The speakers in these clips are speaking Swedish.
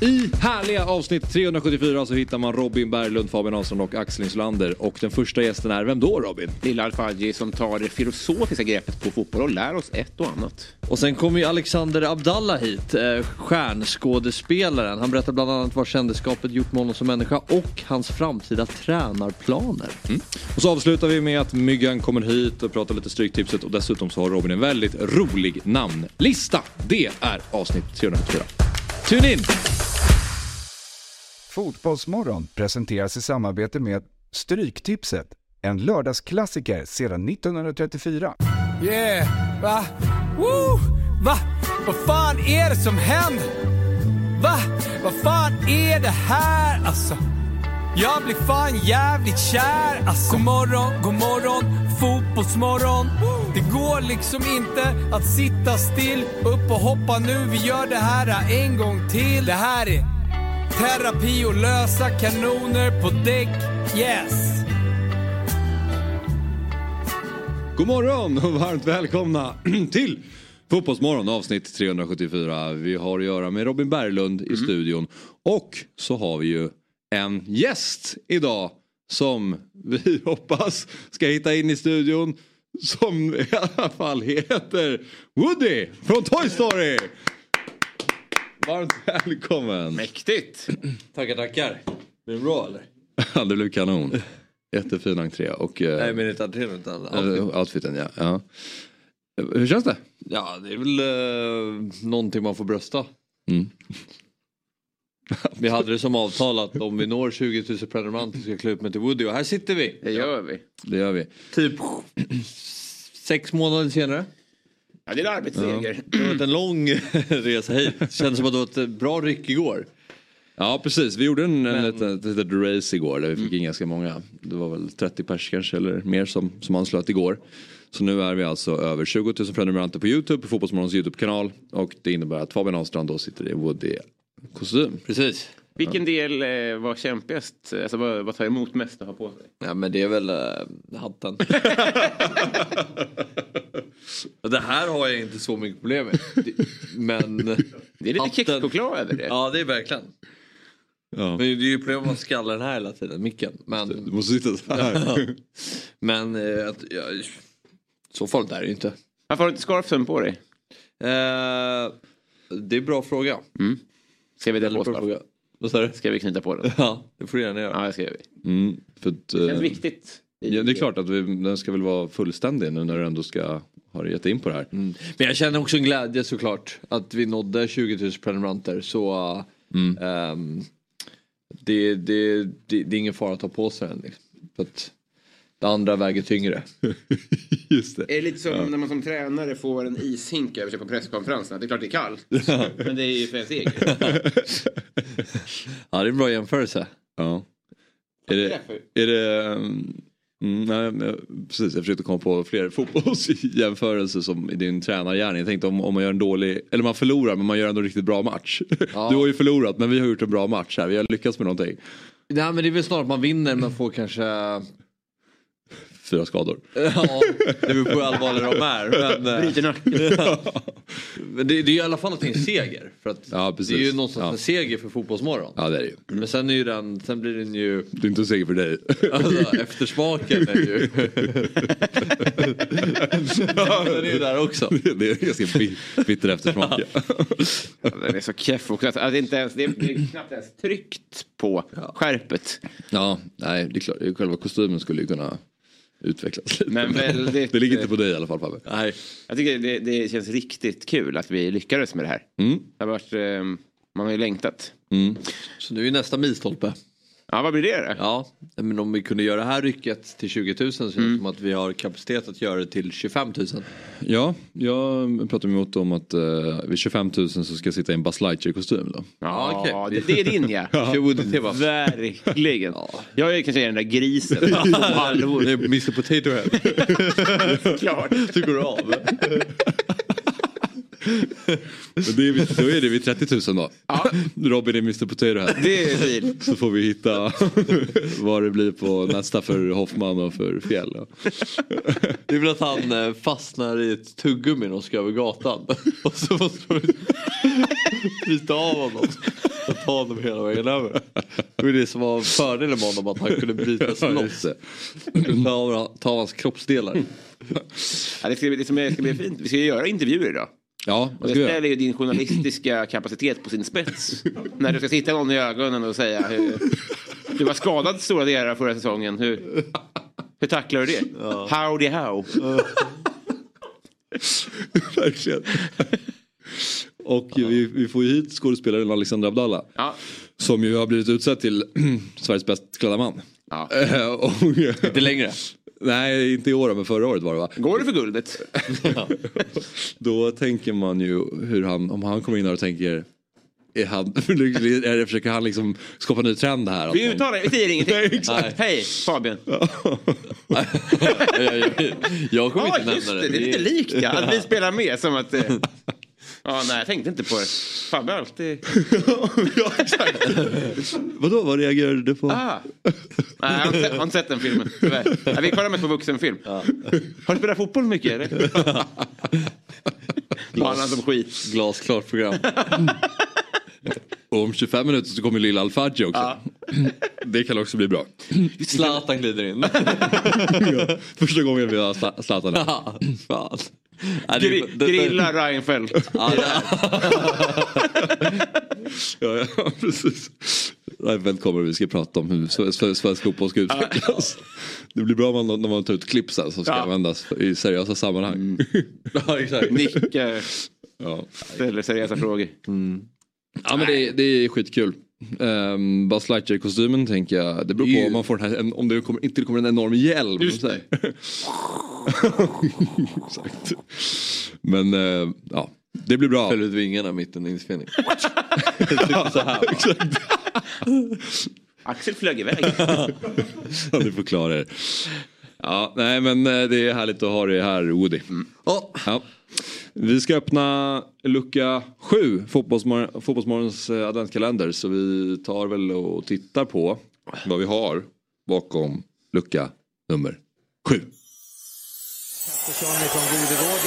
I härliga avsnitt 374 så hittar man Robin Berglund, Fabian Ahlström och Axel Inslander. Och den första gästen är, vem då Robin? Lilla Alfadji som tar det filosofiska greppet på fotboll och lär oss ett och annat. Och sen kommer ju Alexander Abdallah hit, eh, stjärnskådespelaren. Han berättar bland annat vad kändisskapet gjort med honom som människa och hans framtida tränarplaner. Mm. Och så avslutar vi med att Myggan kommer hit och pratar lite Stryktipset och dessutom så har Robin en väldigt rolig namnlista. Det är avsnitt 374. Tune in! Fotbollsmorgon presenteras i samarbete med Stryktipset, en lördagsklassiker sedan 1934. Yeah, va? Woo! Va? Vad fan är det som händer? Va? Vad fan är det här alltså? Jag blir fan jävligt kär alltså. God morgon, god morgon, fotbollsmorgon. Det går liksom inte att sitta still. Upp och hoppa nu, vi gör det här en gång till. Det här är terapi och lösa kanoner på däck. Yes! God morgon och varmt välkomna till Fotbollsmorgon avsnitt 374. Vi har att göra med Robin Berglund i studion. Och så har vi ju en gäst idag som vi hoppas ska hitta in i studion. Som i alla fall heter Woody från Toy Story. Varmt välkommen. Mäktigt! Tackar, tackar. Blir det bra eller? Ja, det blev kanon. Jättefin entré och uh, Nej men inte entrén utan uh, outfiten. Ja. ja. Hur känns det? Ja det är väl uh, någonting man får brösta. Mm. vi hade det som avtalat om vi når 20 000 prenumeranter ska jag klä upp mig till Woody och här sitter vi. Det gör vi. Det gör vi. Typ sex månader senare. Ja, det är en arbetsseger. Det har varit en lång resa hit. Kändes som att det var ett bra ryck igår. Ja precis, vi gjorde en, en litet, ett litet race igår där vi fick in ganska många. Det var väl 30 pers kanske eller mer som, som anslöt igår. Så nu är vi alltså över 20 000 prenumeranter på YouTube, på Fotbollsmorgons YouTube-kanal. Och det innebär att Fabian Ahlstrand då sitter i Woody-kostym. Precis. Vilken del eh, var kämpigast? Alltså vad, vad tar emot mest att ha på sig? Ja men det är väl uh, hatten. det här har jag inte så mycket problem med. Det- Men... Det är lite kexchoklad över det. Ja det är verkligen. Ja. Men det är ju problem att skalla den här hela tiden, micken. Men, Du måste sitta så här. men eh, att, ja, så farligt är det ju inte. Varför har du inte scarfen på dig? Eh, det är en bra fråga. Ska vi dela Väldigt på? Vad sa du? Ska vi knyta på den? Ja, det får du gärna göra. Ja, det ska vi. Mm, för att, Det känns eh, viktigt. ja, det är klart att vi, den ska väl vara fullständig nu när du ändå ska ha gett in på det här. Men jag känner också en glädje såklart att vi nådde 20 000 prenumeranter. Så ehm, det, det, det, det är ingen fara att ta på sig den. Liksom. Att det andra väger tyngre. Just det. Är det lite som när man som tränare får en ishink över sig på presskonferensen? Det är klart det är kallt. Men det är ju för ens egen. Ja, det är en bra jämförelse. Ja. Är det, är det um, mm, nej, precis, jag försökte komma på fler fotbollsjämförelser som i din tränargärning. Jag tänkte om, om man gör en dålig, eller man förlorar men man gör ändå en riktigt bra match. Ja. Du har ju förlorat men vi har gjort en bra match här, vi har lyckats med någonting. Nej men det är väl snarare att man vinner men får kanske... Fyra skador. Ja, det beror på hur allvarliga de är. Men, eh, Bryter nacken. men det, det är i alla fall att det är en seger. För att Ja, det är ju någonstans Ja. en seger för Fotbollsmorgon. Ja det är det ju. Men sen är ju den, sen blir den ju... Det är inte en seger för dig. Alltså, eftersmaken är ju... den är ju där också. det är ganska bi- bitter eftersmak. ja. Ja, Den är så keff också. Att det, inte ens, det är knappt ens tryckt på skärpet. Ja, nej det är klart. Själva kostymen skulle ju kunna utvecklas lite. Men väldigt- det ligger inte på dig i alla fall Fabbe. Nej. Jag tycker det, det känns riktigt kul att vi lyckades med det här. Mm. Det har varit, eh, man har ju längtat. Mm. Så nu är nästa milstolpe. Ja, vad blir det? Ja, men om vi kunde göra det här rycket till 20 000 så känns det som att vi har kapacitet att göra det till 25 000. Ja, jag pratade med Otto om att uh, vid 25 000 så ska jag sitta i en Buzz Lightyear-kostym då. Ja, okej. det, det är din ja. Det var Verkligen. Jag är kanske den där grisen. Mr Potato Head. Klart. Du går av. Men det är, då är det vid 30 000 då. Robin är Mr Potato här. Det är fint. Så får vi hitta vad det blir på nästa för Hoffman och för Fjäll. Det är väl att han eh, fastnar i ett tuggummi när de ska över gatan. Och så måste de bryta av honom. ta honom hela vägen över. Det var det som var fördelen med honom, att han kunde brytas Ja, loss. Ta, ta hans kroppsdelar. Ja, det, ska, bli- det ska bli fint. Vi ska göra intervjuer idag. Ja, Och det ställer ju din journalistiska kapacitet på sin spets. När du ska titta någon i ögonen och säga hur, du var skadad stora delar av förra säsongen. Hur, hur tacklar du det? Howdy how. Verkligen. Och vi, vi får ju hit skådespelaren Alexander Abdallah. Ja. Som ju har blivit utsedd till Sveriges bäst klädda man. Ja. Och, Inte längre. Nej, inte i år men förra året var det va? Går det för guldet? Då tänker man ju hur han, om han kommer in här och tänker är han, är det, försöker han liksom skapa en ny trend här? Vi uttalar vi säger ingenting. Nej, exakt. Hej Fabian. jag, jag, jag kommer Ja inte just nämna det, det. det är lite likt ja. Att vi spelar med som att... Ja, nej, jag tänkte inte på det. Fabbe har alltid... ja, exakt. Vadå, vad reagerade du på? Ah. Nej, jag har inte, jag har inte sett den filmen. tyvärr. Nej, vi kollar mest på vuxenfilm. Har du spelat fotboll mycket eller? Banan som skit. Glasklart program. Och om 25 minuter så kommer Lilla Alfadji också. Ja. Det kan också bli bra. Zlatan glider in. Första gången vi har Zla- Zlatan här. Ja, Fan. Ja, Gri, grilla Reinfeldt. Ja, Ja, ja, precis. Reinfeldt kommer och vi ska prata om hur svensk, fotboll ska utvecklas. Det blir bra om man, när man tar ut klipp sen som ska Ja. användas i seriösa sammanhang. ja, exakt. Nickar, Ja. ställer seriösa frågor. ja men det, det är skitkul. Um, Buzz Lightyear-kostymen tänker jag, det beror på om man får den här, om det kommer, inte kommer en enorm hjälm. Just så här. Exakt. Men eh, ja, det blir bra. Fäll ut vingarna mitt under inspelning. Axel flög iväg. Ja, du förklarar er. Ja, nej men eh, det är härligt att ha dig här Woody. Ja. Ja. Vi ska öppna lucka 7, Fotbollsmor- Fotbollsmorgons eh, adventskalender. Så vi tar väl och tittar på vad vi har bakom lucka nummer 7. Pettersson från Godegård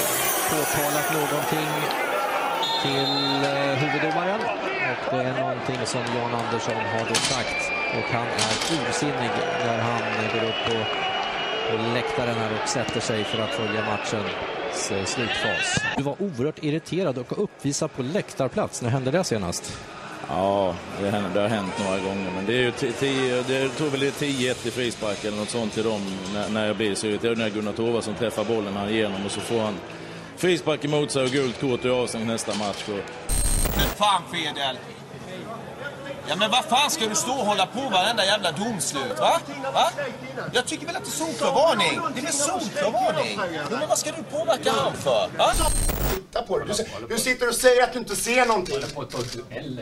påtalat någonting till eh, huvuddomaren. Och det är någonting som Jan Andersson har då sagt. Och han är ursinnig när han går upp på, på läktaren här och sätter sig för att följa matchen slutfas. Du var oerhört irriterad och uppvisad på läktarplats. När hände det senast? Ja, det, händer, det har hänt några gånger. Men det är ju tio, det, tror väl det är 10-1 i frispark eller något sånt till dem när, när jag blir så irriterad. När Gunnar Torvaldsson träffar bollen här igenom och så får han frispark emot sig och gult kort och avstängd nästa match. Och, Fan Fedel! Ja men vad fan ska du stå och hålla på varenda jävla domslut va? va? Jag tycker väl att det är solklar varning. Det är väl solklar varning? Jo, men vad ska du påverka han för? Va? Titta på det. Du, du sitter och säger att du inte ser någonting.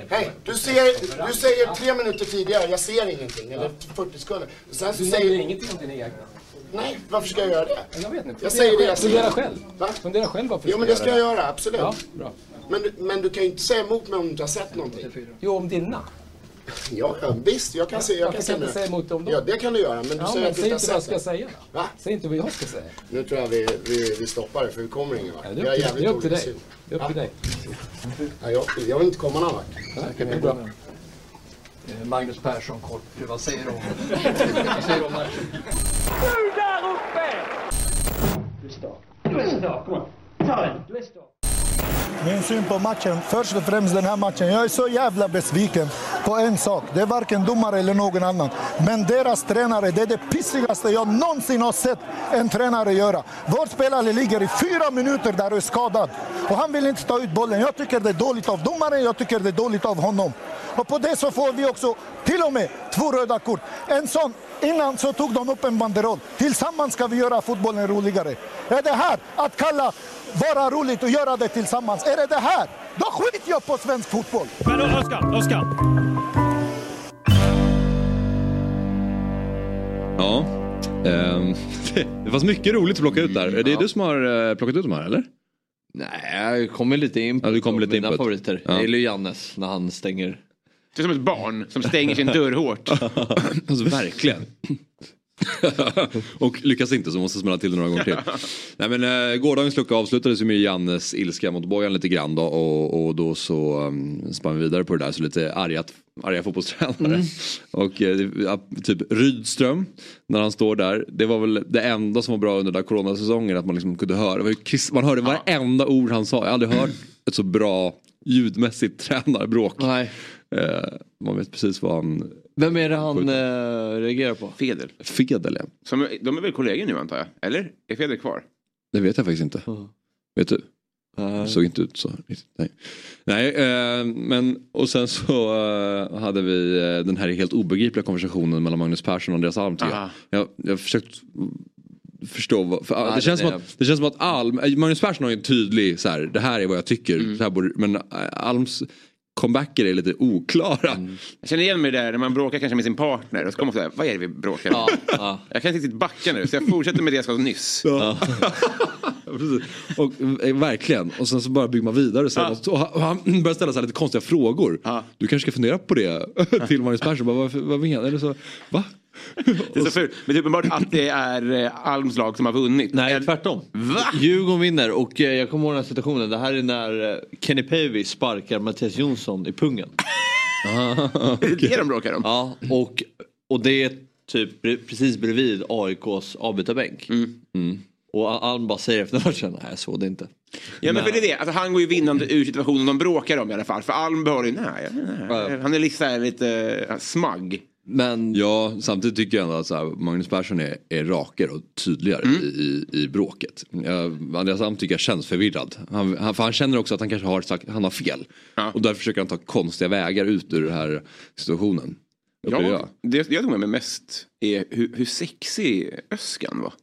Hej, du, ser, du säger tre minuter tidigare, jag ser ingenting. Eller 40 sekunder. Och sen så Du säger ingenting om dina egna. Nej, varför ska jag göra det? Jag vet inte. Jag säger det jag ser. Fundera själv. Va? Fundera själv varför Jo, men det ska jag göra absolut. Ja, bra. Men, du- men du kan ju inte säga emot mig om du inte har sett någonting. Jo, om dina. Ja, ja visst, jag kan se. Jag kan kan du inte säga se emot dem då? Ja, det kan du göra, men du Ja, säger men att du säg inte vad jag ska säga. Va? Säg inte vad jag ska säga. Nu tror jag vi, vi, vi stoppar det, för vi kommer ingen vart. Ja, det, är upp, jävligt det är upp till dig. Det är upp till dig. Ja, jag, jag vill inte komma någon vart. Det är bra. Eh, Magnus Persson, kort. Vad säger du om, vad säger du om matchen? Min syn på matchen, först och främst den här matchen. Jag är så jävla besviken på en sak. Det är varken domare eller någon annan. Men deras tränare, det är det pissigaste jag någonsin har sett en tränare göra. Vår spelare ligger i fyra minuter där och är skadad. Och han vill inte ta ut bollen. Jag tycker det är dåligt av domaren, jag tycker det är dåligt av honom. Och på det så får vi också till och med två röda kort. En sån, innan så tog de upp en banderoll. Tillsammans ska vi göra fotbollen roligare. Är det här att kalla vara roligt och göra det tillsammans? Är det det här? Då skiter jag på svensk fotboll! Men Oskar, Oskar. Ja. ehm, det fanns mycket roligt att plocka ut där. Är det du som har eh, plockat ut de här eller? Nej, jag kommer lite in på Ja, du kommer lite in mina på det. favoriter. Ja. Jag gillar ju Jannes när han stänger. Det är som ett barn som stänger sin dörr hårt. Alltså verkligen. och lyckas inte så måste smälla till det några gånger till. Nej, men, eh, gårdagens lucka avslutades ju med Jannes ilska mot Bojan lite grann då och, och då så um, spann vi vidare på det där så lite argat, arga fotbollstränare. Mm. Och eh, ja, typ Rydström när han står där. Det var väl det enda som var bra under den där coronasäsongen att man liksom kunde höra. Man hörde varenda ord han sa. Jag har aldrig hört ett så bra ljudmässigt tränarbråk. Nej. Eh, man vet precis vad han... Vem är det han eh, reagerar på? Fedel. Fedel ja. Som, de är väl kollegor nu antar jag? Eller? Är Fedel kvar? Det vet jag faktiskt inte. Vet du? Det såg inte ut så. Nej, Nej eh, men och sen så eh, hade vi eh, den här helt obegripliga konversationen mellan Magnus Persson och Andreas Alm. tycker Jag, Aha. jag, jag har försökt förstå vad, för, Nej, det, känns som att, det känns som att Alm, eh, Magnus Persson har ju en tydlig så här, det här är vad jag tycker. Mm. Så här borde, men eh, Alms comebacker är lite oklara. Mm. Jag känner igen mig där när man bråkar kanske med sin partner och så kommer man säga, vad är det vi bråkar om? Jag kan inte riktigt backa nu så jag fortsätter med det jag sa nyss. Precis. Och, eh, verkligen. Och sen så bara bygger man vidare. Så och, och han börjar ställa så här lite konstiga frågor. Du kanske ska fundera på det till Magnus Persson. Bara, vad, vad menar du? Eller så, va? Det är så fult. Men det är uppenbart att det är eh, Alms lag som har vunnit. Nej, tvärtom. Va? Djurgården vinner och eh, jag kommer ihåg den här situationen. Det här är när eh, Kenny Pavey sparkar Mattias Jonsson i pungen. Det är det de bråkar om? Ja, och, och det är typ precis bredvid AIKs avbytarbänk. Mm. Och Alm bara säger efter matchen, nej jag såg det inte. Ja men för det är det, alltså, han går ju vinnande ur situationen de bråkar om i alla fall. För Alm behåller ju, nej, nej. han är lite, lite smagg. Men... Ja, samtidigt tycker jag ändå att så här, Magnus Persson är, är rakare och tydligare Mm. i, i, i bråket. Jag, Andreas Alm tycker jag känns förvirrad. Han, han, för han känner också att han kanske har, sagt, han har fel. Och därför försöker han ta konstiga vägar ut ur den här situationen. Ja, det jag tog med mig mest är hur, hur sexig Öskan var.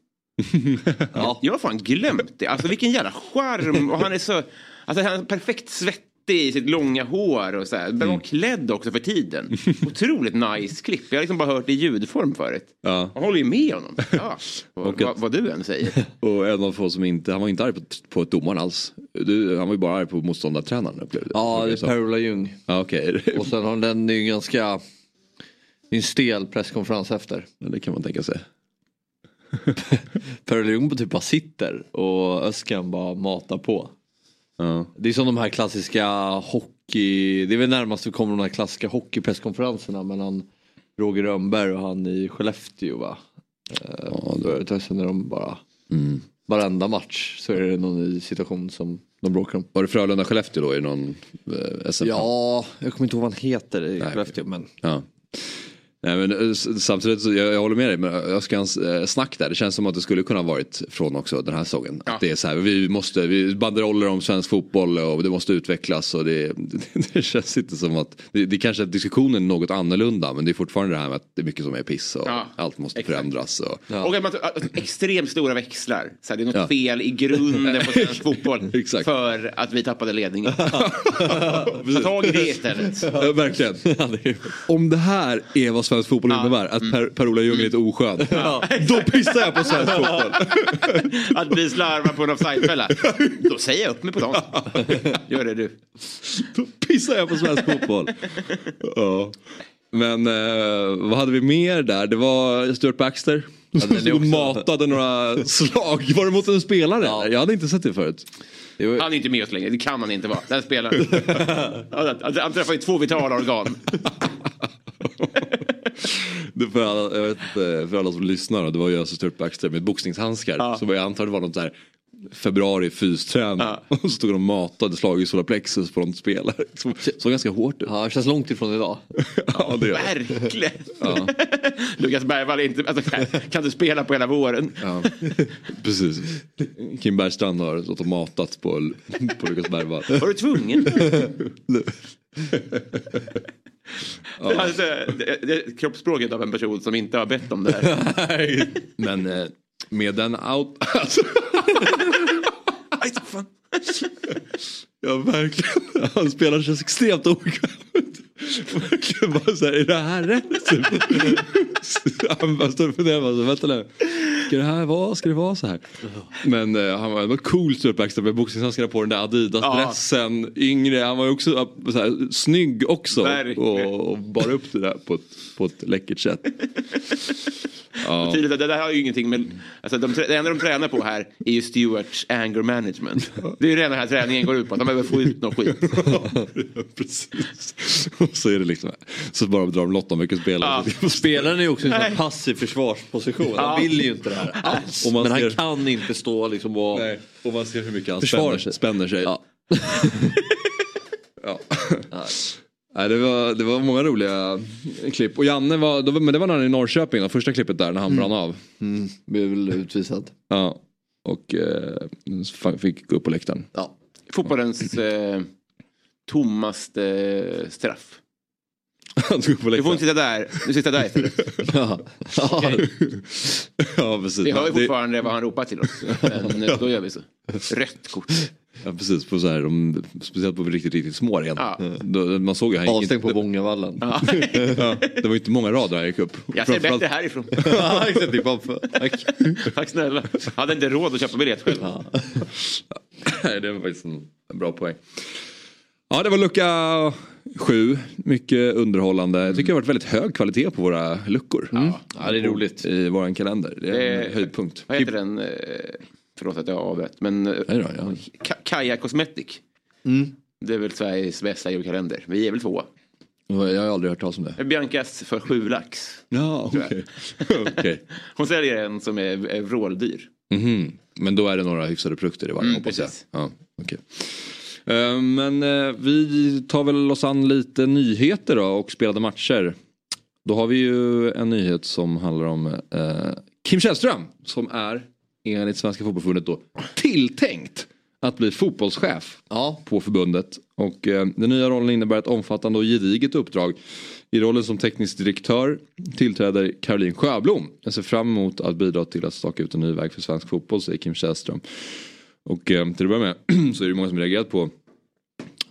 ja. Jag har fan glömt det. Alltså vilken jävla charm. Och han är så, alltså han är perfekt svettig i sitt långa hår och så här. Bra klädd också för tiden. Otroligt nice klipp. Jag har liksom bara hört det i ljudform förut. Ja. Man håller ju med honom. Ja. Och att- vad, vad du än säger. Och en av få som inte, han var inte arg på, på domaren alls. Du, han var ju bara arg på motståndartränaren upplevde. Ja, det är. Per-Ola Ljung. Ja, okej. Och sen har den ju ganska, det är en stel presskonferens efter. Det kan man tänka sig. Per-Ola Ljung typ bara sitter och Öskan bara matar på. Det är som de här klassiska hockey, det är väl närmast vi kommer de här klassiska hockeypresskonferenserna mellan Roger Rönnberg och han i Skellefteå va? Ja, är det sen när de bara, Mm. varenda match så är det någon i situation som de bråkar om. Var det Frölunda-Skellefteå då i någon eh, SM? Ja, jag kommer inte ihåg vad han heter i Skellefteå men Ja. Nej, men, eh, samtidigt så jag, jag håller med dig men Öskans eh, snack där det känns som att det skulle kunna ha varit från också den här säsongen. Att det är så här, vi måste, vi banderoller om svensk fotboll och det måste utvecklas och det, det känns inte som att, det, det kanske att diskussionen är något annorlunda men det är fortfarande det här med att det är mycket som är piss och Ja, allt måste förändras. Och, Och att man extremt stora växlar. Så här, det är något Ja. fel i grunden på svensk fotboll. För att vi tappade ledningen. Ta tag i det istället. Ja, verkligen. Om det här är vad svensk fotboll innebär, att per, Per-Ola Ljung är lite oskön. Då pissar jag på svensk fotboll. Att vi slarvar på en offsidefälla. Då säger jag upp mig på dem. Gör det du. Då pissar jag på svensk fotboll. Ja. Men eh, vad hade vi mer där? Det var Stuart Baxter. Som också- matade några slag. Var det mot en spelare? eller? Jag hade inte sett det förut. Han är inte med oss längre, det kan han inte vara. Den spelaren. Han, han träffar ju två vitala organ. Det för, alla, jag vet, inte, för alla som lyssnar, det var ju alltså Stuart Baxter med boxningshandskar. Så jag antar det var något så här februari fysträning. Och så stod de och matade slag i solarplexus på någon spelare. Så, såg ganska hårt ut. Ja, det känns långt ifrån idag. ja, det gör det. Verkligen. Ja. Lukas Bergvall inte, alltså, kan, kan du spela på hela våren? Ja, precis. Kim Bergstrand har stått och matat på, på Lukas Bergvall. Var du tvungen? Ja. Alltså, det, det är kroppsspråket av en person som inte har bett om det här. Men eh, med den out... Alltså. Aj, fan. Ja verkligen. Han spelar känns extremt obekvämt. Verkligen bara såhär, är det här rätt? Typ. Han bara står och funderar, så, vänta nu. ska det här vara? Ska det vara så här? Men eh, han var, var coolt uppväxt med boxningshandskarna på den där Adidas-dressen. Yngre, han var ju också så här, snygg också. Och, och bar upp det där på ett, på ett läckert sätt. Ja. Tydligt, det där har ju ingenting med... Alltså, de, det enda de tränar på här är ju Stewarts anger management. Det är ju det den här träningen går ut på, att de behöver få ut något skit. Precis. Och så är det liksom, så bara drar de lott om vilken spelare. Spelaren är ju också i en passiv försvarsposition. Ja. Han vill ju inte det här alls. Och man Men han ser- kan inte stå liksom och... Nej, och man ser hur mycket han spänner, sig. spänner sig. Ja. Ja. Nej, det, var, det var många roliga klipp. Och Janne var, då, men det var när han i Norrköping, det första klippet där när han brann av. Mm, blev väl utvisad. Ja. Och eh, fick gå upp på läktaren. Ja. Fotbollens eh, tommaste eh, straff. Du får inte sitta där, du sitter där istället. Ja. Okej. Ja, precis. Vi hör ju Det- fortfarande vad han ropar till oss. Men eh, då gör vi så. Rött kort. Ja, precis. På så här, de, speciellt på riktigt, riktigt små arenor. Ja. Då, man såg ju han Avstängd på Vångavallen. Ja. ja, Det var ju inte många rader han gick upp. Jag ser bättre härifrån. Ja, exakt. Det för- Tack. Tack snälla. Jag hade inte råd att köpa biljett själv. Nej, det var faktiskt en, en bra poäng. Ja, det var lucka sju. Mycket underhållande. Jag tycker det har varit väldigt hög kvalitet på våra luckor. Ja, det är roligt. I vår kalender. Det är en Eh, höjdpunkt. Vad heter den? Förlåt att jag avbröt. Men eh, då, ja. Ka- Kaja Cosmetic. Mm. Det är väl Sveriges bästa julkalender. Vi är väl tvåa. Jag har aldrig hört talas om det. Biancas för sju lax. Ja, okej. Okej. Hon säljer en som är, vråldyr. Mhm. Men då är det några hyfsade produkter i varje Mm, hoppas jag. Ja, okej. Eh, Men eh, vi tar väl oss an lite nyheter då och spelade matcher. Då har vi ju en nyhet som handlar om Kim Källström som är enligt Svenska Fotbollförbundet då tilltänkt att bli fotbollschef på förbundet. Och eh, den nya rollen innebär ett omfattande och gediget uppdrag. I rollen som teknisk direktör tillträder Caroline Sjöblom. Jag ser fram emot att bidra till att staka ut en ny väg för svensk fotboll, säger Kim Källström. Och eh, till att börja med så är det många som reagerat på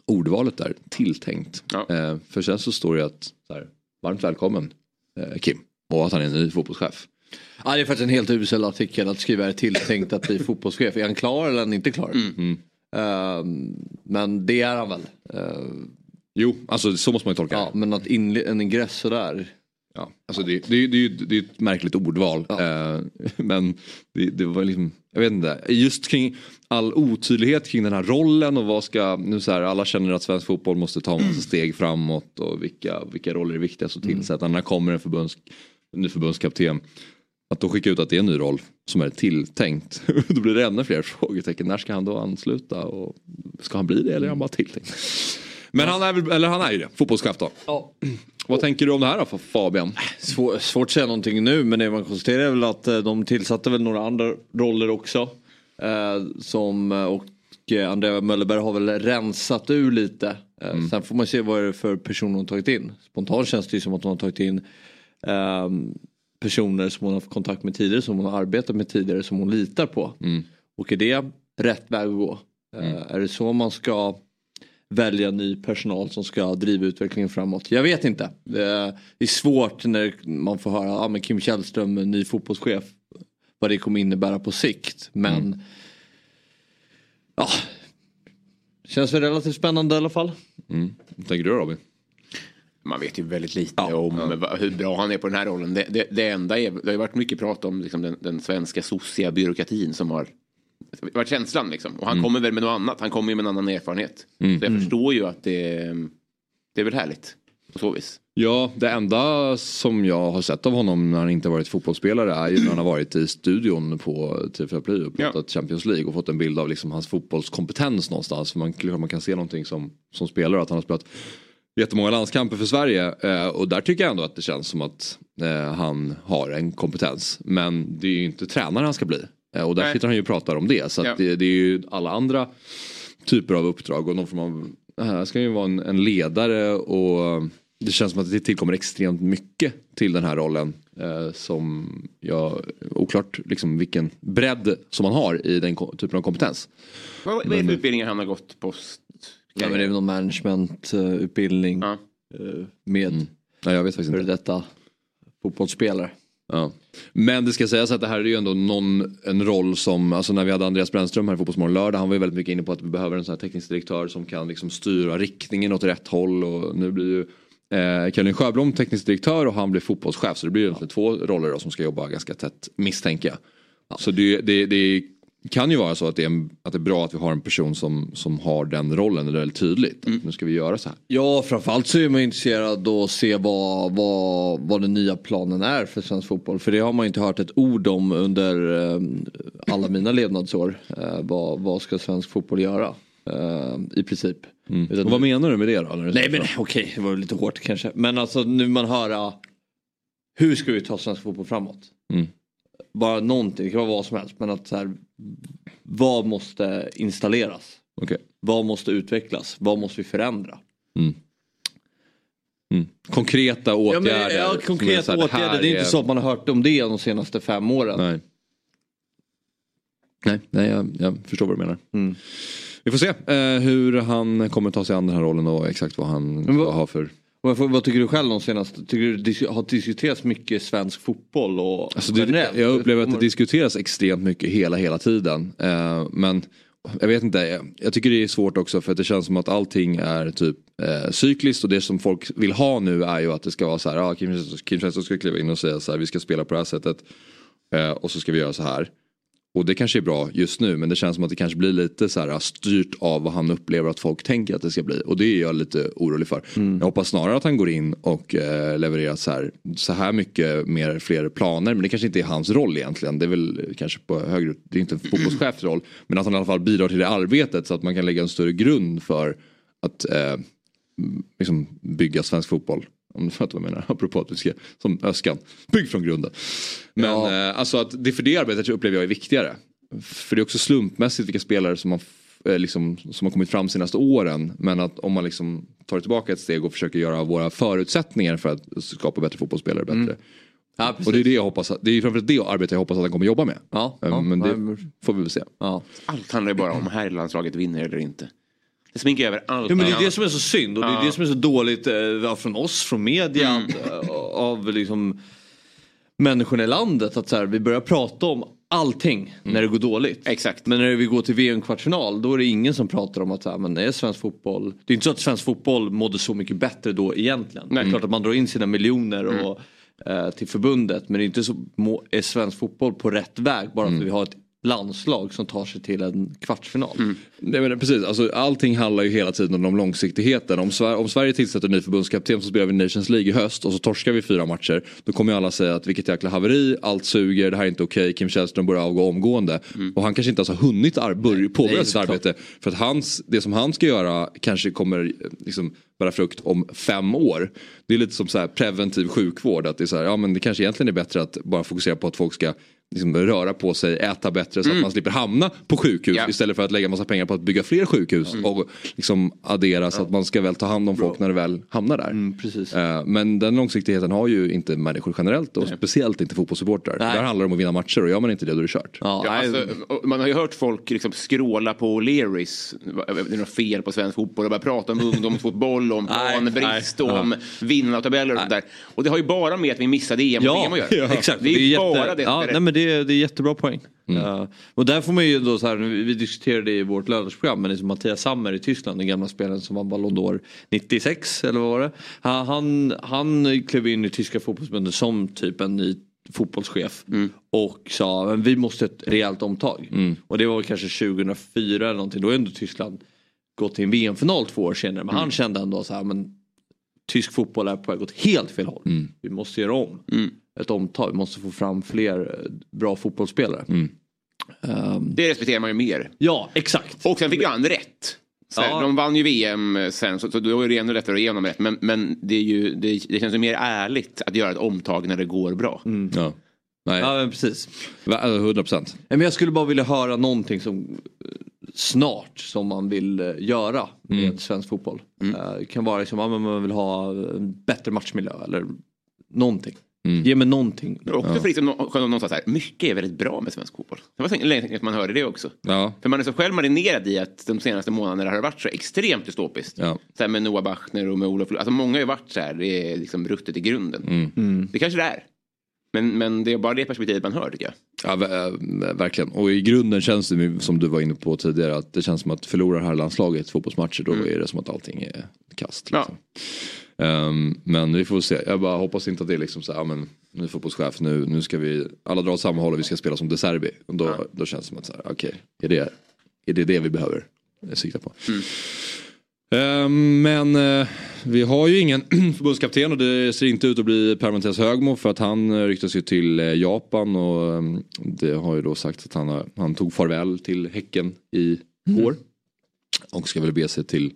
ordvalet där, tilltänkt. Eh, för sen så står det att, så här, varmt välkommen eh, Kim. Och att han är en ny fotbollschef. Ja, det är faktiskt en helt usel artikel att skriva är tilltänkt att bli fotbollschef. Är han klar eller är han inte klar? Ehm, men det är han väl. Ehm, jo, alltså så måste man ju tolka ja, Men att inle- en ingress sådär. Ja, alltså det, det, det, det, det är ett märkligt ordval. Eh, men det, det var liksom, jag vet inte, just kring all otydlighet kring den här rollen och vad ska, nu så här, alla känner att svensk fotboll måste ta en massa steg framåt och vilka, vilka roller är viktigast att tillsätta. När kommer en förbunds, ny förbundskapten? Att då skicka ut att det är en ny roll som är tilltänkt. då blir det ännu fler frågetecken. När ska han då ansluta? Och ska han bli det eller är han bara tilltänkt? Men han är, väl, eller han är ju det, fotbollschef då. Ja. Vad tänker du om det här då Fabian? Svår, svårt att säga någonting nu men det man konstaterar är väl att eh, de tillsatte väl några andra roller också. Eh, som, eh, och eh, Andrea Möllerberg har väl rensat ur lite. Eh, Sen får man se vad det är för personer hon tagit in. Spontant känns det ju som att hon har tagit in ehm, personer som hon har haft kontakt med tidigare, som hon har arbetat med tidigare, som hon litar på. Och är det rätt väg att gå? Eh, Är det så man ska välja ny personal som ska driva utvecklingen framåt. Jag vet inte. Det är svårt när man får höra ah, men Kim Källström, ny fotbollschef. Vad det kommer innebära på sikt. Men ja, känns väl relativt spännande i alla fall. Mm. Vad tänker du Robin? Man vet ju väldigt lite om va- hur bra han är på den här rollen. Det, det, det enda är, det har ju varit mycket prat om liksom den, den svenska socia byråkratin som har varit känslan liksom. Och han Mm. kommer väl med något annat. Han kommer ju med en annan erfarenhet. Mm. Så jag Mm. förstår ju att det, det är väl härligt. På så vis. Ja, det enda som jag har sett av honom när han inte varit fotbollsspelare är ju när han har varit i studion på TV4 Play och pratat Champions League och fått en bild av liksom hans fotbollskompetens någonstans. För man, man kan se någonting som, som spelare att han har spelat jättemånga landskamper för Sverige eh, och där tycker jag ändå att det känns som att eh, han har en kompetens. Men det är ju inte tränare han ska bli. Eh, och där Nej. sitter han ju och pratar om det. Så Ja. det, det är ju alla andra typer av uppdrag och någon form av, här ska ju vara en, en ledare och det känns som att det tillkommer extremt mycket till den här rollen. Eh, som jag, oklart liksom vilken bredd som man har i den typen av kompetens. Vad, vad är det för utbildningar han har gått på? Ja, men det är väl någon managementutbildning Ja. eh, med Nej, jag vet faktiskt inte. detta fotbollsspelare. Ja. Men det ska sägas att det här är ju ändå någon, en roll som, alltså när vi hade Andreas Brännström här i Fotbollsmorgon lördag, han var ju väldigt mycket inne på att vi behöver en sån här teknisk direktör som kan liksom styra riktningen åt rätt håll och nu blir ju eh, Karin Sjöblom teknisk direktör och han blir fotbollschef så det blir ju egentligen två roller då som ska jobba ganska tätt misstänker jag. Så det, det, det kan ju vara så att det, är en, att det är bra att vi har en person som, som har den rollen, det är väldigt tydligt. Mm. Nu ska vi göra så här. Ja, framförallt så är man intresserad av att se vad, vad, vad den nya planen är för svensk fotboll. För det har man inte hört ett ord om under eh, alla mina levnadsår. Eh, vad, vad ska svensk fotboll göra? Eh, I princip. Utan- Och vad menar du med det då? Nej men okej, det var lite hårt kanske. Men alltså nu man höra hur ska vi ta svensk fotboll framåt? Mm. Bara någonting, det kan vara vad som helst. Men att så här, vad måste installeras? Okej. Vad måste utvecklas? Vad måste vi förändra? Konkreta Ja, åtgärder. men, ja, som är konkreta här, åtgärder. här Det är inte så att man har hört om det de senaste fem åren. Nej. Nej, nej jag, jag förstår vad du menar. Mm. Vi får se eh, hur han kommer ta sig an den här rollen och exakt vad han ska ha för... Vad, tycker du själv om senaste? Tycker du det har diskuterats mycket svensk fotboll och Alltså det, jag upplever att det diskuteras extremt mycket hela, hela tiden. Eh, men jag vet inte, jag, tycker det är svårt också för att det känns som att allting är typ eh, cykliskt och det som folk vill ha nu är ju att det ska vara så här, ah, Kim Källström ska kliva in och säga så här, vi ska spela på det här sättet eh, och så ska vi göra så här. Och det kanske är bra just nu men det känns som att det kanske blir lite så här styrt av vad han upplever att folk tänker att det ska bli. Och det är jag lite orolig för. Jag hoppas snarare att han går in och eh, levererar så här, så här mycket mer fler planer. Men det kanske inte är hans roll egentligen. Det är väl kanske på högre, det är inte en fotbollschefs roll. Men att han i alla fall bidrar till det arbetet så att man kan lägga en större grund för att eh, liksom bygga svensk fotboll. Om du fattar vad jag menar. Apropå att vi ska, som Öskan, bygg från grunden. Men eh, alltså att det för det arbetet upplever jag är viktigare. För det är också slumpmässigt vilka spelare som har, f- eh, liksom, som har kommit fram senaste åren. Men att om man liksom tar tillbaka ett steg och försöker göra våra förutsättningar för att skapa bättre fotbollsspelare bättre. och det är det jag hoppas, det är framförallt det arbetet jag hoppas att han kommer jobba med. Ja, Eh, ja, men det nej, får vi väl se. Ja. Allt handlar ju bara om här landslaget vinner eller inte. Det sminkar över allt. Ja, men det är det som är så synd och det är det som är så dåligt eh, från oss, från media, Mm. eh, av liksom människorna i landet. Att så här, vi börjar prata om allting när det går dåligt. Exakt. Men när vi går till VM-kvartsfinal då är det ingen som pratar om att här, men det är svensk fotboll. Det är inte så att svensk fotboll mådde så mycket bättre då egentligen. Det är klart att man drar in sina miljoner och, eh, till förbundet men det är inte så må, är svensk fotboll på rätt väg bara för att vi har ett landslag som tar sig till en kvartsfinal. Nej, men precis, alltså, allting handlar ju hela tiden om långsiktigheten. Om, Sver- om Sverige tillsätter en ny förbundskapten så spelar vi Nations League i höst och så torskar vi fyra matcher. Då kommer ju alla säga att vilket jäkla haveri, allt suger, det här är inte okej, Kim Källström börjar avgå omgående. Och han kanske inte ens har hunnit ar- påbörja sitt arbete. För att hans, det som han ska göra kanske kommer liksom, bära frukt om fem år. Det är lite som så här preventiv sjukvård. Att det, är så här, ja, men det kanske egentligen är bättre att bara fokusera på att folk ska liksom, röra på sig, äta bättre så att man slipper hamna på sjukhus Ja. istället för att lägga massa pengar på att bygga fler sjukhus och liksom addera så att man ska väl ta hand om folk när det väl hamnar där. precis. Eh, Men den långsiktigheten har ju inte människor generellt och speciellt inte fotbollssupportrar. Nej. Där handlar det om att vinna matcher och gör man inte det då är det kört. Ja, Ja, nej, alltså, man har ju hört folk liksom skråla på O'Learys. Det är något fel på svensk fotboll. Och börja prata om ungdomsfotboll, om Nej, planbrist nej, och om vinnande av tabeller och sånt där. Och det har ju bara med att vi missade EM och Ja, VM att göra. exakt. Det är, jätte- bara det. Ja, nej, men det, är, det är jättebra poäng. Ja. och där får man ju då så här, vi diskuterade det i vårt lördagsprogram, men liksom Mattias Sammer i Tyskland, den gamla spelaren som vann Ballon d'Or 96 eller vad var det? Han, han, han klev in i tyska fotbollsförbundet som typ en ny fotbollschef och sa men vi måste ett rejält omtag. Och det var kanske 2004 eller någonting, då är ändå Tyskland gått till en VM-final två år senare. Men han kände ändå så här, men tysk fotboll är på väg åt helt fel håll. Vi måste göra om ett omtag, vi måste få fram fler eh, bra fotbollsspelare. Ehm, Det respekterar man ju mer. ja, exakt. Och sen fick ju han rätt. Så Ja. De vann ju VM sen så, så då är det ännu lättare att ge honom rätt. Men, men det, är ju, det, det känns ju mer ärligt att göra ett omtag när det går bra. Ja. Nej, Ja, men precis. Va- alltså, 100 procent. Nej, Men jag skulle bara vilja höra någonting som eh, snart som man vill eh, göra med svensk fotboll. Eh, Det kan vara liksom, men man vill ha en bättre matchmiljö eller någonting. Ge mig någonting. Också för liksom, nå- skönt om någon sa så här, mycket är väldigt bra med svensk fotboll. Det var så länge sedan man hörde det också. Ja. För man är så själv marinerad i att de senaste månaderna har det varit så extremt dystopiskt. Ja. Så här med Noah Bachner och med Olof Alltså många har ju varit så här, det är liksom ruttet i grunden. Mm. Det kanske det är. Men, men det är bara det perspektivet man hör tycker jag. Ja, äh, verkligen. Och i grunden känns det som du var inne på tidigare att det känns som att förlorar här landslaget fotbollsmatcher då är det som att allting är kast. Liksom. Ehm, men vi får se. Jag bara hoppas inte att det är liksom så här, ja, men nu är fotbollschef, nu, nu ska vi alla dra åt samma håll och vi ska spela som De Serbi. Och då, då känns det som att okej, är, det, är det det vi behöver sikta på? Ehm, men eh, vi har ju ingen förbundskapten och det ser inte ut att bli Per Mattias Högmo för att han eh, ryktas ju till eh, Japan och eh, det har ju då sagt att han, har, han tog farväl till Häcken i år. Och ska väl be sig till,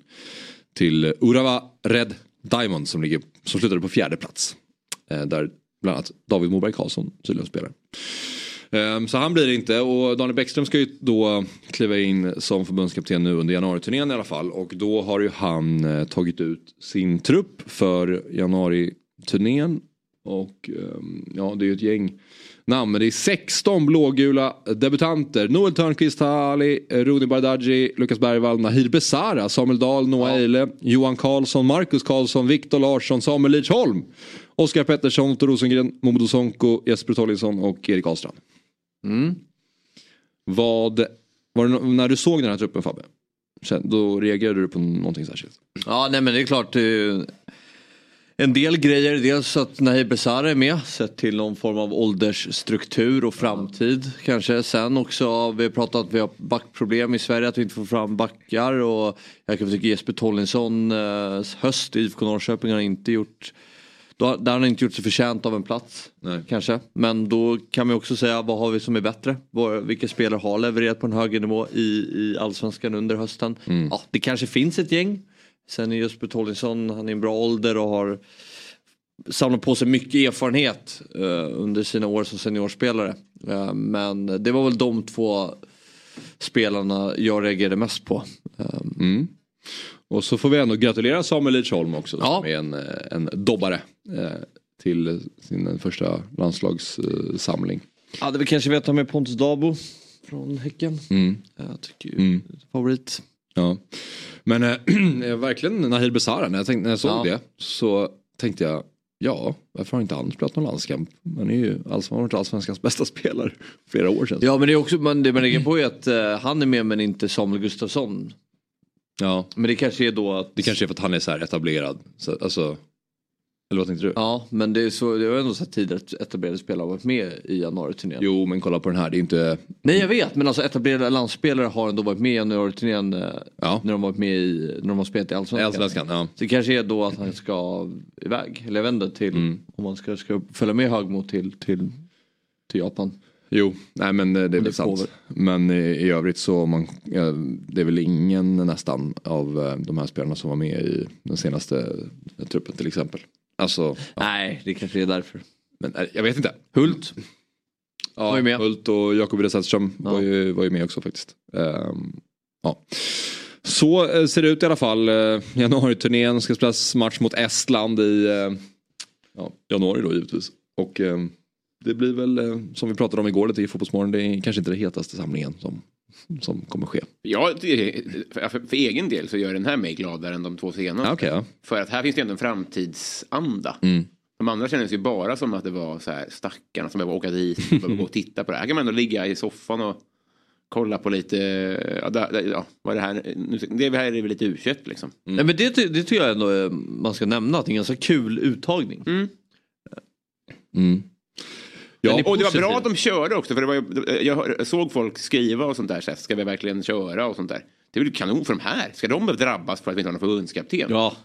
till Urawa Red Diamond som, ligger, som slutade på fjärde plats. Eh, där bland annat David Moberg Karlsson tydligen spelar. Ehm, så han blir det inte och Daniel Bäckström ska ju då kliva in som förbundskapten nu under januariturnén i alla fall. Och då har ju han eh, tagit ut sin trupp för januariturnén. Och ehm, ja, det är ju ett gäng namn. Men det är 16 blågula debutanter. Noel Törnqvist Ali, Rudi Bardghji, Lukas Bergvall, Nahir Besara, Samuel Dahl, Noah Eile, Johan Karlsson, Marcus Karlsson, Viktor Larsson, Samuel Lidsholm, Oskar Pettersson, Otto Rosengren, Momodou Sonko, Jesper Tollinsson och Erik Ahlstrand. Vad, var det, när du såg den här truppen Fabbe? Då reagerade du på någonting särskilt? Ja, nej men det är klart. En del grejer. Dels att Nahir Besara är med. Sett till någon form av åldersstruktur och framtid kanske. Sen också, vi har pratat att vi har backproblem i Sverige. Att vi inte får fram backar. Och jag kan tycka Jesper Tollinsson eh, höst i IFK Norrköping har inte gjort då, där har han inte gjort sig förtjänt av en plats. Kanske. Men då kan man också säga vad har vi som är bättre? Vilka spelare har levererat på en högre nivå i, i allsvenskan under hösten? Ja, det kanske finns ett gäng. Sen är Jesper Tollinsson, han är i en bra ålder och har samlat på sig mycket erfarenhet eh, under sina år som seniorspelare. Eh, men det var väl de två spelarna jag reagerade mest på. Eh, Mm. Och så får vi ändå gratulera Samuel Lidsholm också som är en, eh, en dobbare eh, till sin första landslagssamling. Ja, det vi kanske vet med Pontus Dabo från Häcken. Mm. Jag tycker ju Mm. favorit. Ja. Men eh, verkligen Nahir Besara, när jag, tänkte, när jag såg Ja. det så tänkte jag ja, varför har inte han spelat någon landskamp? Han är ju han har varit allsvenskans bästa spelare flera år sedan. Ja men det är också, man, det man lägger på är att eh, han är med men inte Samuel Gustafsson. Ja. Men det kanske är då att... Det kanske är för att han är så här etablerad. Så, alltså, eller vad tänkte du? Ja men det är så, det har ändå sett tidigare att etablerade spelare har varit med i januariturnén. Jo men kolla på den här, det är inte... Nej jag vet men alltså etablerade landspelare har ändå varit med i januariturnén eh, när de varit med i, när de har spelat i Allsvenskan. Allsvenskan, ja. Så det kanske är då att han ska iväg, eller jag inte till, Mm. om man ska, ska följa med Högmo till, till, till Japan. Jo, nej men eh, det är det väl får sant. Men i, i övrigt så man, ja, det är väl ingen nästan av eh, de här spelarna som var med i den senaste truppen till exempel. Alltså, Nej, det kanske är därför. Men eh, jag vet inte. Hult. Ja, Var ju med. Hult och Jakob Redsätström var, ju, var ju med också faktiskt. Ehm, ja. Så eh, ser det ut i alla fall. Uh, Januariturnén ska spelas match mot Estland i eh, ja, januari då givetvis. Och ehm, det blir väl eh, som vi pratade om igår lite i Fotbollsmorgon. Det är kanske inte den hetaste samlingen som, som kommer ske. Tycker- för, för, egen del så gör den här mig gladare än de två senaste. Ja, okej, ja. För att här finns det ändå en framtidsanda. Mm. De andra kändes ju bara som att det var så här stackarna som behöver åka dit och gå och titta på det. Här kan man ändå ligga i soffan och kolla på lite, ja, där, ja vad är det här, nu, det här är väl lite u liksom. Nej, men det, det tycker jag ändå eh, man ska nämna, att det är en ganska kul uttagning. Mm. Mm. Ja, och det var bra att de körde också. För det var, jag såg folk skriva och sånt där. Så här, ska vi verkligen köra och sånt där. Det är väl kanon för de här. Ska de drabbas för att vi inte har någon förbundskapten? Ja.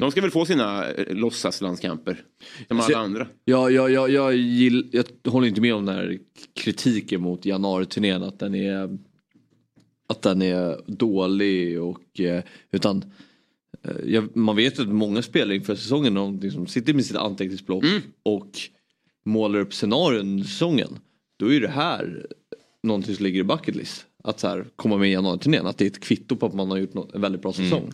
De ska väl få sina eh, låtsaslandskamper. Som alla Så- andra. Ja, jag, jag, jag, gill, jag håller inte med om den här kritiken mot januariturnén att den är att den är dålig och eh, utan eh, man vet ju att många spelare inför säsongen någonting som sitter med sitt anteckningsblock och målar upp scenarion under säsongen. Då är det här någonting som ligger i bucket list. Att så här, komma med i januariturnén, att det är ett kvitto på att man har gjort en väldigt bra säsong.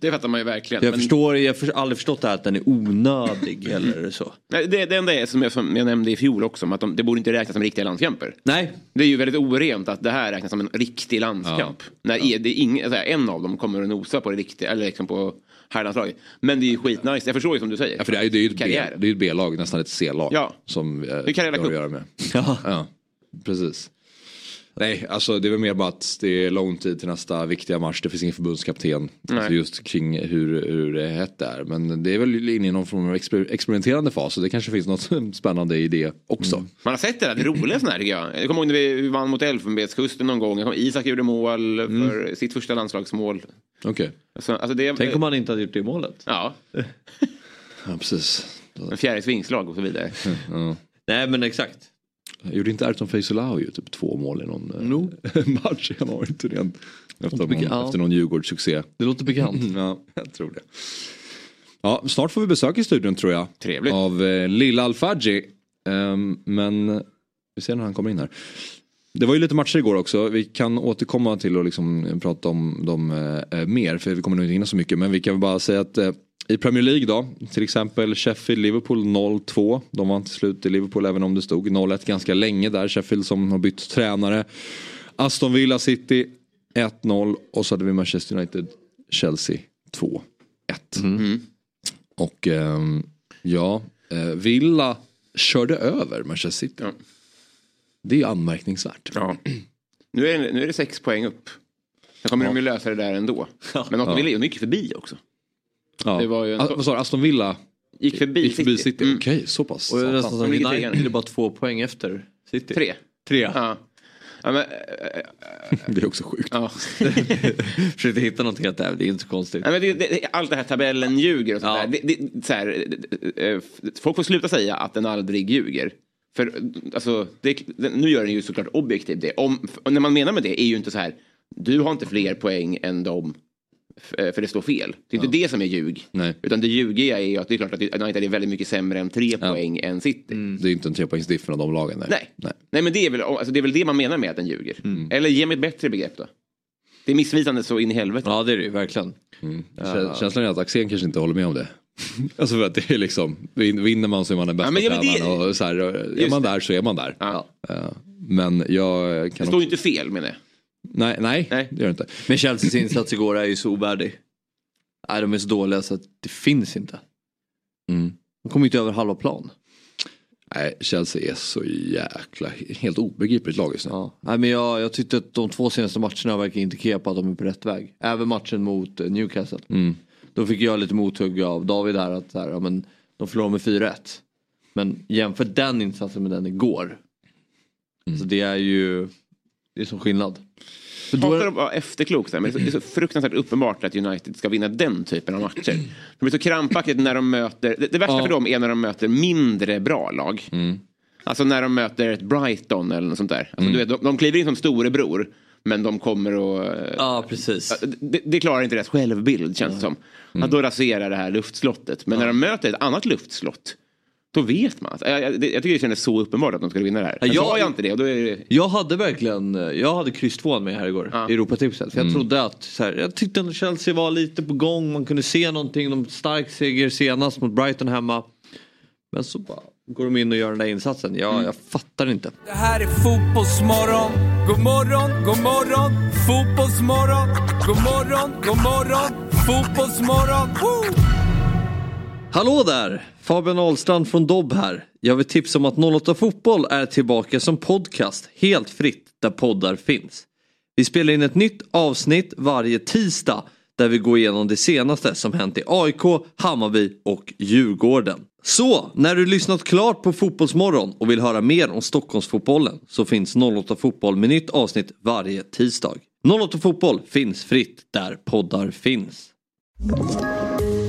Det fattar man ju verkligen. Jag men- förstår, jag har aldrig förstått det här att den är onödig eller så. Nej, det, det enda är som jag, som jag nämnde i fjol också, att de, det borde inte räknas som riktiga landskamper. Nej. Det är ju väldigt orent att det här räknas som en riktig landskamp. När det är ingen, alltså, en av dem kommer att nosa på det riktiga, eller liksom på herrlandslaget. Men det är ju skitnice, jag förstår ju som du säger. Ja, för det är ju det är ju ett B- det är ju ett B-lag, nästan ett C-lag. Ja. Som eh, det har att göra med. Ja. precis. Nej, alltså det är väl mer bara att det är lång tid till nästa viktiga match. Det finns ingen förbundskapten. Nej. Alltså just kring hur, hur det hett är. Men det är väl inne i någon form av exper experimenterande fas. Och det kanske finns något spännande i det också. Man har sett det där, det roliga sådana här tycker jag. Jag kommer ihåg när vi vann mot Elfenbenskusten någon gång. Isak gjorde mål för sitt första landslagsmål. Okej. Alltså, alltså det, Tänk om han inte hade gjort det målet. Ja, Ja, precis. en fjärde svingslag och så vidare. Ja. Nej men exakt. Gjorde inte Erton Feisulao ju typ två mål i någon eh, No. match i januari-turnén? Efter, någon, mycket, ja. efter någon Djurgårdssuccé. Det låter bekant. Ja, jag tror det. Ja, snart får vi besök i studion tror jag. Trevligt. Av eh, Lilla Alfadji. Ehm, men vi ser när han kommer in här. Det var ju lite matcher igår också. Vi kan återkomma till och liksom prata om dem eh, mer. För vi kommer nog inte hinna så mycket. Men vi kan väl bara säga att eh, i Premier League då. Till exempel Sheffield-Liverpool 0-2. De vann till slut i Liverpool även om det stod 0-1 ganska länge där. Sheffield som har bytt tränare. Aston Villa City 1-0. Och så hade vi Manchester United Chelsea 2-1. Och ehm, ja, eh, Villa körde över Manchester City. Ja. Det är anmärkningsvärt. Ja. Nu, är det, nu är det sex poäng upp. Sen kommer de ju lösa det där ändå. Men Aston Villa gick förbi också. Ja. Det var ju en- Ah, vad sa du, Aston Villa Gick förbi gick förbi City. City? Mm. Okej, så pass. Och det är nästan som United är bara två poäng efter City. Tre. Tre. Ja. Ja, men, äh, Det är också sjukt. ja. Försökte hitta någonting att det är, det är inte så konstigt. Nej, men det, det, allt det här tabellen ljuger och sånt Ja. där. Det, det, så här, eh, folk får sluta säga att den aldrig ljuger. För alltså, det, nu gör den ju såklart objektivt det. Om, och när man menar med det är ju inte så här, du har inte fler poäng än dem eh, för det står fel. Det är inte det som är ljug. Nej. Utan det ljugiga är ju att det är klart att United är väldigt mycket sämre än tre poäng än City. Det är inte en trepoängsdiff mellan de lagen. Nej. Nej. Nej. Nej men det är, väl, alltså, det är väl det man menar med att den ljuger. Eller ge mig ett bättre begrepp då. Det är missvisande så in i helvete. Ja det är det ju verkligen. Kä- Känslan är att Axén kanske inte håller med om det. alltså för att det är liksom, vin- vinner man så är man den bästa Ja, men- ja, men det- tränaren. Och så här, är man det. där så är man där. Ja. Men jag Det kan står ju också... inte fel menar jag. Nej, nej, Nej. det gör det inte. Men Chelseas insats igår är ju så ovärdig. Nej, de är så dåliga så att det finns inte. Mm. De kommer inte över halva plan. Nej, Chelsea är så jäkla, helt obegripligt lag just nu. Ja. Nej, men jag, jag tyckte att de två senaste matcherna verkar indikera på att de är på rätt väg. Även matchen mot eh, Newcastle. Mm. Då fick jag lite mothugg av David här att så här, ja, men, de förlorade med 4-1. Men jämför den insatsen med den igår. Så det är ju det är som skillnad. Då Hatar är, att vara efterklok, men det är så- fruktansvärt uppenbart att United ska vinna den typen av matcher. Det blir så krampaktigt när de möter, det, det värsta för dem är när de möter mindre bra lag. Alltså när de möter ett Brighton eller något sånt där. Alltså, du vet, de, de kliver in som storebror. Men de kommer att... eh, ja precis. Det, det klarar inte deras självbild känns det som. Att då raserar det här luftslottet. Men när de möter ett annat luftslott. Då vet man. Jag, jag, jag tycker det kändes så uppenbart att de skulle vinna det här. Men Ja, jag- jag inte det. Och då är det Jag hade verkligen, jag hade kryss 2 med här igår i Europatipset. För jag trodde att, så här, jag tyckte att Chelsea var lite på gång, man kunde se någonting. De stark seger senast mot Brighton hemma. Men så bara går de in och gör den där insatsen. Jag, jag fattar inte. Det här är fotbollsmorgon. God morgon, god morgon. Fotbollsmorgon. God morgon, god morgon. Fotbollsmorgon. Woo! Hallå där! Fabian Ahlstrand från Dobb här. Jag vill tipsa om att 08 Fotboll är tillbaka som podcast helt fritt där poddar finns. Vi spelar in ett nytt avsnitt varje tisdag där vi går igenom det senaste som hänt i AIK, Hammarby och Djurgården. Så, när du lyssnat klart på Fotbollsmorgon och vill höra mer om Stockholmsfotbollen så finns 08 Fotboll med nytt avsnitt varje tisdag. 08 Fotboll finns fritt där poddar finns.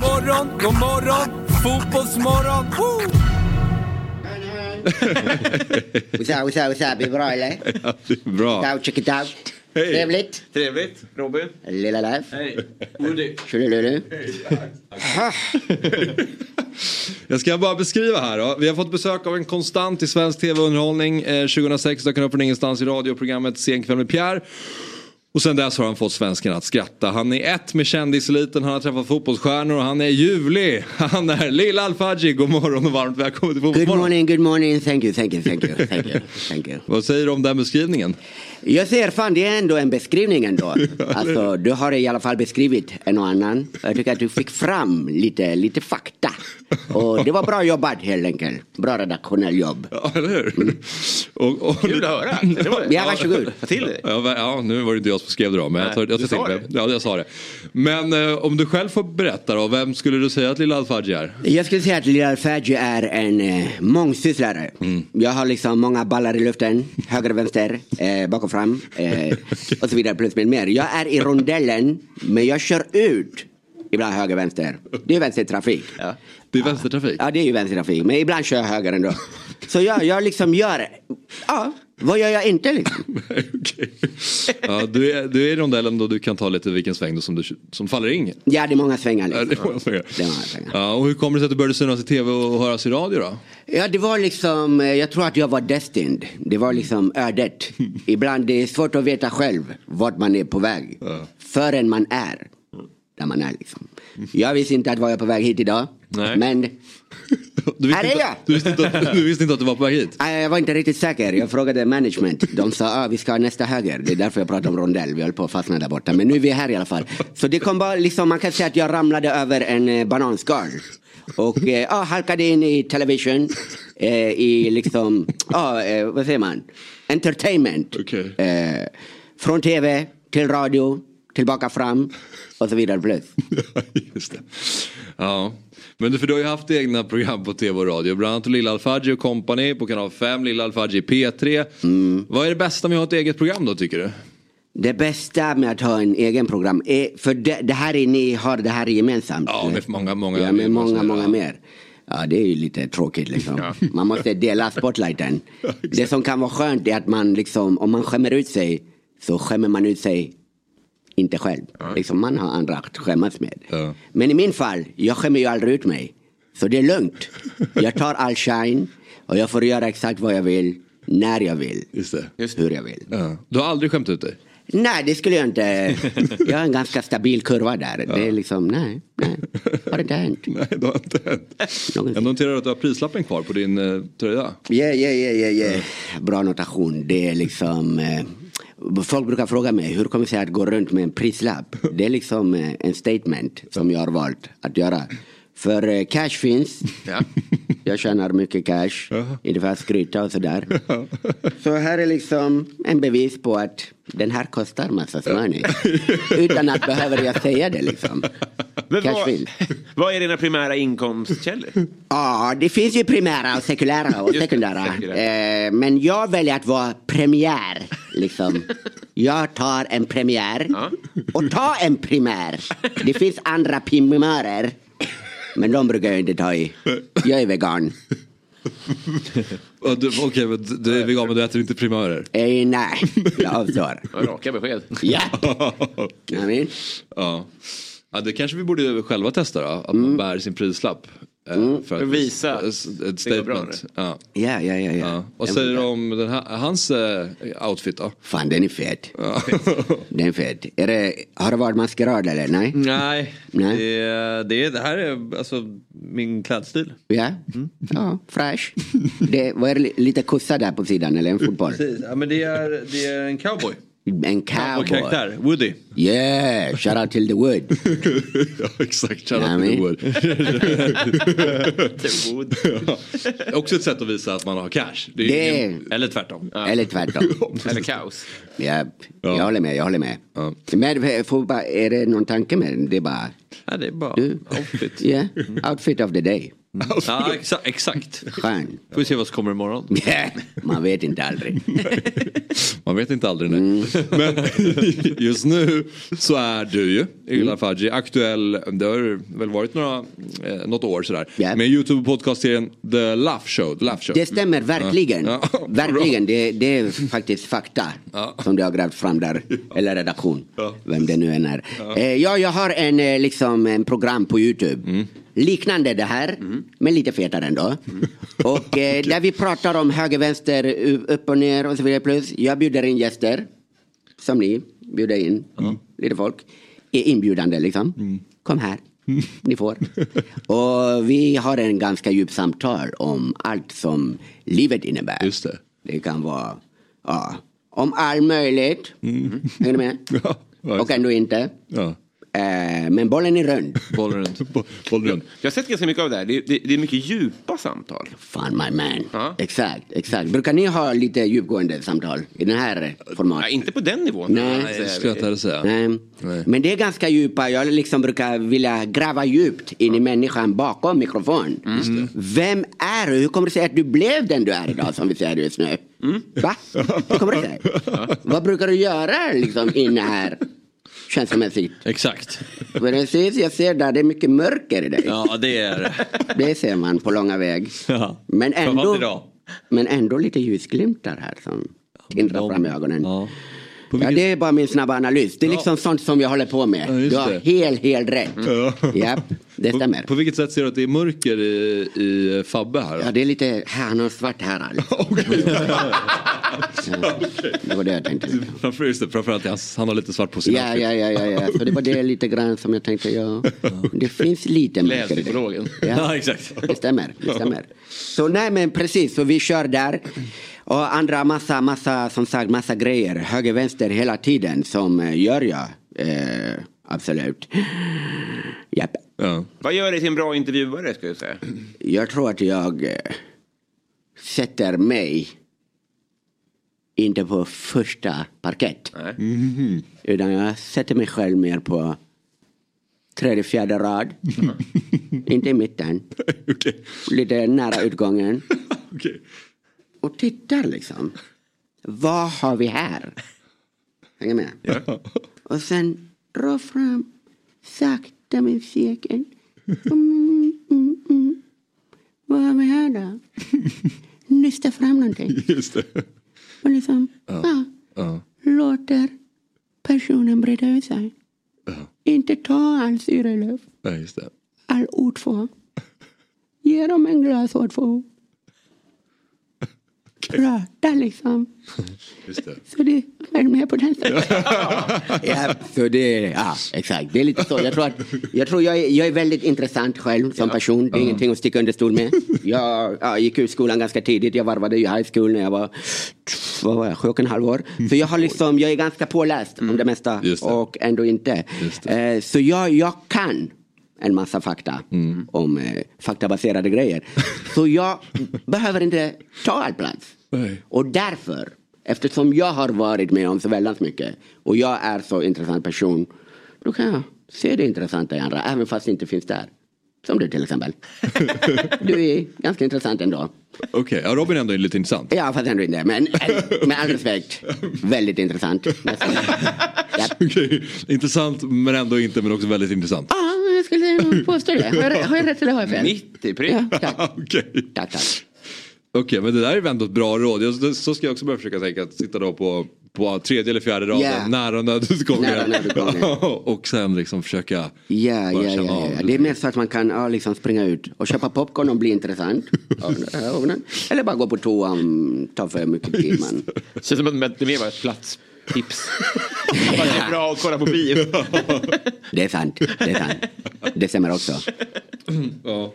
Morgon, god morgon, fotbollsmorgon. Woo! What's up, what's up, what's up? Är det bra eller? Ja, det är bra. Out, check it out. Hej. Trevligt. Trevligt. Robin. Lilla Leif. Hej. Woody. Tjolilulu. Jag ska bara beskriva här då. Vi har fått besök av en konstant i svensk tv-underhållning. Eh, 2006 dök han upp från ingenstans i radioprogrammet Sen kväll med Pierre. Och sen dess har han fått svensken att skratta. Han är ett med kändiseliten, han har träffat fotbollsstjärnor och han är ljuvlig. Han är Lilla Alfaji. God morgon och varmt välkommen till Good Fotbollsmorgon. morning, good morning. Thank you, thank you, thank you. Thank you, thank you. Vad säger du om den beskrivningen? Jag säger fan det är ändå en beskrivning ändå. Alltså du har i alla fall beskrivit en och annan. Jag tycker att du fick fram lite, lite fakta. Och det var bra jobbat helt enkelt. Bra redaktionell jobb. Ja, eller hur? Och, och, Kul att höra. Det var, Ja, varsågod. Ta till dig. Ja, va- ja, nu var det inte jag som skrev det då, men jag, tar, Nej, jag, du sa det. Ja, jag sa det. Men eh, om du själv får berätta då, vem skulle du säga att Lilla Alfaji är? Jag skulle säga att Lil Alfaji är en eh, mångsysslare. Jag har liksom många ballar i luften, höger och vänster, eh, bak och fram eh, och så vidare plus med mer. Jag är i rondellen men jag kör ut ibland höger och vänster. Det är vänstertrafik. Det är vänstertrafik? Ja det är ju vänstertrafik men ibland kör jag höger ändå. Så jag, jag liksom gör, ja vad gör jag inte liksom? Ja, du, är, du är i rondellen då du kan ta lite vilken sväng då som, du, som faller in. Ja det är många svängar. Ja, Liksom. det är många svängar. Det är många svängar. Ja, och hur kommer det sig att du började synas i tv och höras i radio då? Ja, det var liksom, eh, jag tror att jag var destined. Det var liksom ödet. Ibland det är svårt att veta själv vart man är på väg. Förrän man är där man är liksom. Jag visste inte att jag var på väg hit idag. Nej. Men Du visste, inte, du, visste inte du visste inte att du var på väg hit? eh, jag var inte riktigt säker. Jag frågade management. De sa ah, vi ska ha nästa höger. Det är därför jag pratar om rondell. Vi höll på att fastna där borta. Men nu är vi här i alla fall. Så det kom bara liksom, man kan säga att jag ramlade över en eh, bananskal. Och eh, ah, halkade in i television. Eh, I liksom, ah, eh, vad säger man? Entertainment. Eh, från tv till radio, tillbaka fram och så vidare plus. Just det. Ja, men du, för du har ju haft egna program på tv och radio. Bland annat Lilla Alfaji och Company på kanal 5, Lilla Alfaji P3. Mm. Vad är det bästa med att ha ett eget program då tycker du? Det bästa med att ha en egen program är, för det, det här är, ni har det här gemensamt. Ja, med många, många. Ja, med många, många mer. Ja, det är ju lite tråkigt liksom. Man måste dela spotlighten. det som kan vara skönt är att man liksom, om man skämmer ut sig så skämmer man ut sig inte själv. Liksom, man har andra att skämmas med. Men i min fall, jag skämmer ju aldrig ut mig. Så det är lugnt. Jag tar all shine och jag får göra exakt vad jag vill, när jag vill, Just det. hur jag vill. Ja. Du har aldrig skämt ut dig? Nej, det skulle jag inte. Jag har en ganska stabil kurva där. Det är liksom, nej, nej. Har inte hänt. Nej, det har inte hänt. Jag noterar att du har prislappen kvar på din eh, tröja. Ja, ja, ja, ja, ja. Bra notation. Det är liksom... Eh, folk brukar fråga mig hur kommer det sig att gå runt med en prislapp? Det är liksom eh, en statement som jag har valt att göra. För eh, cash finns. Jag tjänar mycket cash. Inte för att skryta och sådär. Så här är liksom en bevis på att den här kostar massa money. Utan att behöver jag säga det liksom. Men vad, vad är dina primära inkomstkällor? Ja, det finns ju primära och sekulära och sekundära. Eh, men jag väljer att vara premiär. Liksom. Jag tar en premiär och tar en primär. Det finns andra primörer. Men de brukar jag inte ta i. Jag är vegan. Okej, men du- är vegan men du äter inte primörer? Eh, nej, jag avstår. Raka besked. Ja. Ja. ja, det kanske vi borde själva testa då. Att man bär sin prislapp. Eh, För att Visa. Ett Det statement. Ja. Ja, ja, ja. ja. Vad säger du om den här, hans eh, outfit då? Fan, den är fet. Den är fet. Är det, har det varit maskerad eller? Nej? Nej, Nej. Det, det, det här är alltså min klädstil. Ja, ja fräsch. Det var det li- lite kossa där på sidan eller en fotboll? Precis. Ja, men det är, det är en cowboy. En cowboy. karaktär, Woody. Yeah, shout out till the wood. ja, exakt. Shout Ja, out to the wood. The wood. Ja. Också ett sätt att visa att man har cash. Det är Det- ingen, eller tvärtom. Eller tvärtom. Eller kaos. Ja, jag håller med, jag håller med. Men eh, fotboll, är det någon tanke med den? Det är bara... Nej, det är bara Du, outfit. yeah, outfit of the day. Ja, exa exakt. Skön. Får vi se vad som kommer imorgon. Man vet inte aldrig. Man vet inte aldrig nej. Men just nu så är du ju, Ila Fadji, aktuell, det har väl varit några, eh, något år sådär. Med Youtube podcast-serien The Laugh Show. The Laugh Show. Det stämmer verkligen. Ja. Ja, verkligen. Det, det är faktiskt fakta som du har grävt fram där. Eller redaktion. Vem det nu än är. Ja. Eh, Ja, jag har en, eh, liksom, en program på Youtube. Mm. Liknande det här, men lite fetare ändå. Och eh, där vi pratar om höger, vänster, upp och ner och så vidare. Plus jag bjuder in gäster. Som ni bjuder in. Lite folk. Är inbjudande liksom. Mm. Kom här. Ni får. Och vi har en ganska djup samtal om allt som livet innebär. Just det. Det kan vara ja, om allt möjligt. Hänger du med? Och ändå inte. Ja. Eh, men bollen är rund. Bollen runt. Bollen runt. Jag har sett ganska mycket av det här. Det, det, det är mycket djupa samtal. Fan my man. Exakt, exakt. Brukar ni ha lite djupgående samtal i den här formatet? Nej, inte på den nivån. Nej. Nej, det skulle jag inte säga. Nej. Nej. Men det är ganska djupa. Jag liksom brukar vilja gräva djupt in i människan bakom mikrofon. Vem är du? Hur kommer det sig att du blev den du är idag som vi säger just nu? Va? Hur kommer det sig? Vad brukar du göra liksom inne här? Känslomässigt. Exakt. Precis, jag ser där det är mycket mörker i dig. Ja, det är det. Det ser man på långa väg. Ja. Men ändå, men ändå lite ljusglimtar här som tindrar fram i ögonen. Ja. Ja, det är bara min snabba analys. Det är liksom sånt som jag håller på med. just du har helt, helt rätt. Ja. Japp, det stämmer. På, på vilket sätt ser du att det är mörker i, i Fabbe här? Ja, det är lite, här, han har svart här. Ja, det var det jag tänkte. Framför, just det, framförallt han, han har lite svart på sin Ja, outfit. ja, ja, ja, ja. Så det var det lite grann som jag tänkte, ja. Det finns lite mörker i det. Läspsykologen. Ja. exakt. Det stämmer, det stämmer. Så nej men precis, så vi kör där. Och andra massa, massa, som sagt, massa grejer. Höger, vänster hela tiden som eh, gör jag. Eh, absolut. Japp. Ja. Vad gör dig till en bra intervjuare ska jag säga? Jag tror att jag eh, sätter mig inte på första parkett. Mhm. Utan jag sätter mig själv mer på tredje, fjärde rad. inte i mitten. Lite nära utgången. Okej. Och tittar liksom. Vad har vi här? Hänger med? Och sen dra fram sakta med säkert. Mm, mm, mm. Vad har vi här då? Nysta fram någonting. Just det. Och liksom, ja. Ja. låter personen breda ut sig. Inte ta all syreluft, Nej, just det. all O2. Ge dem en glas H2. Prata liksom. Just det. Så det är med på den ja, så det, ja, exakt. Det är lite så. Jag tror, att, jag, tror jag, är, jag är väldigt intressant själv som person. Det är ingenting att sticka under stol med. Jag ja, gick ut skolan ganska tidigt. Jag varvade ju high school när jag var, vad var jag, sju och en halv år. Så jag, har liksom, jag är ganska påläst om det mesta det. och ändå inte. Eh, så jag, jag kan en massa fakta om eh, faktabaserade grejer. Så jag behöver inte ta all plats. Nej. Och därför, eftersom jag har varit med om så väldigt mycket och jag är så intressant person, då kan jag se det intressanta i andra, även fast det inte finns där. Som du till exempel. Du är ganska intressant ändå. Okej, ja, Robin är ändå lite intressant. Ja, fast ändå inte. Men eh, med all respekt, väldigt intressant. Nästan. Okej, Intressant men ändå inte, men också väldigt intressant. Ja, jag skulle påstå det. Har jag, har jag rätt eller har jag fel? Mitt i prick. Ja, tack. Okej, tack, tack. Okej, men det där är väl ändå ett bra råd. Jag, så ska jag också börja försöka tänka att sitta då på, på tredje eller fjärde raden, Ja. nära nödutgången. Och sen liksom försöka Ja, bara ja, ja, av. Det är mer så att man kan ja, liksom springa ut och köpa popcorn och bli intressant. Det. Eller bara gå på toa om ta för mycket tid. Man. Känns som att det mer var ett platstips. Bara det är bra att kolla på bio. Det är sant. Det är sant. Det stämmer också. Ja.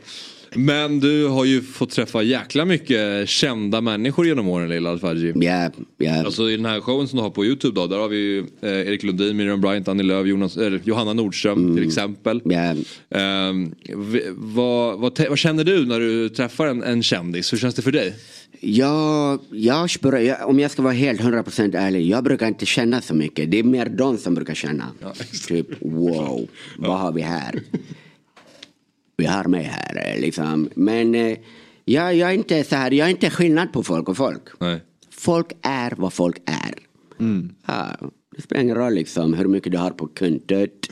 Men du har ju fått träffa jäkla mycket kända människor genom åren Lilla Alfaji. Ja, ja. Alltså i den här showen som du har på Youtube då, där har vi ju eh, Erik Lundin, Miriam Bryant, Annie Lööf, Jonas, eh, Johanna Nordström till exempel. Ja. Ehm, v- vad, vad, vad känner du när du träffar en, en kändis? Hur känns det för dig? Jag, jag, jag, om jag ska vara helt 100% ärlig, jag brukar inte känna så mycket. Det är mer de som brukar känna. typ, wow, vad har vi här? Vi har med här. eh, Liksom. Men eh, jag, jag, är inte så här, jag är inte skillnad på folk och folk. Nej. Folk är vad folk är. Ja, det spelar ingen roll liksom, hur mycket du har på kontot.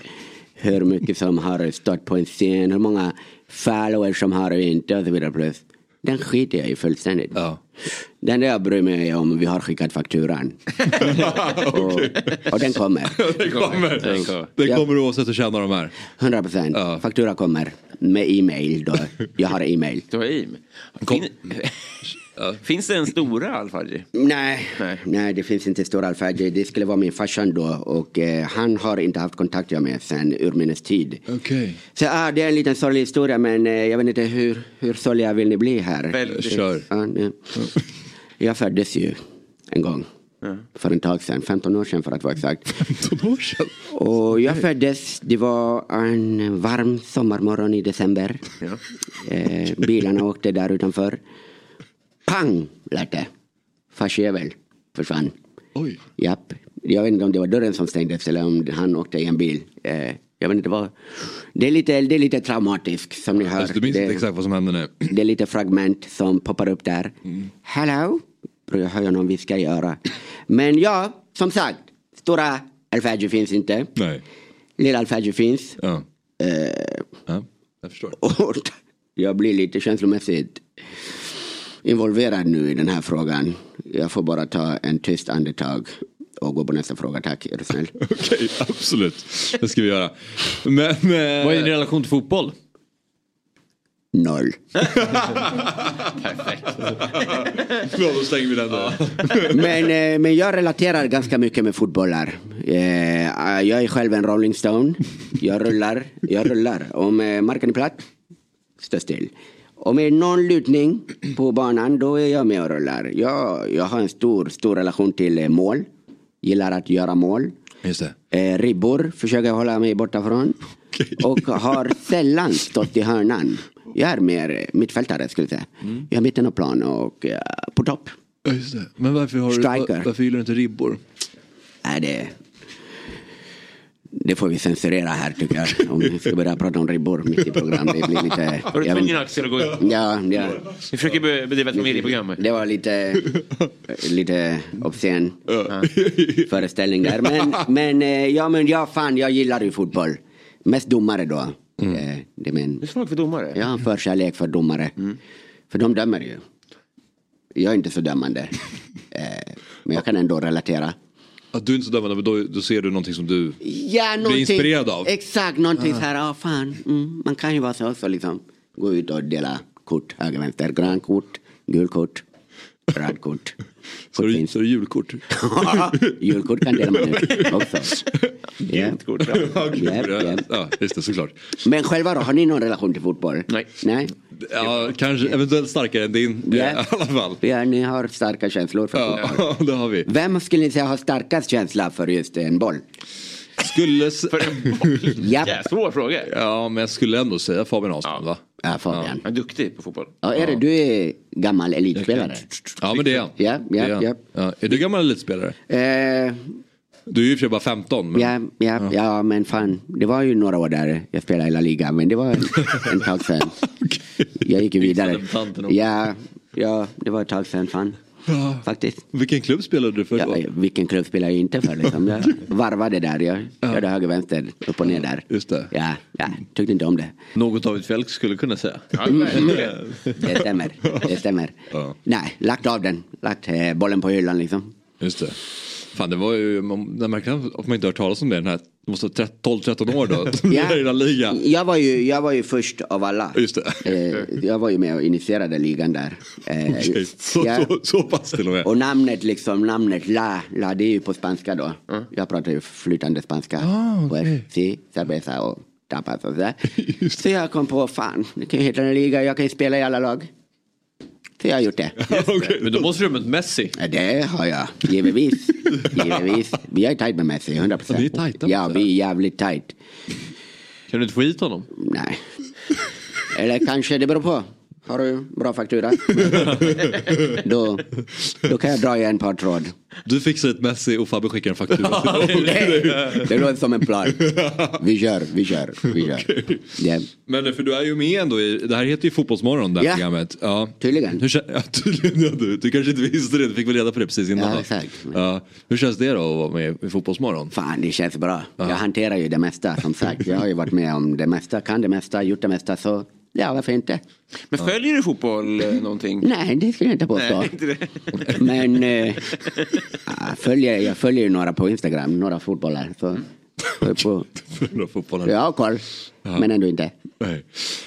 Hur mycket som har stått på en scen. Hur många followers som har du inte och så vidare. Plus. Den skiter jag i fullständigt. Den enda jag bryr mig om vi har skickat fakturan. och, och den kommer. Den kommer. Den Ja. kommer oavsett hur tjänar de här. 100 procent. Faktura kommer med e-mail. Då. Jag har e-mail. Du har im. Fin... Finns det en stora Al-Fajri? Nej, nej. det finns inte stor Al-Fajri. Det skulle vara min farsan då och eh, han har inte haft kontakt jag med sen urminnes tid. Okej. Så ah, det är en liten sorglig historia men eh, jag vet inte hur, hur sorgliga vill ni bli här? Väldigt. Kör. Ja, ja. Jag föddes ju en gång. För en tag sedan, 15 år sedan för att vara exakt. 15 år sedan? Och jag föddes, det var en varm sommarmorgon i december. Eh, bilarna åkte där utanför. Pang lät det. Farsjävel försvann. Oj. Japp. Jag vet inte om det var dörren som stängdes eller om han åkte i en bil. Eh, jag vet inte vad. Det är lite, det är lite traumatiskt som ni hör. Alltså, du minns det, inte exakt vad som hände nu? det är lite fragment som poppar upp där. Hello? Och jag hör någon viska i örat. Men ja, som sagt. Stora Al-Fajr finns inte. Nej. Lilla Al-Fajr finns. Ja. Eh, ja, jag förstår. och jag blir lite känslomässigt involverad nu i den här frågan. Jag får bara ta en tyst andetag och gå på nästa fråga. Tack, är du snäll. Okej, absolut. Det ska vi göra. Men, eh... Vad är din relation till fotboll? Noll. Perfekt. Bra, då stänger vi den där. Men, eh, men jag relaterar ganska mycket med fotbollar. Eh, jag är själv en Rolling Stone. Jag rullar, jag rullar. Om eh, marken är platt, stå still. Om det är någon lutning på banan, då är jag med och rullar. Jag, jag har en stor, stor relation till eh, mål. Gillar att göra mål. Just det. Eh, ribbor försöker jag hålla mig borta från. Och har sällan stått i hörnan. Jag är mer eh, mittfältare skulle jag säga. Jag är mitten av plan och eh, på topp. Just det. Men varför, har du, Striker. varför gillar du inte ribbor? Nej, det, det får vi censurera här tycker jag. Om vi ska börja prata om ribbor mitt i program. Det blir lite... Har du tvungen Axel att gå upp? Ja, ja. Vi försöker be- bedriva ett familjeprogram. Det var lite, lite obscen föreställning där. Men, men, eh, ja, men ja, fan, jag gillar ju fotboll. Mest domare då. Eh, Det är min, Du är svag för domare? har en förkärlek för domare. För de dömer ju. Jag är inte så dömande. Eh, Men jag kan ändå relatera. Att du är inte så dömande, men då, då ser du någonting som du Ja, blir inspirerad av. Exakt, någonting Ah. så här, ja fan, mm, man kan ju vara så också liksom. Gå ut och dela kort, höger, vänster, grönt kort, gult kort, röd kort. Så det, så är det julkort? Julkort kan dela man ut också. Ja. Julkort, ja. Ja, ja. ja, just det, såklart. Men själva då, har ni någon relation till fotboll? Nej. Nej? Ja, kanske eventuellt starkare än din Ja. eh, i alla fall. Ja, ni har starka känslor för fotboll. Ja, det har vi. Vem skulle ni säga har starkast känsla för just en boll? Skulle... s- Japp. Ja, svår fråga. Ja, men jag skulle ändå säga Fabian Ahlström va? Ja, Fabian. Han är duktig på fotboll. Ja, är det, du är gammal elitspelare? Ja, men det är han. Ja, ja, ja. Ja. Är du gammal elitspelare? Eh, Du är ju i och för sig bara 15. Men... Ja, ja, ja. men fan. Det var ju några år där jag spelade i La Liga. Men det var en, en tag sedan. Jag gick ju vidare. Ja, ja, det var ett tag sedan fan. Faktiskt. Vilken klubb spelade du för Ja, då? vilken klubb spelar jag inte för liksom. Jag varvade där. Jag körde höger, vänster, upp och ner där. Just det. Ja, ja, tyckte inte om det. Något David Fjälk skulle kunna säga. Mm. Det stämmer. Det stämmer. Ja. Nej, lagt av den. Lagt eh, bollen på hyllan liksom. Just det. Fan det var ju, man, märker att man inte har hört talas om det den här, det måste vara 12-13 år då. Ja. i den ligan. Jag var ju, jag var ju först av alla. Just det. Eh, jag var ju med och initierade ligan där. Eh, Okej, så, ja. så, så pass till och med. Och namnet liksom, namnet La, La det är ju på spanska då. Jag pratar ju flytande spanska. Ah, Och sí, cerveza och tapas och sådär. Så jag kom på, fan, det kan ju heta en liga, jag kan ju spela i alla lag. Så jag har gjort det. Men då måste du ha mött Messi. Ja, Det har jag, givetvis. givetvis. Vi är tajt med Messi, 100 procent. Ja, ni är tajta Ja, vi är jävligt tajt. Kan du inte få hit honom? Nej. Eller kanske, det beror på. Har du bra faktura? då, då kan jag dra i en par tråd. Du fixar ett Messi och Fabbe skickar en faktura. Det låter som en plan. Vi kör, vi kör, vi kör. Ja. Men för du är ju med ändå i, det här heter ju Fotbollsmorgon det här Ja. programmet. Ja. Tydligen. Hur, ja, tydligen ja, du, du kanske inte visste det, du fick väl reda på det precis innan. Ja, exakt. Ja. Hur känns det då att vara med i Fotbollsmorgon? Fan, det känns bra. Jag hanterar ju det mesta som sagt. Jag har ju varit med om det mesta, kan det mesta, gjort det mesta. Så ja, varför inte? Men följer du fotboll eh, någonting? Nej, det skulle jag inte påstå. Nej, inte det. Men eh, jag, följer, jag följer ju några på Instagram, några fotbollar. Så, på, Några fotbollare. jag har koll, men ändå inte. Nej.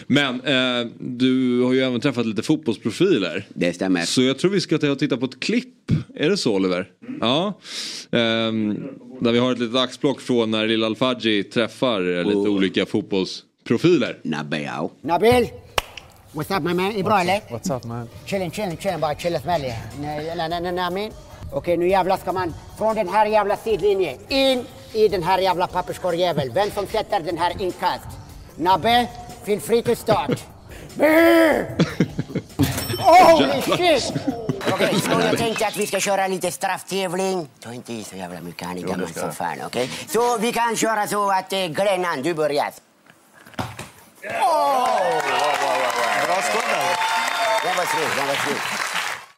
Men eh, du har ju även träffat lite fotbollsprofiler. Det stämmer. Så jag tror vi ska ta och titta på ett klipp. Är det så Oliver? Ja. Ehm, där vi har ett litet axplock från när Lilla Alfadji träffar eh, lite olika fotbollsprofiler. Nabbe, ja. Nabil! What's up my man? Är bra eller? What's up man? Chilling, chilling, chilling. Bara chilla smäller. Nej, nej, nej, nej, nej, min. Okej, nu jävlar ska man från den här jävla sidlinjen in i den här jävla papperskorgjävel. Vem som sätter den här inkast? Nabbe, feel free to start. Holy shit! Okej, så jag tänkte att vi ska köra lite strafftävling. Ta inte i så jävla mycket, han är gammal som fan. Okej? Så vi kan köra så att eh, Glennan, du börjar. Bra skott Den var snygg, den var snygg.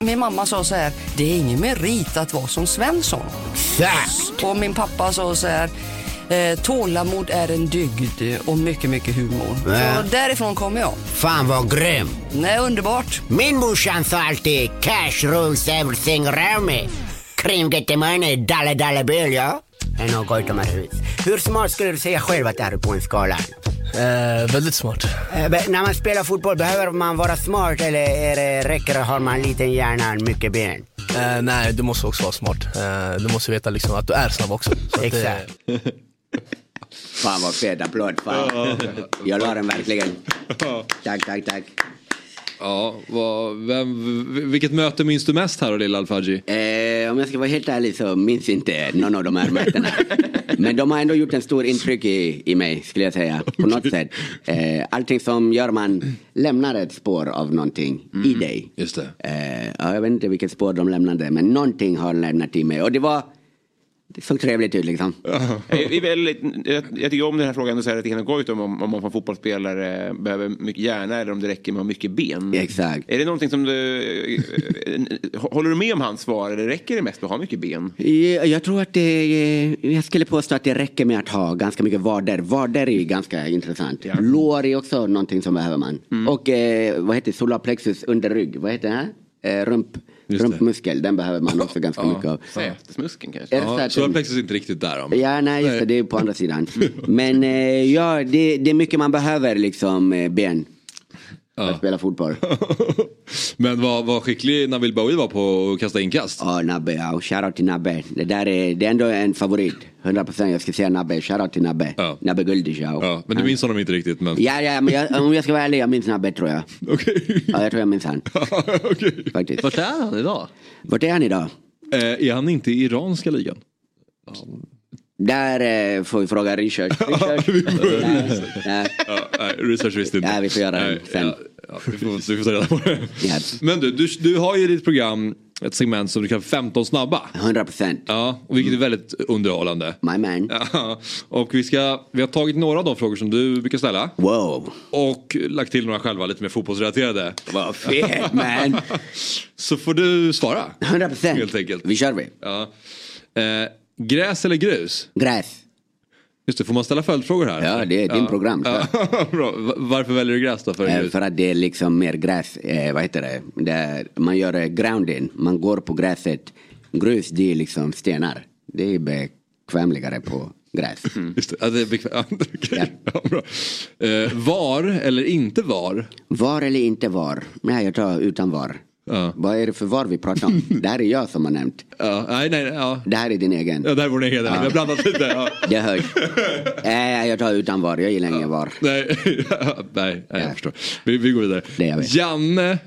Min mamma sa så här, det är ingen merit att vara som Svensson. Och min pappa sa så här, eh, tålamod är en dygd och mycket, mycket humor. Så därifrån kommer jag. Fan vad grym! Nej, underbart. Min morsan sa alltid cash rules everything around me. Cream get the money, dollar dollar bill, ja. Det är något utomhus. Hur smart skulle du säga själv att du är på en skala? Eh, väldigt smart. Eh, när man spelar fotboll, behöver man vara smart eller är det, räcker det har man liten hjärna, mycket ben? Eh, nej, du måste också vara smart. Eh, du måste veta liksom att du är snabb också. Exakt. Fan vad fet applåd. Fan. Jag la den verkligen. Tack, tack, tack. Ja, vad, vem, vilket möte minns du mest här då Lilla Alfadji? Eh, om jag ska vara helt ärlig så minns inte någon av de här mötena. Men de har ändå gjort en stor intryck i, i mig skulle jag säga. På något sätt. Eh, allting som gör man lämnar ett spår av någonting i dig. Just det. Eh, ja, jag vet inte vilket spår de lämnade men någonting har lämnat i mig. Och det var det såg trevligt ut liksom. Jag, är väldigt, jag, jag tycker om den här frågan och säger att det kan gå ut om, om man som fotbollsspelare behöver mycket hjärna eller om det räcker med att ha mycket ben. Exakt. Är det någonting som du... Håller du med om hans svar eller räcker det mest med att ha mycket ben? Ja, Jag tror att det, jag skulle påstå att det räcker med att ha ganska mycket vader. Vader är ju ganska intressant. Lår är också någonting som behöver man. Mm. Och eh, vad heter solarplexus under rygg? Vad heter det här? Eh, rump. Rumpmuskel, den behöver man också ganska mycket av. Sätesmuskeln kanske? Är det så Ja, att- Solarplexus är inte riktigt där. Om. Ja, nej, just det, det är på andra sidan. Men eh, ja, det, det är mycket man behöver liksom eh, ben. För att spela fotboll. Men vad, vad skicklig Nabil Baoui var på att kasta inkast. Ja, Nabbe, ja. Shoutout till Nabbe. Det där är, det är ändå en favorit. 100% jag ska säga Nabbe. Shoutout till Nabbe. Nabbe Guldic, ja. Ja, men du minns honom inte riktigt. Men... Ja, ja, men jag, om jag ska vara ärlig, jag minns Nabbe tror jag. Ja, jag tror jag minns han. Faktiskt. Vart är han idag? Vart är han idag? Eh, är han inte i iranska ligan? Där eh, får vi fråga Richard. Richard? nej, nej. Ja, research visste inte. Nej, vi får göra det sen. Ja, ja, vi, får, vi får ta reda på det. Men du, du, du har ju i ditt program ett segment som du kallar 15 snabba. 100%. Ja, och vilket är väldigt underhållande. My man. Ja, och vi, ska, vi har tagit några av de frågor som du brukar ställa. Wow. Och lagt till några själva lite mer fotbollsrelaterade. Vad fet man. Så får du svara. 100%. Helt enkelt. Vi kör vi. Ja. Eh, gräs eller grus? Gräs. Just det, får man ställa följdfrågor här? Ja, det är din program. Ja, bra. Va- Varför väljer du gräs då? För Eh, för att det är liksom mer gräs, eh, vad heter det? det man gör eh, grounding, man går på gräset. Grus det är liksom stenar. Det är bekvämligare på gräs. Just det, ja, det är bekvämt. Ja, okej. Ja, bra. Eh, var eller inte var? Var eller inte var? Nej, jag tar utan var. Vad är det för var vi pratar om? det här är jag som har nämnt. Ja, nej, nej, ja. Det här är din egen. Ja, det här är vår egen. Vi har blandat lite. Ja. Det hörs. Nej, jag tar utan var. Jag gillar ingen var. Nej, nej, nej jag förstår. Vi, vi går vidare. Det vi. Janne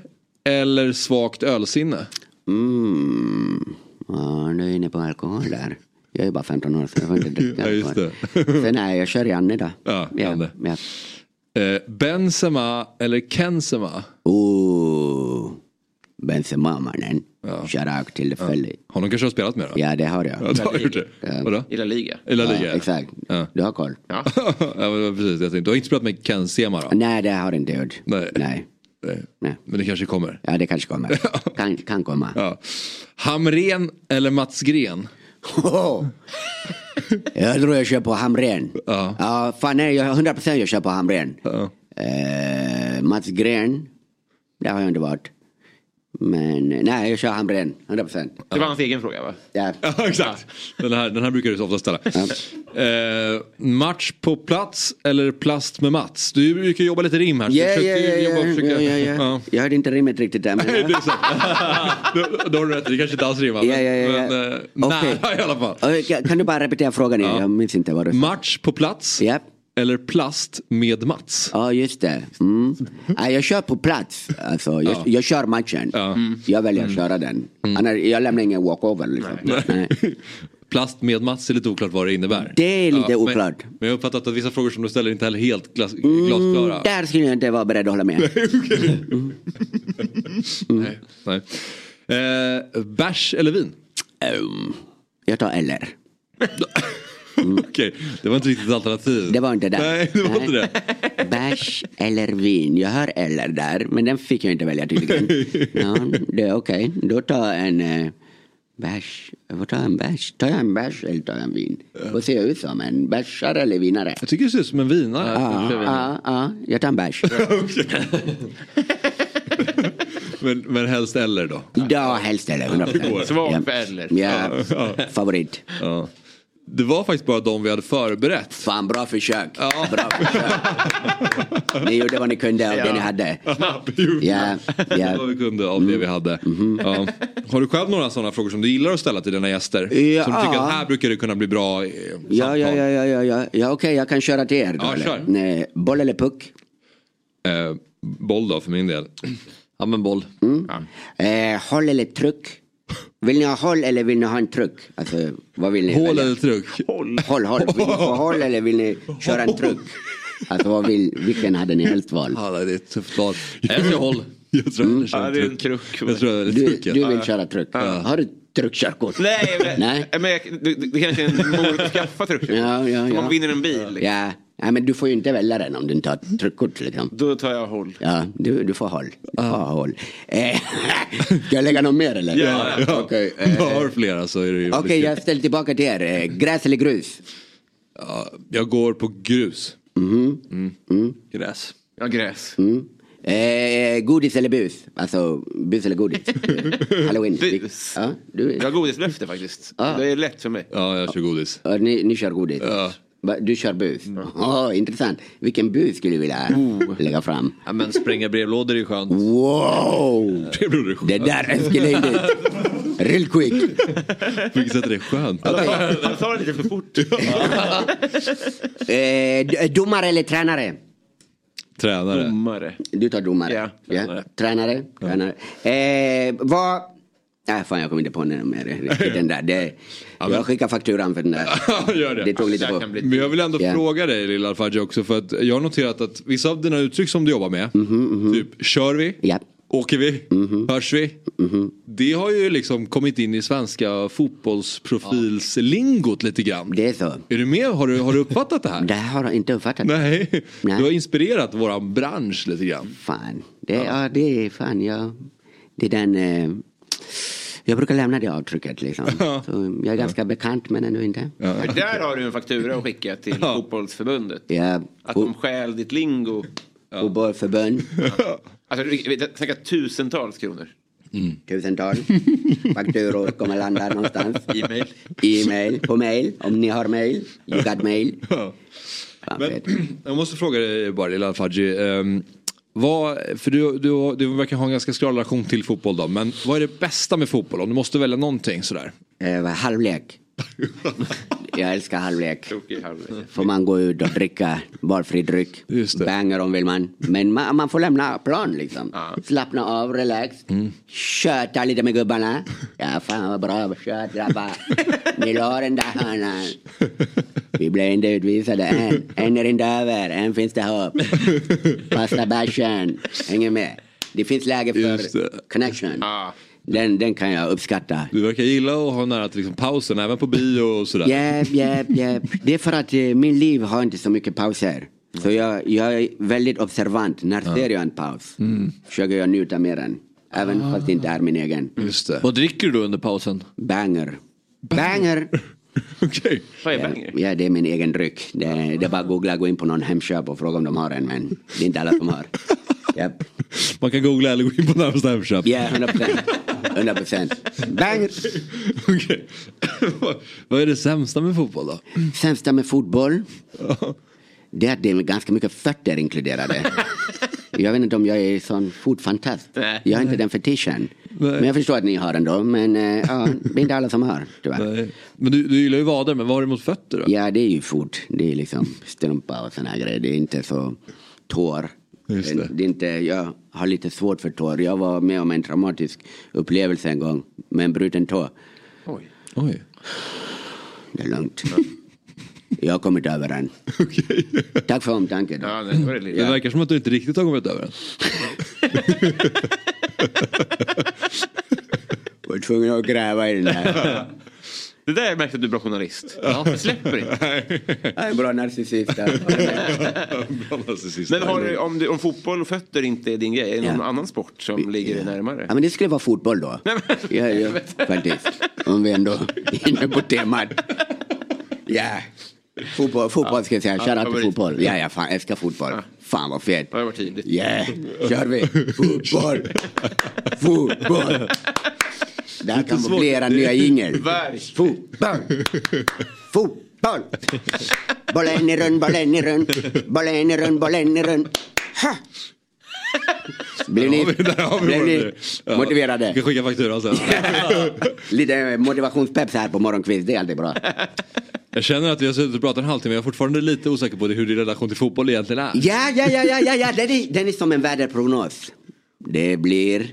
eller svagt ölsinne? Mm. Ja, nu är jag inne på alkohol där. Jag är bara 15 år så jag får inte dricka Ja. Sen nej, jag kör Janne då. Ja, Janne. ja. Eh, Benzema eller Kensema? Oh, Benzema mannen. Shoutout till the Philly. Honom kanske har spelat med då? Ja det har jag. Ja, du har gjort det. Vadå? I La Liga. I La Liga? Ja, exakt. Ja. Du har koll? Ja. ja precis, jag tänkte, du har inte spelat med Ken Sema då? Nej det har jag inte gjort. Nej. Nej. Nej. Men det kanske kommer? Ja det kanske kommer. kan, kan komma. Ja. Hamren eller Mats Gren? Jag tror jag kör på Hamren. Ja. Ja, fan nej, jag 100% jag kör på Hamren. Eh, Mats Gren, det har jag inte varit. Men nej, jag kör Hamren, 100%. Det var hans egen fråga va? Ja. Ja, exakt. Den här, den här brukar du så ofta ställa. Eh, match på plats eller plast med Mats? Du brukar jobba lite rim här. Ja, ja, ja, jobba ja, försöka- ja, ja, ja. Jag hörde inte rimmet riktigt där. Men... Det är sant. då, då har du rätt, det kanske inte alls rimmar. Ja, ja, ja, ja. Men, eh, Okej. nära i alla fall. Kan du bara repetera frågan igen? Jag minns inte vad du sa. Match på plats eller plast med Mats? Ja, just det. Mm. Nej, jag kör på plats. Alltså, jag, Ja. jag kör matchen. Jag väljer att köra den. Annars, jag lämnar ingen walkover. Liksom. Nej. Plast med Mats är lite oklart vad det innebär. Det är lite men, oklart. Men jag har uppfattat att vissa frågor som du ställer inte heller helt glas, glasklara. Mm, där skulle jag inte vara beredd att hålla med. Nej. Nej. Eh, bärs eller vin? Um, jag tar eller. Okej, det var inte riktigt ett alternativ. Det var inte det. Nej, det var Nej. inte det. Bärs eller vin. Jag hör eller där, men den fick jag inte välja tydligen. Ja, det är okej. Då tar jag en eh, bärs. Vad tar jag en bärs? Tar jag en bärs eller tar jag en vin? Vad ser jag ut som? En bärsare eller vinare? Jag tycker det ser ut som en vinare. Ja, ja, ja, jag tar en bärs. men, men helst eller då? Ja, helst eller. 100%. Svag eller. Ja, Ja. favorit. Ja. Det var faktiskt bara de vi hade förberett. Fan, bra försök. Bra försök. Ni gjorde vad ni kunde av det ni hade. Ja, Ja, det ja. vad vi kunde av det vi hade. Ja. Har du själv några sådana frågor som du gillar att ställa till dina gäster? Ja. Som du tycker att här brukar det kunna bli bra eh, Ja, ja, ja, ja, ja, ja. ja okej, jag kan köra till er då. Ja, eller? kör. Nej, boll eller puck? Eh, boll då för min del. Ja men boll. Mm. Eh, håll eller truck? Vill ni ha håll eller vill ni ha en truck? Alltså, vad vill ni Hål välja? eller truck? Håll, håll. Vill ni få håll eller vill ni köra en truck? Alltså, vad vill, vilken hade ni helst valt? Ja, det är ett tufft val. Jag säger håll. Jag tror Mm. jag kör Ja, en det är en truck. truck. Jag tror det är Du, trucken. du vill köra truck? Har du truckkörkort? Nej, men, Nej. men jag, det, det kanske är en morot att skaffa truck. Ja, ja, ja. man vinner en bil. liksom. Ja, Nej, men du får ju inte välja den om du inte har truckkort. Liksom. Då tar jag håll. Ja, du, du får håll. Du får håll. Eh, Ska jag lägga något mer eller? Ja, ja. Om du eh, har flera så är det ju Okej, väldigt jag ställer tillbaka till er. Eh, Gräs eller grus? Ja, jag går på grus. Mhm. Mm. Gräs. Ja, gräs. Mm. Eh, godis eller bus? Alltså bus eller godis? Halloween. Bus. Ja, du, Jag har godislöfte faktiskt. Ja. Det är lätt för mig. Ja, jag kör godis. ja, ni, ni kör godis? Ja. Du kör bus? Åh, intressant. Vilken bus skulle du vilja lägga fram? Ja men spränga brevlådor är skönt. Wow! Det beror det Det där escalated. Real quick. På vilket sätt är det skönt? Jag sa det lite för fort. Eh, domare eller tränare? Tränare. Domare. Du tar domare? Ja, Ja. Tränare? Tränare. Eh, vad... Nej, fan jag kommer inte på den mer den där. Det, jag skickar fakturan för den där. Gör det. Det tog lite på. Men jag vill ändå Ja. fråga dig Lilla Alfadji också för att jag har noterat att vissa av dina uttryck som du jobbar med, typ kör vi, Ja. Åker vi, Mhm. hörs vi. Det har ju liksom kommit in i svenska fotbollsprofilslingot lite grann. Det är så. Är du med? Har du, har du uppfattat det här? Det här har jag inte uppfattat. Nej. Nej. du har inspirerat våran bransch lite grann. Fan. Det, ja. det är fan jag... Det är den... Eh, jag brukar lämna det avtrycket liksom. Så jag är ganska bekant men ändå inte. För där har du en faktura att skicka till fotbollsförbundet. Ja. Att de stjäl ditt lingo. Fotbollförbund. Alltså, snackar tusentals kronor. Tusental. Fakturor kommer landa någonstans. E-mail. E-mail. På mail. Om ni har mail. You got mail. Fan, Men, jag måste fråga dig bara Lilla Alfadji. Um, vad, för du, du, du verkar ha en ganska skral relation till fotboll då. Men vad är det bästa med fotboll? Om du måste välja någonting sådär. Eh, vad, halvlek. jag älskar halvlek. Halvlek. Får man gå ut och dricka valfri dryck. Just det. Banger om vill man. Men man, man får lämna plan liksom. Slappna av, relax. Köta lite med gubbarna. Ja fan vad bra, kört grabbar. Ni la den där hörnan. Vi blev inte utvisade än. En är inte över, en finns det hopp. Pasta bärsen, hänger med. Det finns läge för connection. Den, den kan jag uppskatta. Du verkar gilla att ha nära till liksom pausen, även på bio och sådär. Japp, japp, japp. Det är för att eh, min liv har inte så mycket pauser. Så jag, jag är väldigt observant. När Ja. ser jag en paus? Mm. Försöker jag njuta mer än. Även fast det inte är min egen. Just det. Vad dricker du under pausen? Banger. Banger! Okej. Vad är banger? Ja, det är min egen dryck. Det, det är bara att googla, gå in på någon Hemköp och fråga om de har en. Men det är inte alla som har. Japp. Man kan googla eller gå in på närmsta Hemköp. Ja, 100 procent. 100 procent. Banger! Okej. Vad är det sämsta med fotboll då? Sämsta med fotboll? Det är att det är ganska mycket fötter inkluderade. Jag vet inte om jag är sån fotfantast. Nej. Jag har inte den fetischen. Men jag förstår att ni har den då. Men eh, ja, det är inte alla som har tyvärr. Men du, du gillar ju vader, men vad har du emot fötter då? Ja, det är ju fot. Det är liksom strumpa och såna här grejer. Det är inte så tår. Just det. det är inte, jag har lite svårt för tår. Jag var med om en traumatisk upplevelse en gång med en bruten tå. Oj. Oj. Det är lugnt. Jag har kommit över den. Tack för omtanken. Ja, det var det. Det verkar som att du inte riktigt har kommit över den. var tvungen att gräva i den här. Det där märkte att du är bra journalist. Ja. Du släpper inte. Jag är en bra narcissist. Men har du, om, du, om fotboll och fötter inte är din grej, är det någon annan sport som ligger dig närmare? Ja, men det skulle vara fotboll då. Ja, ja, faktiskt. Om vi ändå är inne på temat. Ja. Fotboll, fotboll ska jag säga. Ja, Shoutout till favorit. fotboll. Ja, jag fan, älskar fotboll. Fan vad fett. Ja, det var tidigt. Yeah, kör vi. Fotboll. Fotboll. Det här kan bli era nya jingel. Fotboll. Fotboll. Bollen i rund, bollen i rund. Bollen i rund, bollen i rund. Ha! Blir ni, vi blir ni Ja. motiverade? Jag ska skicka fakturan sen. Lite motivationspeps här på morgonkvist, det är alltid bra. Jag känner att vi har suttit och pratat en halvtimme, jag är fortfarande lite osäker på det, hur din relation till fotboll egentligen är. Ja, ja, ja, ja, ja, ja. Den, är, den är som en väderprognos. Det blir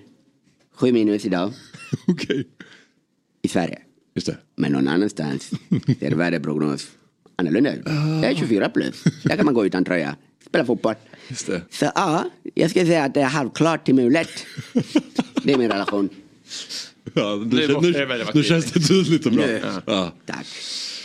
sju minus idag. Okej. I Sverige. Just det. Men någon annanstans är det väderprognos annorlunda ut. Det är 24 plus. Där kan man gå utan tröja. Spela fotboll. Just det. Så ja, jag ska säga att det är halvklart till mulet. Det är min relation. Ja, Nu nu, måste nu, känns det tydligt och bra. Nu. Ja. Tack.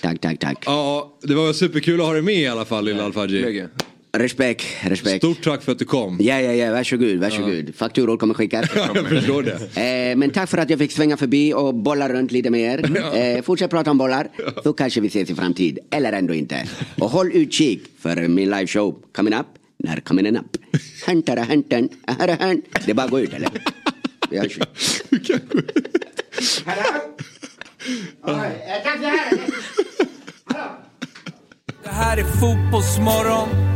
Tack, tack, tack. ja, det var superkul att ha dig med i alla fall, lilla Alfaji. Respekt, respekt. Stort tack för att du kom. Ja, ja, ja, varsågod, varsågod. Fakturor kommer skickas. jag förstår det. Eh, men tack för att jag fick svänga förbi och bolla runt lite mer. Eh, fortsätt prata om bollar, så kanske vi ses i framtid. Eller ändå inte. Och håll utkik för min liveshow coming up. När coming in up? Häntara hänten, ahara. Det är bara att gå ut eller? Vi hörs. Det här är Fotbollsmorgon.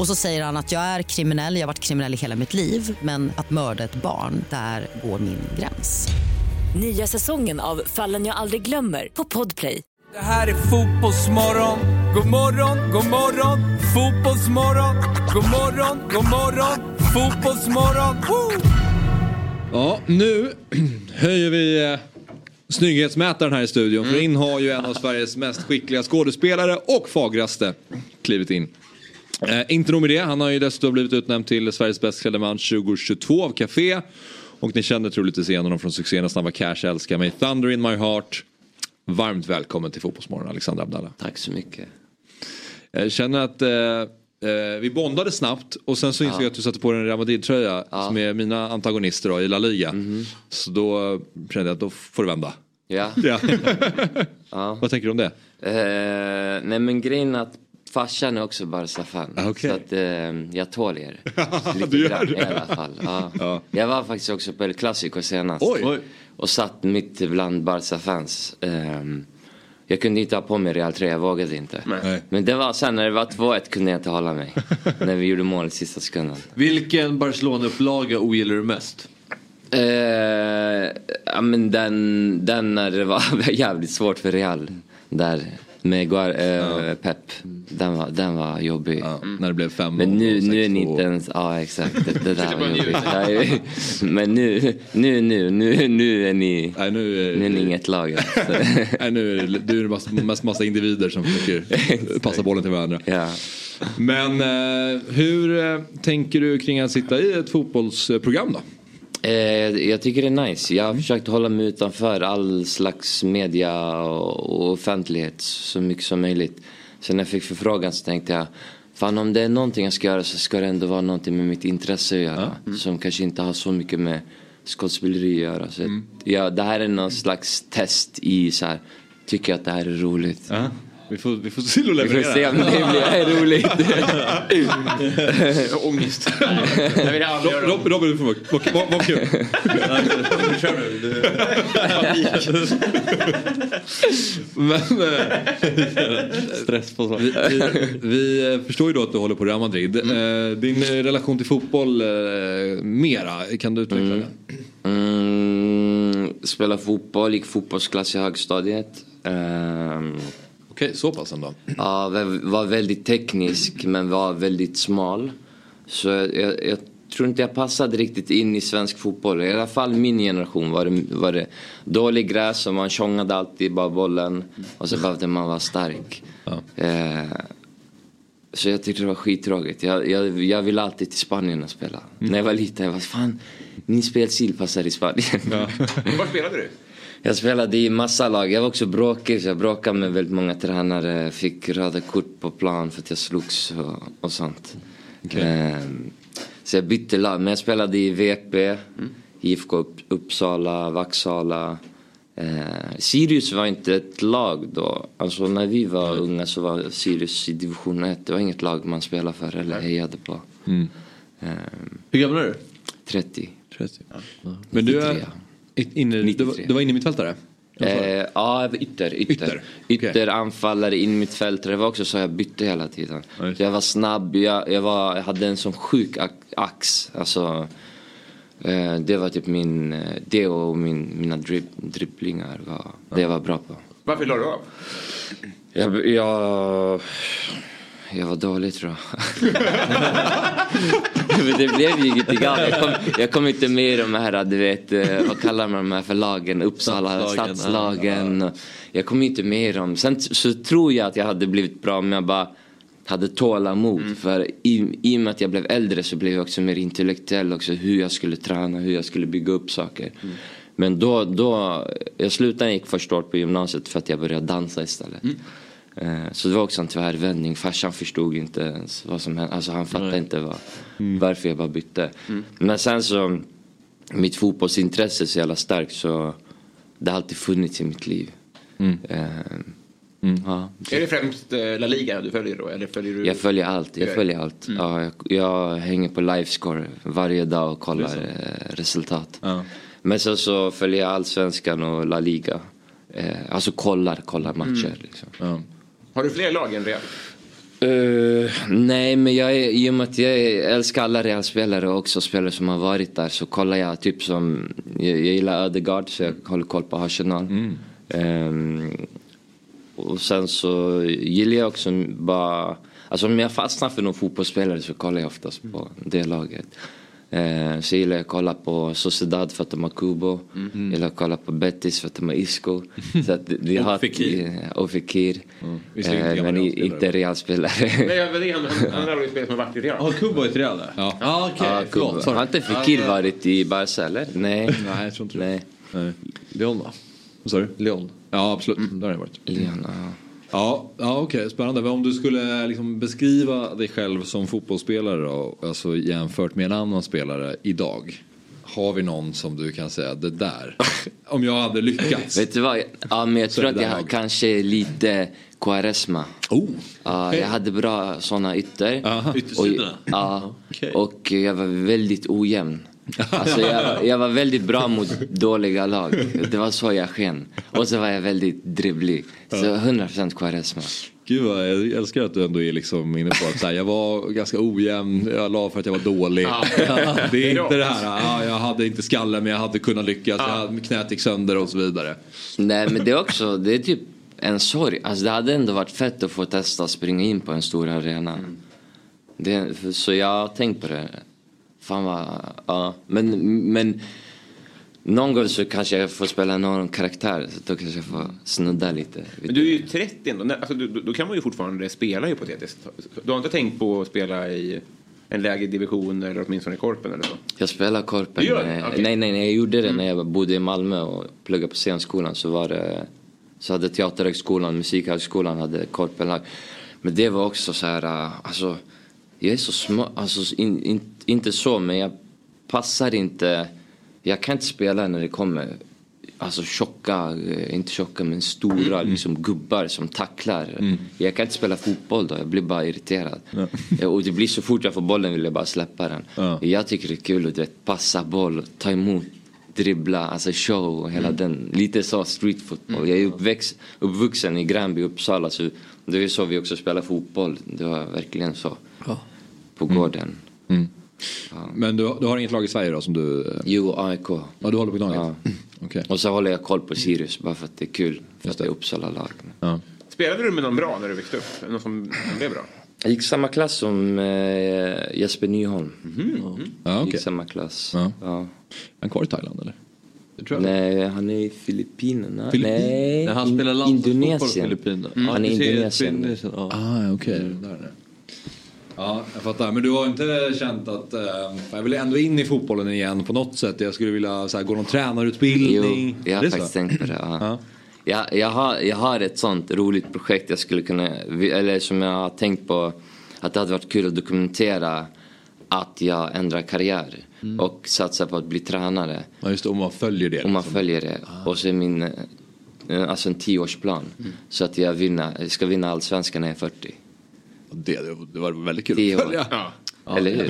Och så säger han att jag är kriminell, jag har varit kriminell i hela mitt liv men att mörda ett barn, där går min gräns. Nya säsongen av Fallen jag aldrig glömmer på Podplay. Det här är Fotbollsmorgon. God morgon, god morgon. Fotbollsmorgon. God morgon, god morgon. Fotbollsmorgon. Woo! Ja, nu höjer vi eh, snygghetsmätaren här i studion. För in har ju en av Sveriges mest skickliga skådespelare och fagraste klivit in. Eh, inte nog med det, han har ju dessutom blivit utnämnd till Sveriges bäst klädda man 2022 av Café. Och ni känner troligtvis igen honom från succén Snabba Cash, Älskar mig, Thunder in my heart. Varmt välkommen till Fotbollsmorgon Alexander Abdallah. Tack så mycket. Jag känner att eh, eh, vi bondade snabbt och sen så insåg Ja. jag att du satte på dig en Real Madrid-tröja som är mina antagonister då, i La Liga. Så då eh, kände jag att då får du vända. Ja. Ja. ja. Vad tänker du om det? Eh, nej men grejen att farsan är också Barca-fan. Ah, okej. Så att eh, jag tål er. Lite du gör det. i alla fall. Ja. Jag var faktiskt också på El Clasico senast. Oj. Oj. Och satt mitt bland Barca-fans. Ehm, Jag kunde inte ha på mig Real 3, jag vågade inte. Nej. Men det var sen när det var 2-1 kunde jag inte hålla mig. när vi gjorde mål i sista sekunden. Vilken Barcelona-upplaga ogillar du mest? Eh, ja men den, den när det var jävligt svårt för Real. Där med Guar, eh, Pep. Den var, den var jobbig. När det blev 5 Men nu, nu är ni inte ens, ja exakt. Det, det där var jobbigt. Men nu, nu, nu, nu, nu är ni, Nej, nu, är, nu är ni inget lag. alltså. Nej, nu är det, du är det mest, mest massa individer som försöker passa bollen till varandra. Ja. Men eh, hur eh, tänker du kring att sitta i ett fotbollsprogram då? Eh, jag tycker det är nice. Jag har försökt hålla mig utanför all slags media och, offentlighet så mycket som möjligt. Så när jag fick förfrågan så tänkte jag Fan om det är någonting jag ska göra så ska det ändå vara någonting med mitt intresse att göra. Som kanske inte har så mycket med skådespeleri att göra. Så Mm. ja, det här är någon slags test i så här. Tycker jag att det här är roligt? Vi får, vi får se och Vi får se om det blir roligt. Ångest. Rob- Rob- Robin, du får vara vad- vad- vad kul. Men, eh, Stress på så. vi, vi, vi eh, förstår ju då att du håller på Real Madrid. Eh, Din relation till fotboll mera, kan du utveckla den? Mm, spela fotboll, gick fotbollsklass i högstadiet. Um, Okej, så pass ändå? Ja, var- var väldigt teknisk men var väldigt smal. Så jag, jag, jag tror inte jag passade riktigt in i svensk fotboll. I alla fall min generation var det, var det dålig gräs och man tjongade alltid bara bollen. Och så behövde man vara stark. Eh, så jag tyckte det var skittråkigt. Jag, jag, jag ville alltid till Spanien och spela. När jag var liten, jag var fan, min spelstil passar i Spanien. Var spelade du? Jag spelade i massa lag. Jag var också bråkig så jag bråkade med väldigt många tränare. Fick röda kort på plan för att jag slogs och, och sånt. Ehm, så jag bytte lag. Men jag spelade i VP, IFK Upp, Uppsala, Vaksala. Eh, Sirius var inte ett lag då. Alltså när vi var unga så var Sirius i division 1. Det var inget lag man spelade för eller hejade på. Mm. Ehm, Hur gammal är du? 30. 30. Men du är 93. Inne, du, var- du var inne i mittfältare? Eh, ja, jag var ytter. Ytter, ytter. anfallare, in mittfältare. Det var också så jag bytte hela tiden. Så jag var snabb, jag, jag, var, jag hade en sån sjuk ax. Alltså, eh, det var typ min, eh, det och min, mina drib, dribblingar var det jag var bra på. Varför la du av? Jag, jag, jag var dålig tror jag. Det blev ju ingenting av. Jag kom, jag kom inte med i de här, du vet, eh, vad kallar man de här för lagen? Uppsala, Stadslagen, stadslagen. Jag kom inte med i dem. Sen så tror jag att jag hade blivit bra om jag bara hade tålamod. För i, i och med att jag blev äldre så blev jag också mer intellektuell också. Hur jag skulle träna, hur jag skulle bygga upp saker. Men då, då, jag slutade gick första året på gymnasiet för att jag började dansa istället. Eh, Så det var också en tvärvändning. Farsan förstod inte ens vad som hände. Alltså han fattade inte vad, varför jag bara bytte. Men sen så, mitt fotbollsintresse är så jävla starkt så det har alltid funnits i mitt liv. Eh, Ja. Är det främst eh, La Liga du följer då? Eller följer du... Jag följer allt, jag följer allt. Mm. Ja, jag, jag hänger på livescore varje dag och kollar eh, resultat. Men så, så följer jag allsvenskan och La Liga. Eh, alltså kollar, kollar matcher. Mm. Liksom. Har du fler lag än Real? Eh, nej, men jag är, i och med att jag älskar alla Real-spelare och också spelare som har varit där så kollar jag typ som, jag, jag gillar Ödegaard så jag håller koll på Arsenal. Ehm, och sen så gillar jag också bara, alltså om jag fastnar för någon fotbollsspelare så kollar jag oftast på det laget. Eh, så gillar jag att kolla på Sociedad för att de har Kubo. Jag gillar att kolla på Betis för att de har Isco. Så att vi Och har Fekir. eh, Och Fekir. Visserligen inte Eh, men i- inte realspelare. Nej, jag vet inte. Han, han har ju spelat som har varit i Real. Har Kubo ett Real där? Ja. Ah. Ja, Förlåt, Kubo. Har inte Fekir varit i Barca eller? Nej. Nej, jag tror inte Nej. Nej. Leon då? Vad sa du? Leon. Ja, absolut. Där har jag varit. Leon, ja. Ja, ja okej. Spännande. Men om du skulle liksom beskriva dig själv som fotbollsspelare då, alltså jämfört med en annan spelare idag. Har vi någon som du kan säga, det där, om jag hade lyckats. Vet du vad? Ja, men jag tror att det jag lag. kanske är lite Quaresma. Oh, Ja, okej. Jag hade bra sådana ytter. Aha. Och, ja, Okej. och jag var väldigt ojämn. Alltså jag, jag var väldigt bra mot dåliga lag. Det var så jag sken. Och så var jag väldigt dribblig. Så 100% Quaresma. Gud vad jag älskar att du ändå är liksom inne på att så här, jag var ganska ojämn, jag la för att jag var dålig. Ja. Det är inte det här, ja, jag hade inte skallen men jag hade kunnat lyckas, jag hade, knät gick sönder och så vidare. Nej men det är också, det är typ en sorg. Alltså det hade ändå varit fett att få testa att springa in på en stor arena. Det, för- så jag har tänkt på det. Fan vad, ja. Men, men någon gång så kanske jag får spela någon karaktär. Så då kanske jag får snudda lite. Men du är ju 30 ändå. Alltså, du, då kan man ju fortfarande spela hypotetiskt. Du har inte tänkt på att spela i en lägre division eller åtminstone i Korpen eller så? Jag spelar korpen. Du gör det? eh, Okej. Nej, nej, nej, jag gjorde det när jag bodde i Malmö och pluggade på scenskolan. Så var det, så hade Teaterhögskolan, Musikhögskolan hade korpenlag. Men det var också så här, äh, alltså, jag är så små, alltså in, in, inte så, men jag passar inte, jag kan inte spela när det kommer Alltså tjocka, eh, inte tjocka men stora liksom gubbar som tacklar. Jag kan inte spela fotboll då, jag blir bara irriterad. Eh, Och det blir så fort jag får bollen vill jag bara släppa den. Jag tycker det är kul att vet, passa boll, ta emot, dribbla, alltså show och hela den. Lite så street football. Jag är uppväxt, uppvuxen i Gränby, Uppsala så det är så vi också spelar fotboll. Det var verkligen så. På gården. Men du, du har inget lag i Sverige då som du... eh, Jo, AIK. Ja, du håller på Gnaget? Ja. Okej. Och så håller jag koll på Sirius bara för att det är kul. För att det är Uppsala-lag. Ja. Spelade du med någon bra när du växte upp? Någon som, blev bra? Jag gick samma klass som eh, Jesper Nyholm. Ja, okej. Gick samma klass. Ja. Ja. Han kvar i Thailand eller? Nej, han är i Filippinerna. Filippin- Nej, Nej, han spelar in- landslagsfotboll i Indonesien. Filippinerna. Mm. Han är i Ja, Indonesien. Indonesien. Ah, okej. Är det. Ja, jag fattar. Men du har inte känt att... Eh, jag vill ändå in i fotbollen igen på något sätt. Jag skulle vilja så här, gå någon tränarutbildning. Jo, jag har faktiskt så? tänkt på det. Ja. Jag, jag, har, jag har ett sånt roligt projekt jag skulle kunna, eller som jag har tänkt på att det hade varit kul att dokumentera att jag ändrar karriär Mm. och satsar på att bli tränare. Ja, just det, om man följer det. Om man liksom. följer det. Och så är min, eh, alltså en tioårsplan. Mm. Så att jag vinner, ska vinna allsvenskan när jag är 40. Det, det var väldigt kul att följa. Eller hur?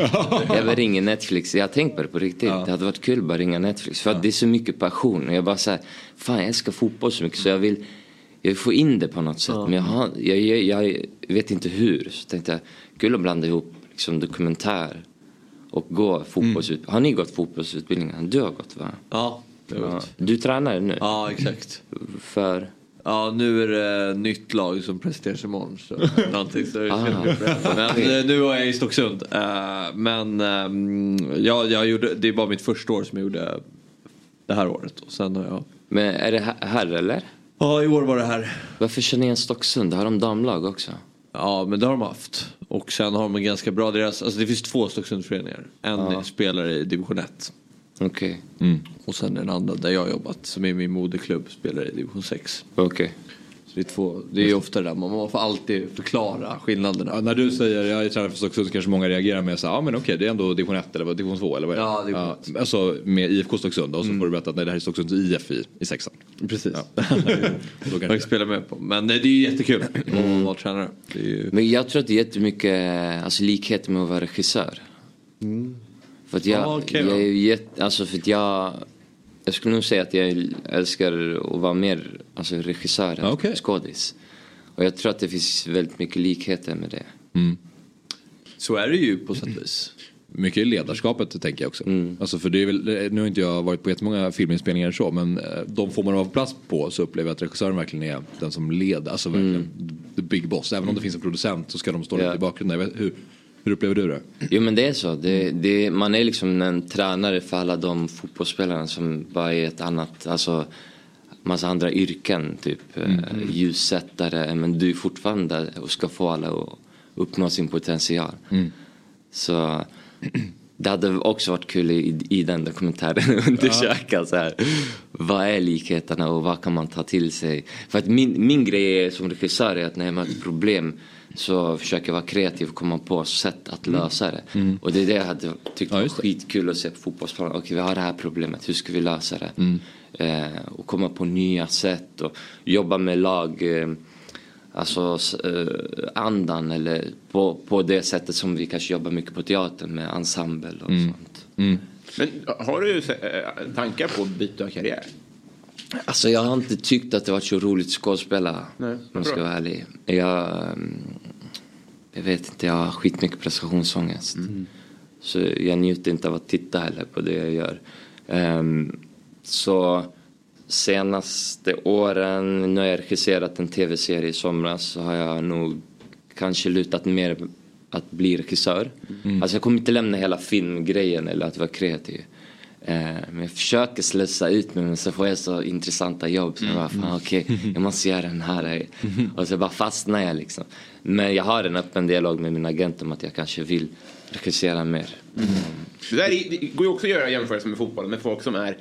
Jag vill ringa Netflix. Jag har tänkt på det på riktigt. Det hade varit kul att bara ringa Netflix. För att det är så mycket passion. Och jag bara säger, fan jag älskar fotboll så mycket så jag vill, jag vill få in det på något sätt. Men jag, har, jag, jag, jag vet inte hur. Så tänkte jag, kul att blanda ihop liksom, dokumentär och gå fotbollsutbildning. Har ni gått fotbollsutbildningen? Du har gått va? Ja, det har jag Ja. gått. Du tränar nu? Ja, exakt. För? Ja, nu är det nytt lag som presenteras imorgon. Så någonting så Ah. Men eh, nu är jag i Stocksund. Eh, Men ehm, ja, jag gjorde, det är bara mitt första år som jag gjorde det här året. Och sen har jag... Men är det här- eller? Ja, i år var det här. Varför känner jag igen Stocksund? Har de damlag också? Ja, men det har de haft. Och sen har de en ganska bra, deras, alltså det finns två Stocksundsföreningar. En Ja. spelar i division 1. Okej. Och sen den andra där jag har jobbat, som är min moderklubb, spelar i division 6. Okej. Så det är två, det är ofta det där, man får alltid förklara skillnaderna. Ja, när du säger jag är tränare för Stocksund så kanske många reagerar med ja men okej det är ändå division 1 eller division 2 eller vad är det? Ja, division ett. Alltså med IFK Stocksund och så får du berätta att nej det här är Stocksunds IF i, i sexan. Precis. Ja. Då Man kan spela med på. Men det är ju jättekul att vara tränare. Det är ju... Men jag tror att det är jättemycket alltså, likhet med att vara regissör. För att jag, då. jag är ju jätte, alltså för att jag, jag skulle nog säga att jag älskar att vara mer alltså, regissör än okej. skådis. Och jag tror att det finns väldigt mycket likheter med det. Så är det ju på sätt och vis. Mycket i ledarskapet tänker jag också. Alltså för det är väl, nu har inte jag varit på jättemånga filminspelningar så men eh, de får man vara på plats på så upplever jag att regissören verkligen är den som leder, alltså verkligen the big boss. Även om det finns en producent så ska de stå lite Ja. i bakgrunden. Jag vet- Hur, hur upplever du det? Jo men det är så. Det, det, man är liksom en tränare för alla de fotbollsspelarna som bara är ett annat, alltså massa andra yrken. Typ Mm. ljussättare. Men du är fortfarande där och ska få alla att uppnå sin potential. Mm. Så det hade också varit kul i, i den dokumentären att undersöka så här, vad är likheterna och vad kan man ta till sig. För att min, min grej är, som regissör är att när jag möter problem så försöker vara kreativ och komma på sätt att lösa det. Mm. Och det är det jag hade tyckt var skitkul att se på fotbollsplanen. Okej, vi har det här problemet, hur ska vi lösa det? Mm. Eh, och komma på nya sätt och jobba med lag. Eh, Alltså eh, andan eller på, på det sättet som vi kanske jobbar mycket på teatern med ensemble och Mm. sånt. Mm. Men har du eh, tankar på att byta karriär? Alltså jag har inte tyckt att det varit så roligt att skådespela. Nej, Om jag ska bra. vara ärlig. Jag, mm, jag vet inte, jag har skitmycket prestationsångest. Så jag njuter inte av att titta heller på det jag gör. Ehm, så senaste åren, när jag regisserat en tv-serie i somras så har jag nog kanske lutat mer att bli regissör. Mm. Alltså jag kommer inte lämna hela filmgrejen eller att vara kreativ. Eh, men jag försöker slösa ut mig men så får jag så intressanta jobb så jag bara, fan okej, jag måste göra den här. Och så bara fastnar jag liksom. Men jag har en öppen dialog med min agent om att jag kanske vill regissera mer. Det, där går ju också att göra jämförelser med fotbollen med folk som är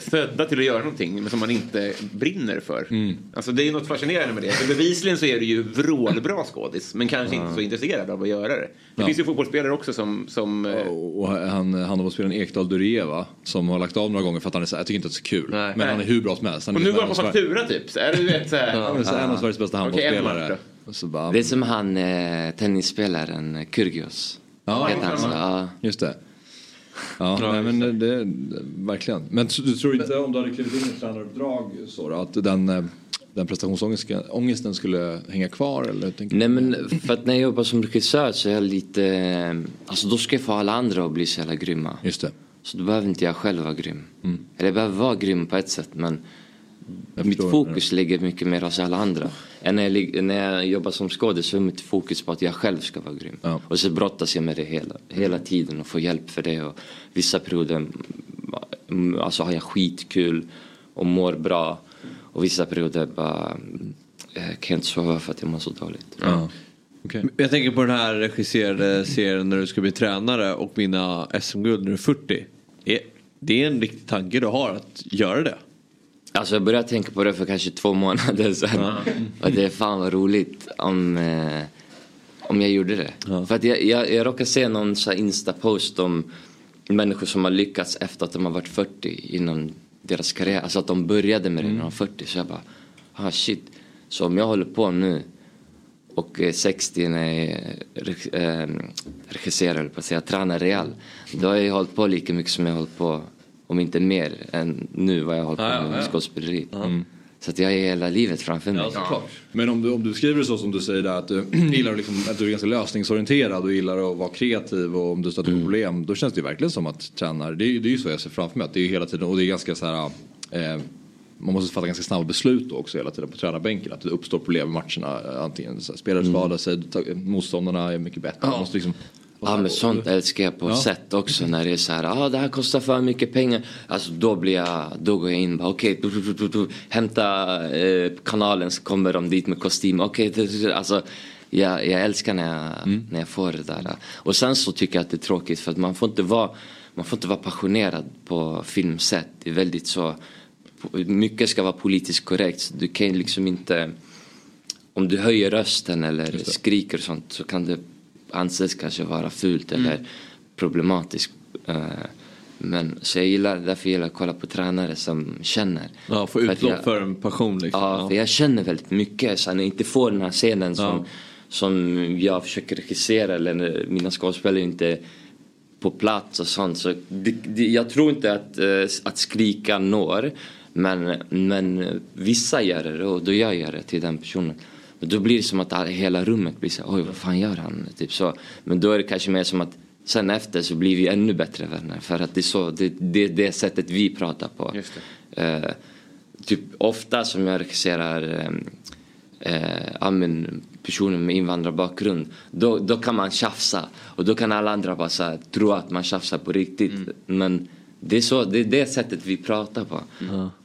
födda till att göra någonting men som man inte brinner för. Alltså det är något fascinerande med det. För bevisligen så är du ju vrålbra skådis men kanske inte så intresserad av att göra det. Det Ja. finns ju fotbollsspelare också som... som eh, Och han, handbollsspelaren Ekdal Dureva som har lagt av några gånger för att han är så jag tycker inte att det är så kul. Men han är hur bra som helst. Han och nu liksom går han en på faktura typ. Så är det, du vet, så här, Han är så- en av Sveriges bästa handbollsspelare. Och bara, Det är som han eh, tennisspelaren eh, Kyrgios. Ja, han? Ja. Just det. Ja, nej, men det, det, verkligen. Men du tror inte om du hade klivit in i ett tränaruppdrag så då, att den, eh, den prestationsångesten skulle hänga kvar? Eller, tänker Nej men för att när jag jobbar som regissör så är jag lite, eh, alltså då ska jag få alla andra att bli så jävla grymma. Just det. Så då behöver inte jag själv vara grym. Mm. Eller jag behöver vara grym på ett sätt men mitt förstår. fokus ligger mycket mer hos alla andra. Än när jag, när jag jobbar som skådis så är mitt fokus på att jag själv ska vara grym. Och så brottas jag med det hela, hela tiden och får hjälp för det. Och vissa perioder mm, alltså har jag skitkul och mår bra. Och vissa perioder bara eh, kan jag inte sova för att jag mår så dåligt. Ja. Jag tänker på den här regisserade serien när du ska bli tränare och vinna SM-guld när du är 40. Är- Det är en riktig tanke du har att göra det. Alltså jag började tänka på det för kanske två månader sedan. Och det är fan vad roligt om, eh, om jag gjorde det. För att jag, jag, jag råkade se någon så Insta-post om människor som har lyckats efter att de har varit 40 inom deras karriär. Alltså att de började med det när de var 40. Så jag bara, ah shit. Så om jag håller på nu och är 60 när jag eh, regisserar, eller på att säga, tränar Real. Då har jag hållit på lika mycket som jag har hållit på, om inte mer, än nu vad jag har hållit på Ja, ja, med ja. skådespeleri. Så att jag har hela livet framför mig. Men om du, om du skriver så som du säger där att du gillar liksom, att du är ganska lösningsorienterad och gillar att vara kreativ och om du stöter på problem. Då känns det ju verkligen som att tränare, det är, ju- det är ju så jag ser framför mig att det är hela tiden och det är ganska så här eh, man måste fatta ganska snabba beslut då också hela tiden på tränarbänken. Att det uppstår problem i matcherna. Antingen så här, spelare skadar sig, ta- motståndarna är mycket bättre. Man måste liksom, Ja men sånt älskar jag på Ja. sätt också när det är så här, ah, det här kostar för mycket pengar. Alltså då blir jag, då går jag in bara okej, du, hämta eh, kanalen så kommer de dit med kostym. Okej, du. alltså jag, jag älskar när jag, när jag får det där. Och sen så tycker jag att det är tråkigt för att man får inte vara, man får inte vara passionerad på filmsätt. Det är väldigt så, mycket ska vara politiskt korrekt. Så du kan liksom inte, om du höjer rösten eller skriker och sånt så kan det anses kanske vara fult eller Mm. problematiskt. Eh, Men så jag gillar, därför gillar jag att kolla på tränare som känner. Ja, få För utlopp jag- för en passion liksom. Ja, för jag känner väldigt mycket. Så när jag inte får den här scenen som, Ja. som jag försöker regissera eller när mina skådespelare inte på plats och sånt. Så det, det, jag tror inte att, eh, att skrika når. Men, men vissa gör det och då jag gör det till den personen. Då blir det som att hela rummet blir så oj vad fan gör han? Typ så. Men då är det kanske mer som att sen efter så blir vi ännu bättre vänner. För att det är så, det, det, det sättet vi pratar på. Eh, typ ofta som jag regisserar eh, eh, men personer med invandrarbakgrund då, då kan man tjafsa och då kan alla andra bara så här, tro att man tjafsar på riktigt men det är, så, det är det sättet vi pratar på.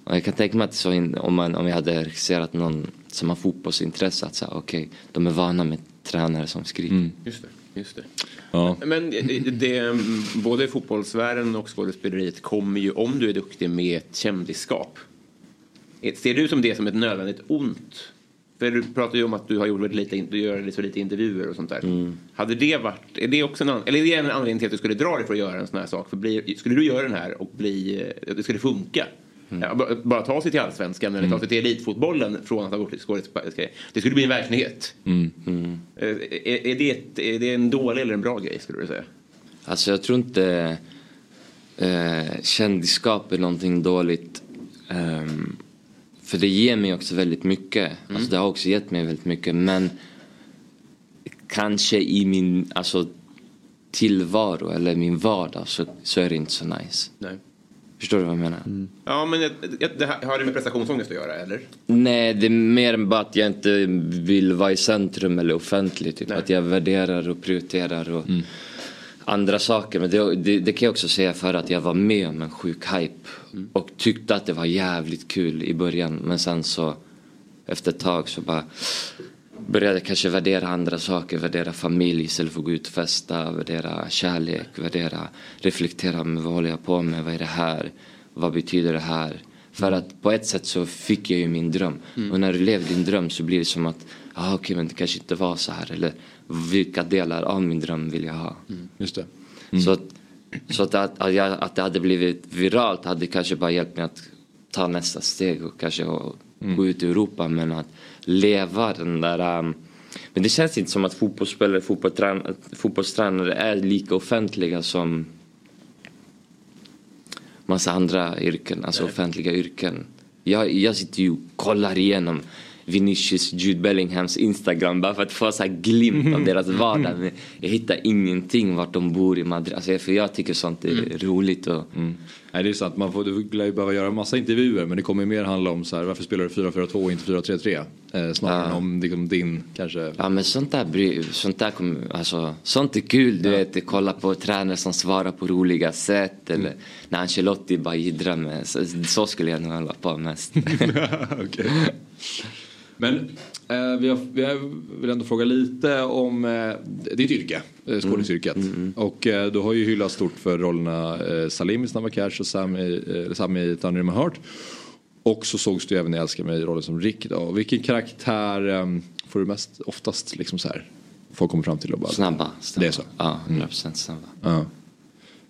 Och jag kan tänka mig att så in, om, man, om jag hade regisserat någon som har fotbollsintresse att säga okej, de är vana med tränare som skriker. Just det. Just det. Ja. Men det, det, både fotbollsvärlden och skådespeleriet kommer ju, om du är duktig, med ett kändisskap. Ser du som det som ett nödvändigt ont? För du pratar ju om att du har gjort väldigt lite, du gör så lite intervjuer och sånt där. Mm. Hade det varit, är det också en, eller är det en anledning till att du skulle dra dig för att göra en sån här sak? För blir, skulle du göra den här och bli, eh, det skulle funka? Ja, bara, bara ta sig till allsvenskan eller ta sig till elitfotbollen från att ha till skådespelare. Det skulle bli en verklighet. Mm. Eh, Är, är, det ett, är det en dålig eller en bra grej skulle du säga? Alltså jag tror inte... eh, kändisskap är någonting dåligt. Ehm, för det ger mig också väldigt mycket. Alltså det har också gett mig väldigt mycket. Men kanske i min alltså, tillvaro eller min vardag så, så är det inte så nice. Nej. Förstår du vad jag menar? Ja, men det här, har det med prestationsångest att göra, eller? Nej, det är mer bara att jag inte vill vara i centrum eller offentlig. Typ. Att jag värderar och prioriterar och andra saker. Men det, det, det kan jag också säga för att jag var med om en sjuk hype. Och tyckte att det var jävligt kul i början. Men sen så efter ett tag så bara började jag kanske värdera andra saker. Värdera familj istället för att gå ut och festa. Värdera kärlek. Värdera, reflektera. Men vad håller jag på med? Vad är det här? Vad betyder det här? För att på ett sätt så fick jag ju min dröm. Mm. Och när du lever din dröm så blir det som att ah, okej men det kanske inte var så här. Eller vilka delar av min dröm vill jag ha? Just det. Så, att, så att, att, att, jag, att det hade blivit viralt hade kanske bara hjälpt mig att ta nästa steg och kanske och gå ut i Europa. Men att leva den där... Um, men det känns inte som att fotbollsspelare, fotbollsträn, fotbollstränare är lika offentliga som massa andra yrken, alltså offentliga yrken. Jag, jag sitter ju och kollar igenom Vinicius Jude Bellinghams Instagram bara för att få så här glimt av deras vardag. Men jag hittar ingenting vart de bor i Madrid. Alltså, för jag tycker sånt är roligt. Och... Nej det är sant, man får, du lär ju behöva göra massa intervjuer men det kommer ju mer handla om så här, varför spelar du 4-4-2 och inte 4-3-3? Eh, snarare än om liksom, din kanske... Ja men sånt där, bry, sånt där kommer, alltså, sånt är kul. Du vet, kolla på tränare som svarar på roliga sätt. Eller när Ancelotti bara jiddrar med. Så, så skulle jag nog hålla på mest. Okej. Men vi, har, vi har, vill ändå fråga lite om eh, ditt yrke, eh, skådisyrket. Och eh, du har ju hyllats stort för rollerna eh, Salim i Snabba Cash och Sam i, eh, Sam i Thunder My Heart. Och så sågs du även i Älska mig i rollen som Rick då. Och vilken karaktär eh, får du mest oftast liksom så här folk kommer fram till och bara... Snabba. Det är så? Ja, 100% snabba. Ja.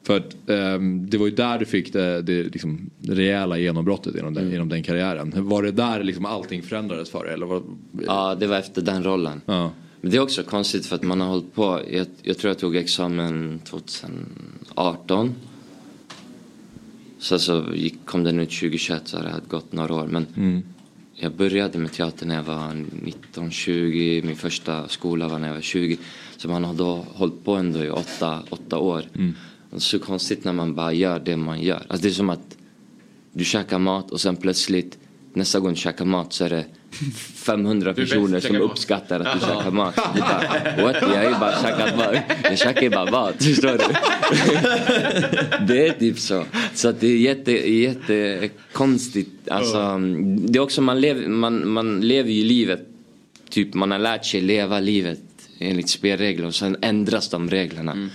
För att ehm, det var ju där du fick det, det, liksom, rejäla genombrottet genom den, genom den karriären. Var det där liksom allting förändrades för dig? Eller var... Ja, det var efter den rollen. Ja. Men det är också konstigt för att man har hållit på. Jag, jag tror jag tog examen 2018. Så, så gick, kom den ut 2021 så det gått några år. Men Mm. jag började med teater när jag var 19-20. Min första skola var när jag var 20. Så man har då hållit på ändå i åtta, åtta år. Mm. Det är så konstigt när man bara gör det man gör. Alltså det är som att du käkar mat och sen plötsligt nästa gång du käkar mat så är det 500 Du är bäst personer som uppskattar att du Ja. käkar mat. Du bara, what? Jag har ju bara käkat mat. Jag käkar ju bara mat, förstår du? Det är typ så. Så att det är jätte, jättekonstigt. Alltså, det är också, man lever, man, man lever ju livet, typ man har lärt sig leva livet enligt spelregler och sen ändras de reglerna.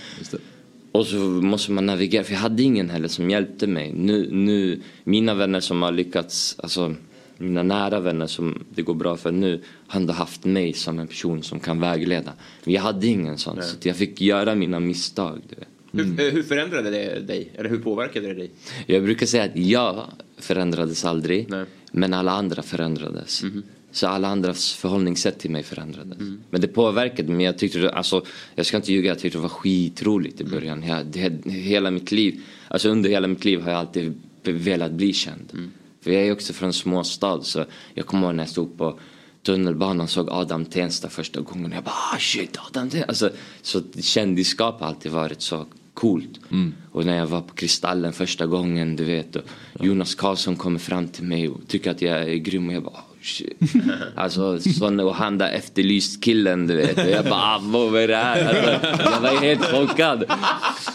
Och så måste man navigera, för jag hade ingen heller som hjälpte mig. Nu, nu, mina vänner som har lyckats, alltså mina nära vänner som det går bra för nu har ändå haft mig som en person som kan vägleda. Men jag hade ingen sån, så att jag fick göra mina misstag. Vet. Hur, eh, hur förändrade det dig? Eller hur påverkade det dig? Jag brukar säga att jag förändrades aldrig, men alla andra förändrades. Så alla andras förhållningssätt till mig förändrades. Men det påverkade mig. Jag tyckte, alltså, jag ska inte ljuga, jag tyckte det var skitroligt i början. Jag, det, hela mitt liv, alltså under hela mitt liv har jag alltid velat bli känd. För jag är också från en småstad så jag kommer ihåg när jag stod på tunnelbanan och såg Adam Tensta första gången. Jag bara ah, shit Adam Tensta. Alltså, så kändisskap har alltid varit så coolt. Och när jag var på Kristallen första gången du vet och Jonas Karlsson kommer fram till mig och tycker att jag är grym och jag bara. Alltså sån, och han där efterlyst killen du vet. Och jag bara ah, vad är det här? Alltså, jag var helt chockad.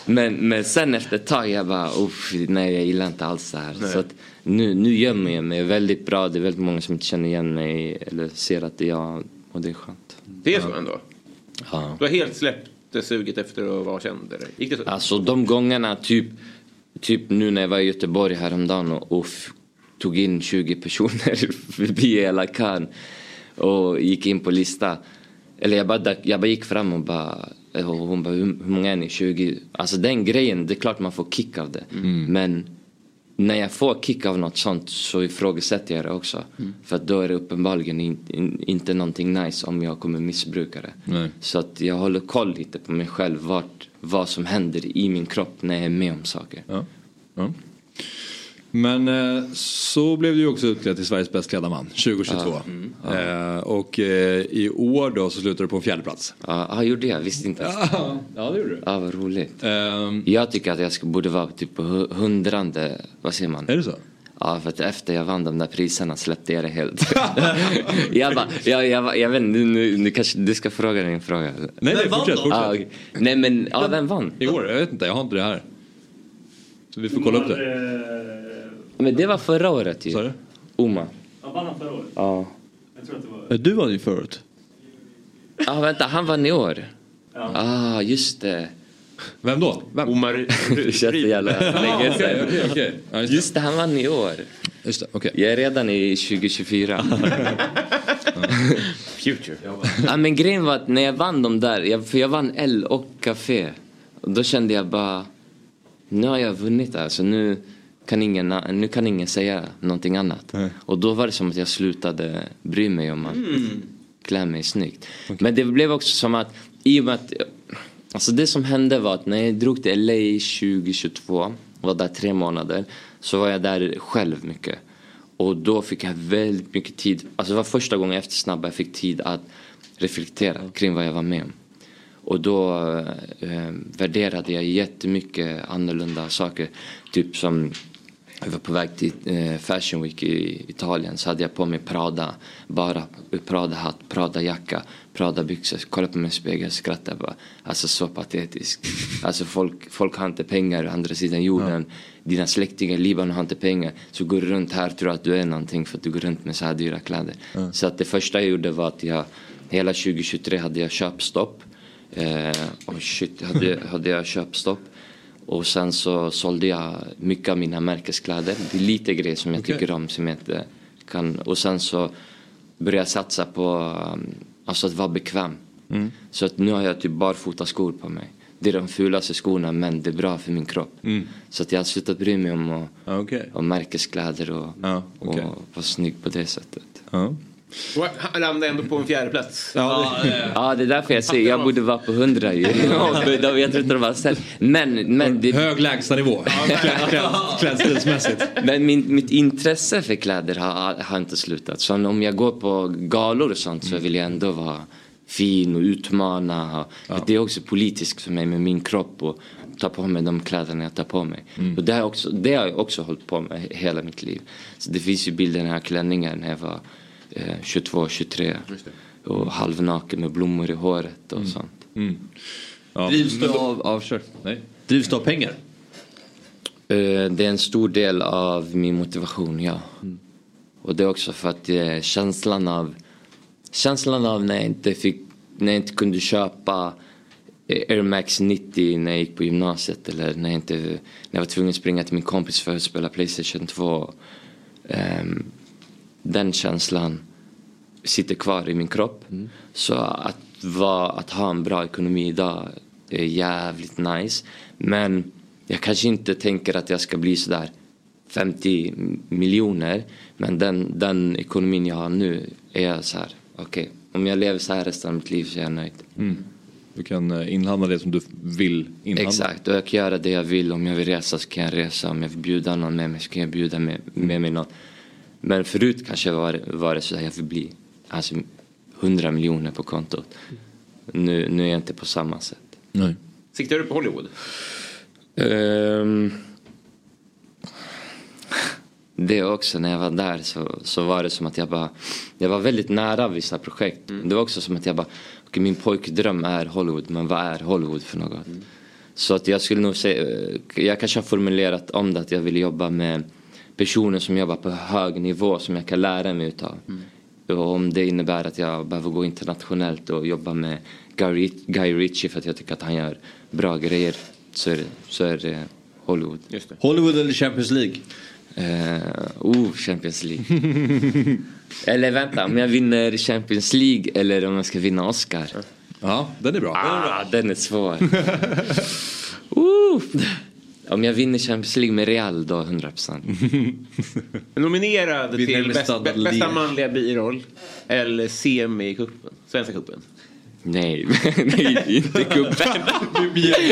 Men, men sen efter ett tag jag bara uff, nej jag gillar inte alls det här. Nej. Så att nu, nu gömmer jag mig väldigt bra. Det är väldigt många som inte känner igen mig eller ser att det är jag och det är skönt. Det är så ändå? Ja. Du har helt släppt suget efter att vara känd? Eller? Gick det så? Alltså de gångerna, typ, typ nu när jag var i Göteborg häromdagen och, och tog in 20 personer förbi hela kön och gick in på lista. Eller jag bara, jag bara gick fram och bara och hon bara, hur, många är ni? 20? Alltså den grejen, det är klart man får kick av det. Men när jag får kick av något sånt så ifrågasätter jag det också. För att då är det uppenbarligen in, in, inte någonting nice om jag kommer missbruka det. Nej. Så att jag håller koll lite på mig själv, vart, vad som händer i min kropp när jag är med om saker. Ja. Men eh, så blev du ju också utklädd till Sveriges bäst klädda man 2022. Ja, mm, Eh, och eh, i år då så slutade du på en fjärde plats. Ja, ja, gjorde jag. Visste inte. Ja, ja det gjorde du. Ja, vad roligt. Ehm. Jag tycker att jag ska, borde vara typ på hu- hundrande, vad säger man? Är det så? Ja, för att efter jag vann de där priserna släppte jag det helt. jag bara, jag, jag, jag vet inte, nu, nu, nu kanske du ska fråga din fråga. Nej, nej, fortsätt, fortsätt. Ah, okej. Nej men, ja, vem vann? I år? Jag vet inte, jag har inte det här. Så vi får kolla upp det. Men det var förra året ju. Oma. Ja, vann han förra året? Ja. Jag tror att det var... Du vann ju förut. Ja, vänta, han vann i år. Ah, just det. Vem då? Vem? Omar Det känns så jävla länge sedan. okej, okej. Ja, just Just det, han vann i år. Just det, okej. Jag är redan i 2024. Future. ja, men grejen var att när jag vann de där, jag, för jag vann L och Café. Och då kände jag bara, nu har jag vunnit alltså. Nu kan ingen, nu kan ingen säga någonting annat. Och då var det som att jag slutade bry mig om att klä mig snyggt. Men det blev också som att, i och med att, alltså det som hände var att när jag drog till LA 2022, var där tre månader, så var jag där själv mycket. Och då fick jag väldigt mycket tid, alltså det var första gången efter Snabba jag fick tid att reflektera kring vad jag var med om. Och då eh, värderade jag jättemycket annorlunda saker. Typ som jag var på väg till eh, Fashion Week i Italien så hade jag på mig Prada, bara Prada-hatt, Prada-jacka, Prada-byxor. Kollade på mig i spegeln och skrattade bara. Alltså så patetiskt. Alltså folk, folk har inte pengar å andra sidan jorden. Dina släktingar i Libanon har inte pengar. Så går du runt här och tror att du är någonting för att du går runt med så här dyra kläder. Så att det första jag gjorde var att jag, hela 2023 hade jag köpstopp. Eh, oh shit, hade, hade jag köpstopp. Och sen så sålde jag mycket av mina märkeskläder. Det är lite grejer som jag Okej. tycker om som jag inte kan. Och sen så började jag satsa på um, alltså att vara bekväm. Mm. Så att nu har jag typ barfota skor på mig. Det är de fulaste skorna men det är bra för min kropp. Mm. Så att jag har slutat bry mig om, Ja, okej. om märkeskläder och, okej. och vara snygg på det sättet. Ja. Landade ändå på en fjärde plats. Ja, ja, det är därför jag säger jag borde vara på 100 ju. Ja, Jag tror inte de var ställt. Men, men det... Hög lägstanivå. Klä- klä- Klädstilsmässigt. Men min, mitt intresse för kläder har, har inte slutat. Så om jag går på galor och sånt så vill jag ändå vara fin och utmana. För Det är också politiskt för mig med min kropp och ta på mig de kläderna jag tar på mig. Och det har, jag också, det har jag också hållit på med hela mitt liv. Så det finns ju bilder när jag har klänningar när jag var eh, 22, 23. Och halvnaken med blommor i håret och sånt. Drivs du av, av, kör. Nej. Drivs du av pengar? Eh, Det är en stor del av min motivation, ja. Och det är också för att eh, känslan av känslan av när jag inte fick, när jag inte kunde köpa eh, Air Max 90 när jag gick på gymnasiet eller när jag, inte, när jag var tvungen att springa till min kompis för att spela Playstation 2. Ehm, den känslan sitter kvar i min kropp. Så att, vara, att ha en bra ekonomi idag är jävligt nice. Men jag kanske inte tänker att jag ska bli sådär 50 miljoner. Men den, den ekonomin jag har nu är jag så här, okej, om jag lever så här resten av mitt liv så är jag nöjd. Mm. Du kan eh, inhandla det som du vill inhandla. Exakt, och jag kan göra det jag vill. Om jag vill resa så kan jag resa. Om jag vill bjuda någon med mig så kan jag bjuda med, med mig någon. Men förut kanske var, var det så här jag vill bli. Alltså 100 miljoner på kontot. Nu, nu är jag inte på samma sätt. Nej. Siktar du på Hollywood? Ehm, det också, när jag var där så, så var det som att jag bara, jag var väldigt nära vissa projekt. Det var också som att jag bara, okej min pojkdröm är Hollywood, men vad är Hollywood för något? Så att jag skulle nog säga, eh, jag kanske har formulerat om det att jag vill jobba med personer som jobbar på hög nivå som jag kan lära mig utav. Och om det innebär att jag behöver gå internationellt och jobba med Guy, Ritchie- för att jag tycker att han gör bra grejer så är det, så är det Hollywood. Hollywood eller Champions League? Uh, oh, Champions League. eller vänta, om jag vinner Champions League eller om jag ska vinna Oscar. Ja, den är bra. Ah, den är svår. uh. Om jag vinner Champions League med Real då 100%. Nominerad till bäst, bästa manliga biroll eller semi i kuppen, Svenska cupen. Nej, nej inte kuppen.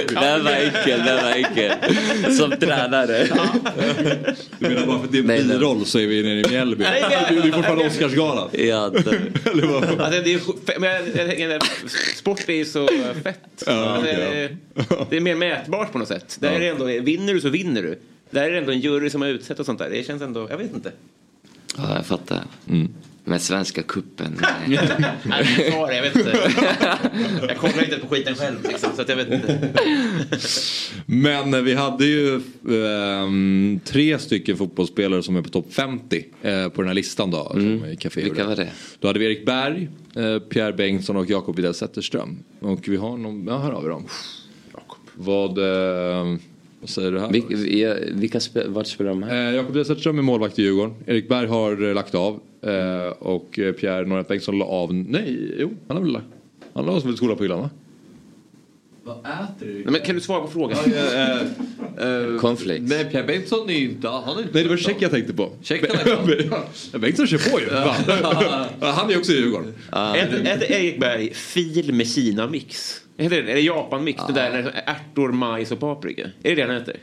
Den var äckel, den var äckel. Som tränare. Du menar bara för att det är en biroll så är vi nere i Mjällby? Du är fortfarande Oscarsgalan. Ja, det... Alltså, det är, men sport är ju så fett. Ja, alltså, det, det är mer mätbart på något sätt. Där är det ändå, vinner du så vinner du. Där är det ändå en jury som har utsett och sånt där. Det känns ändå, jag vet inte. Ja, jag fattar. Men svenska kuppen Nej, jag det, jag vet inte. Jag kollar inte på skiten själv liksom, så att jag vet inte. Men eh, vi hade ju ehm, tre stycken fotbollsspelare som är på topp 50 eh, på den här listan då. som i Café Vilka var det? Då hade vi Erik Berg, eh, Pierre Bengtsson och Jakob Widell Zetterström. Och vi har någon, ja här har vi dem. Vad, eh, vad säger du här? Vil, vilka, vilka spe, vart spelar de här? Eh, Jakob Zetterström är målvakt i Djurgården. Erik Berg har eh, lagt av. Eh, och eh, Pierre Norrent Bengtsson la av. Nej, jo, han har väl lagt. Han la av som ett skola på hyllan va? Vad äter du? Nej, men kan du svara på frågan? Cornflakes. Nej, Pierre Bengtsson är ju inte... Han är inte Nej, det var Check jag tänkte på. Ja, Bengtsson kör på ju. Han är också i Djurgården. Äter, äter Erik Berg fil med Kina-mix? Heter det, är det Japan-mix? Det där med ärtor, majs och paprika? Är det det han äter?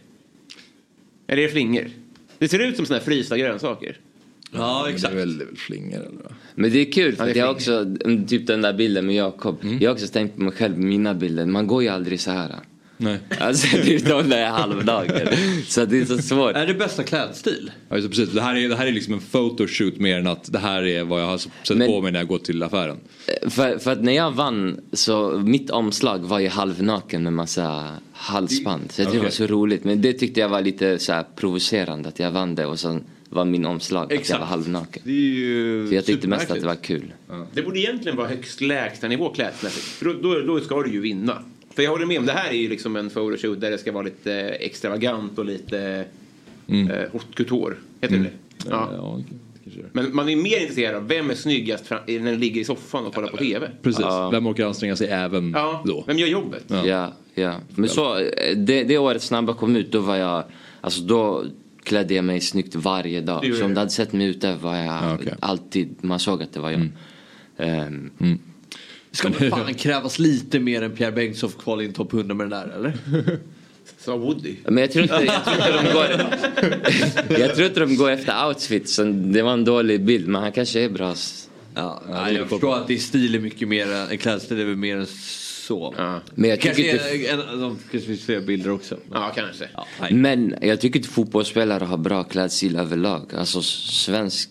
Eller är det flingor? Det ser ut som såna här frysta grönsaker. Ja, exakt. Det är väl, det är väl flingor eller? va? Men det är kul för Ja, det är jag har också, mm, typ den där bilden med Jakob. Jag har också tänkt på mig själv, mina bilder. Man går ju aldrig så här. Nej. Alltså det är de där halvdagar. Så det är så svårt. Är det bästa klädstil? Ja, det, precis. Det här, är, det här är liksom en photoshoot mer än att det här är vad jag har sett Men- på mig när jag går till affären. För, för att när jag vann så mitt omslag var ju halvnaken med massa halsband. Så det Okej. var så roligt. Men det tyckte jag var lite så här provocerande att jag vann det och sen var min omslag att jag Exakt. var halvnaken. Det är ju Så jag tyckte mest att det var kul. Det borde egentligen vara högst lägsta nivå klädmässigt. För då, då, då ska du ju vinna. För jag håller med om det här är ju liksom en photoshoot där det ska vara lite extravagant och lite Mm. eh, haute couture. Heter det ja. Ja. Men man är mer intresserad av vem är snyggast fram- när den ligger i soffan och kollar på TV. Precis. Vem orkar anstränga sig även Ja, då? vem gör jobbet? Ja. Ja, ja. Men så, eh, det, det året Snabba kom ut, då var jag, alltså då klädde jag mig snyggt varje dag. Så om det? du hade sett mig ute var jag Ja, okej. alltid, man såg att det var jag. Ehm, Ska väl fan krävas lite mer än Pierre Bengtsson för kvala in topp 100 med den där eller? Sa Woody. Men jag tror inte, jag tror inte de går Jag tror inte de går efter outfit så det var en dålig bild men han kanske är bra. Ja, nej, jag förstår att det är stil är mycket mer, klädstil är väl mer än så. Men jag kanske tycker är, en, de kanske finns fler bilder också. Ja, kanske. Men jag tycker inte fotbollsspelare har bra klädstil överlag. Alltså svensk,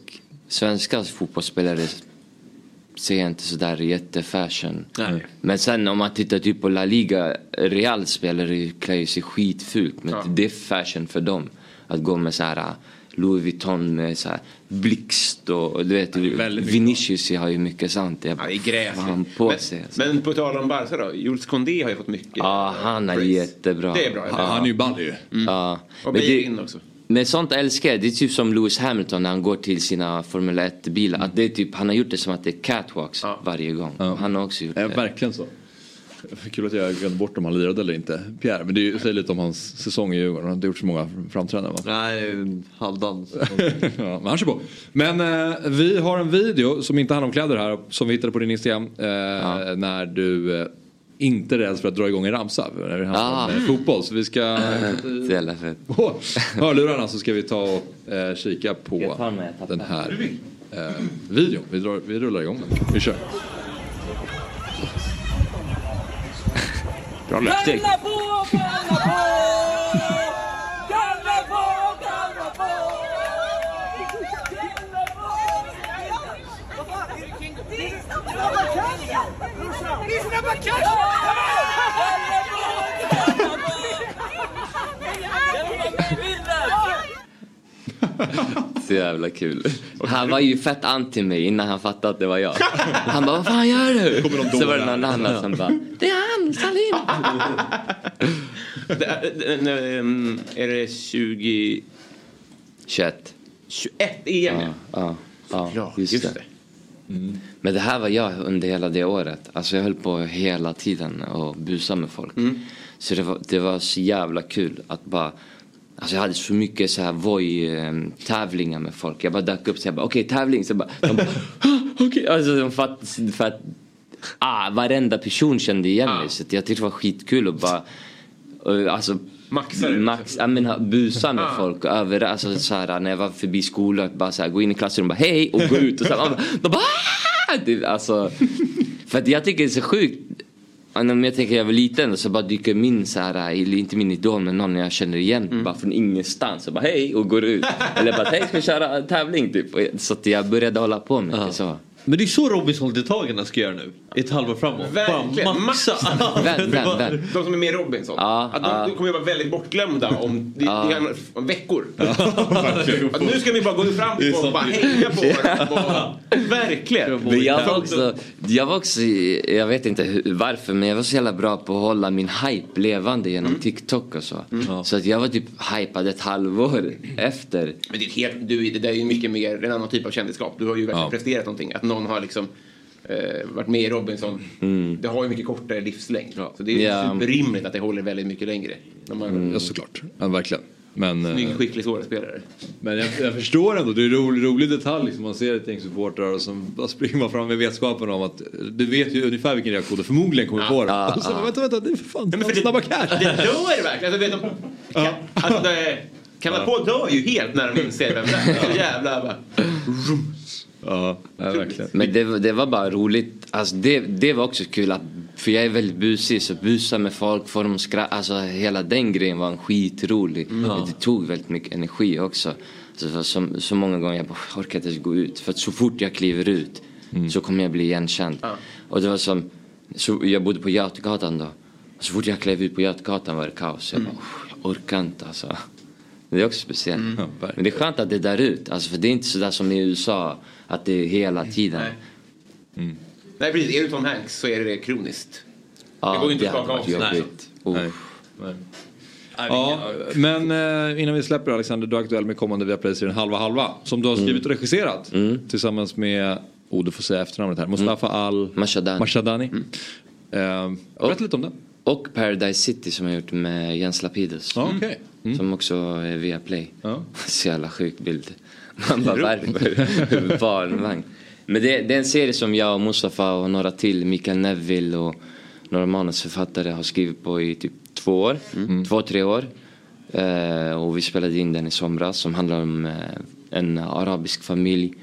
svenska fotbollsspelare ser jag inte sådär jättefashion. Nej. Men sen om man tittar typ på La Liga, Real spelare klär ju sig skitfult. Men Ja. det är fashion för dem. Att gå med så här Louis Vuitton med så här blixt och du vet Vinicius har ju mycket sånt. Jag Ja, det är gräsligt. fan på sig. alltså. Men på tal om Barca då. Jules Condé har ju fått mycket. Ja, han är praise. jättebra. Det är bra. Han, han är ju ball ju. Ja. Och Men det- också. Men sånt älskar jag. Det är typ som Lewis Hamilton när han går till sina Formel 1-bilar. Att det är typ, han har gjort det som att det är catwalks varje gång. Han har också gjort Ja, det. verkligen så. Kul att jag glömde bort om han lirade eller inte. Pierre, men det är ju- säger lite om hans säsong i Djurgården. Han har inte gjort så många framträdanden va? Nej, halvdan. ja, men han kör på. Men eh, vi har en video som inte handlar om kläder här. Som vi hittade på din Instagram. Eh, När du eh, inte är rädd för att dra igång en ramsa. När det handlar om Ah. eh, fotboll. Så vi ska... Så jävla fett. på hörlurarna så ska vi ta och eh, kika på den här eh, videon. Vi, drar, vi rullar igång den. Vi kör. Bra löpsteg. Så jävla kul. Han var ju fett anti mig innan han fattade att det var jag. Han bara, vad fan gör du? Så var det någon annan som bara, det är han, Salin. Det är- det är- ehm, Är det 20... 21. 21 EM? Ja, ja, ja just, just det. Men det här var jag under hela det året. Alltså jag höll på hela tiden och busa med folk. Så det var, det var så jävla kul att bara Alltså jag hade så mycket så här Voi-tävlingar med folk. Jag bara dök upp så jag bara okej tävling. Så bara, de bara "Ah, okej. Alltså de fatt, för att ah, varenda person kände igen mig. Så att jag tyckte det var skitkul att bara eh, Alltså Maxa det. Max, ja, men, busa med Ah. folk över, alltså, så här, när jag var förbi skolan, bara så här, gå in i klassrummet, bara hej och gå ut och så här, bara, de bara, "Ah!" det, alltså, För att jag tycker det är så sjukt Om jag tänker jag var liten så bara dyker min så här, inte min idol men någon jag känner igen bara från ingenstans så bara hej och går ut. eller bara hej ska vi köra tävling typ. Och Så att jag började hålla på med det så. Men det är så Robinson-deltagarna ska göra nu. Ett halvår framåt. Verkligen. Bara maxa. Vän, vän, vän. De som är med i Robinson. Ja, att de, ja. de kommer ju vara väldigt bortglömda om, Ja. är om veckor. att nu ska vi bara gå fram och bara hänga på varandra. Verkligen. Men jag var också, jag var också, jag vet inte varför men jag var så jävla bra på att hålla min hype levande genom TikTok och så. Så att jag var typ hypad ett halvår efter. Men det är, helt, du, det där är ju mycket mer en annan typ av kändisskap. Du har ju verkligen presterat någonting. Att någon har liksom eh, varit med i Robinson. Det har ju mycket kortare livslängd. Så det är Ja. superrimligt att det håller väldigt mycket längre. Man, Ja såklart, ja, verkligen. Men, eh, Snygg, skicklig skådespelare. men jag, jag förstår ändå, det är en rolig, rolig detalj liksom. Man ser ett gäng supportrar och så springer man fram med vetskapen om att du vet ju ungefär vilken reaktion du förmodligen kommer få. Ja, och så, ja. vänta, vänta, det är för fan men för det- snabba cash. Det dör verkligen. Alltså, vet de, kan, alltså, det, Kanada på dör ju helt när de inser vem det är. Så jävla bara... Ja, verkligen. Men det, var- det var bara roligt. Alltså det, det var också kul att, för jag är väldigt busig så busa med folk, få dem att skratta. Alltså hela den grejen var en skitrolig. Mm. Ja. Det tog väldigt mycket energi också. Så, så, så, så många gånger jag bara, jag orkar inte ens gå ut. För att så fort jag kliver ut så kommer jag bli igenkänd. Och det var som, så jag bodde på Götgatan då. Så fort jag klev ut på Götgatan var det kaos. Jag bara, "Uff, jag orkar inte alltså. Det är också speciellt. Men det är skönt att det är där ut. Alltså, för det är inte sådär som i USA. Att det är hela tiden. Nej precis, är du Tom Hanks så är det kroniskt. Ja, det går ju inte att skaka av sig. jobbigt. Nej. Ja, men eh, innan vi släpper Alexander, du är aktuell med kommande Viaplay-serien Halva Halva. Som du har skrivit och regisserat. Tillsammans med, oh du får säga efternamnet här, Mustafa Al Mashadani. Mashadani. Eh, berätta lite om den. Och Paradise City som jag gjort med Jens Lapidus. Okej. Som också är via Play. Ja. Så jävla sjuk bild. Man bara varför? Barnvagn. Men det, det är en serie som jag och Mustafa och några till, Mikael Neville och några manusförfattare har skrivit på i typ två år. Två, tre år. Eh, och vi spelade in den i somras som handlar om eh, en arabisk familj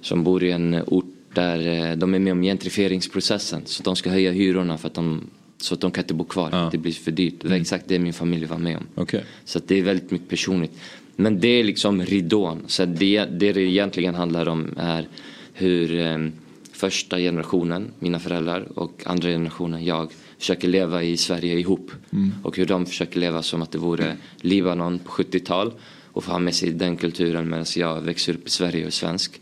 som bor i en ort där eh, de är med om gentrifieringsprocessen. Så de ska höja hyrorna för att de, så att de kan inte bo kvar. Det blir för dyrt. Det var exakt det min familj var med om. Okej. Så att det är väldigt mycket personligt. Men det är liksom ridån. Så det, det det egentligen handlar om är hur eh, första generationen, mina föräldrar och andra generationen, jag, försöker leva i Sverige ihop. Mm. Och hur de försöker leva som att det vore Libanon på 70-tal och få ha med sig den kulturen medan jag växer upp i Sverige och är svensk.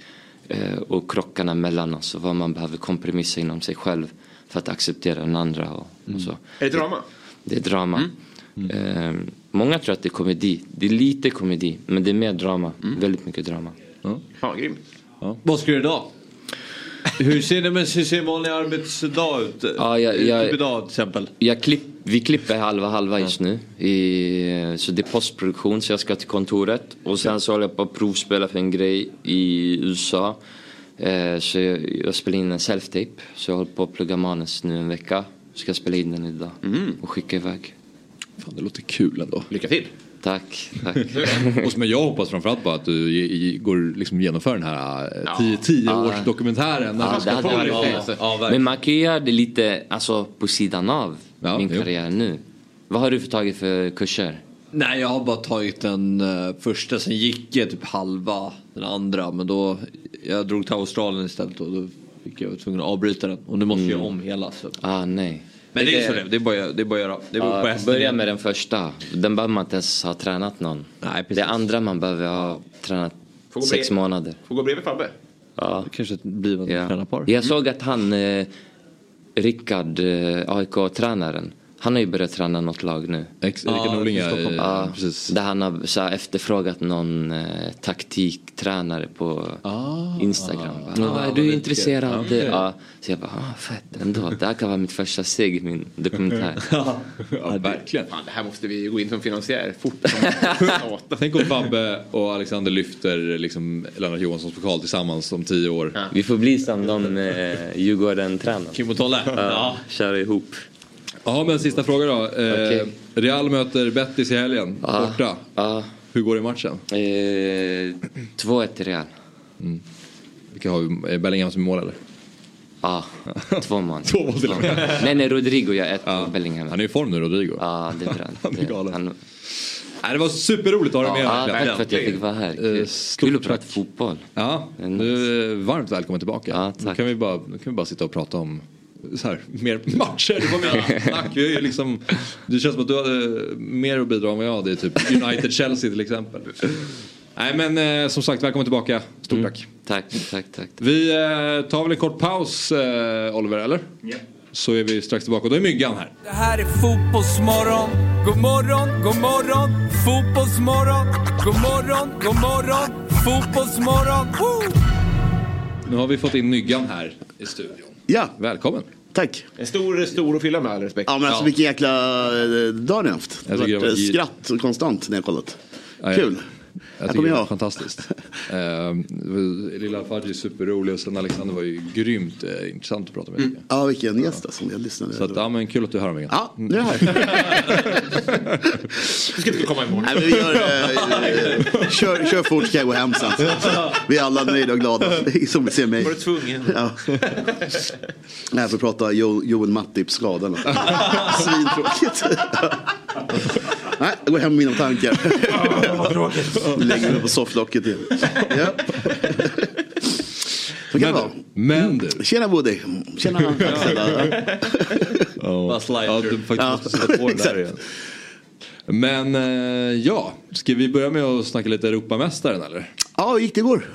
Eh, och krockarna mellan oss och vad man behöver kompromissa inom sig själv för att acceptera den andra och, och så. Är det drama? Det är drama. Eh, många tror att det är komedi. Det är lite komedi, men det är mer drama. Väldigt mycket drama. Ja, grymt. Vad ska du göra idag? Hur ser det men hur ser en vanlig arbetsdag ut? Ja, jag, jag, Typ idag till exempel. jag klipp, vi klipper halva halva just nu. I, så det är postproduktion så jag ska till kontoret. Och sen så håller jag på att provspela för en grej i USA. Eh, så jag, jag spelar in en self-tape. Så jag håller på att plugga manus nu en vecka. Ska jag spela in den idag och skicka iväg. Fan, det låter kul ändå. Lycka till. Tack, tack. och som jag hoppas framförallt på att du går liksom genomför den här Ja. 10 Ja. års dokumentären. Ja, det hade varit ja, fett. Men man kan ju göra det lite alltså, på sidan av min jo. karriär nu. Vad har du för tagit för kurser? Nej jag har bara tagit den eh, första, sen gick jag typ halva den andra men då jag drog till Australien istället och då fick jag var tvungen att avbryta den och nu måste jag Mm. göra om hela. Så. Ah, nej. Men det är så det, det är bara, det är bara att göra. Det på Ja, börja med den första. Den behöver man inte ens ha tränat någon. Nej, det andra man behöver ha tränat sex månader. Får gå bredvid Fabbe. Ja. Kanske ett blivande Ja. tränarpar. Jag såg att han, eh, Rickard, eh, AIK-tränaren, han har ju börjat träna något lag nu. Ex- Rickard Ja, Norling, i ja, precis. Där han har så här, efterfrågat någon eh, taktiktränare på, Instagram. Ah. Bara, Ah, ah, är du mycket. intresserad? Ah, det? Ja. Så jag bara, ah, fett ändå. Det här kan vara mitt första steg, min dokumentär. ja, verkligen. Fan, det här måste vi gå in som finansiär fort. Tänk om Fabbe och Alexander lyfter liksom Lennart Johanssons pokal tillsammans om tio år. Vi får bli som de eh, Djurgården-tränarna. Kim och Tolle? Ja, köra ihop. Ja, men sista fråga då. Eh, Okej. Real möter Betis i helgen, Ja. borta. Ja. Hur går det i matchen? Eh, 2-1 till Real. Vilka har vi? Är Bellingham som mål eller? Ja, två mål. Två mål till och med. Nej, nej, Rodrigo gör ett på Bellingham. Han är i form nu, Rodrigo. Ja, det är bra. Han är galen. Han, Nej, det var superroligt att ha dig med. Ja, tack för att jag fick vara här. Kul, Eh, stort Kul att prata tack. fotboll. Ja, du är varmt välkommen tillbaka. nu, kan vi bara, nu kan vi bara sitta och prata om så här, mer matcher. Det var mer snack. Vi är ju liksom, det känns som att du hade mer att bidra med jag hade typ United-Chelsea till exempel. Nej men eh, som sagt, välkommen tillbaka. Stort tack. Tack, tack, tack. Vi eh, tar väl en kort paus eh, Oliver, eller? Ja. Så är vi strax tillbaka och då är Myggan här. Det här är fotbollsmorgon. God morgon, god morgon. Fotbollsmorgon. God morgon, god morgon. Fotbollsmorgon. Woo! Nu har vi fått in Myggan här i studion. Ja. Välkommen. Tack. En stor, stor att fylla med all respekt. Ja men alltså vilken jäkla eh, dag ni har haft. Det Jag har varit eh, skratt konstant när jag kollat. Ja, Kul. Jag tycker kommer det jag. fantastiskt. Eh, Lilla Fadji är superrolig och sen Alexander var ju grymt eh, intressant att prata med. jag. Ja vilken gäst alltså. Jag lyssnade. Så att, ja men kul att du är här Myggan. Ja, nu är jag här. Du ska inte komma imorgon. Nej, men vi gör, eh, kör, kör fort ska jag gå hem sen. Vi är alla nöjda och glada. Som vill se mig. Var du tvungen? Ja. Nej, för att prata jo, Joel Mattips skada. Svintråkigt. Nej, jag går hem med mina tankar. Lägger mig på sofflocket igen. Ja. Så kan det vara. Men du. Tjena Woody. Tjena Ja, ja, du faktiskt måste sätta på den där igen. Men eh, ja, ska vi börja med att snacka lite Europamästaren eller? Ja, gick det igår?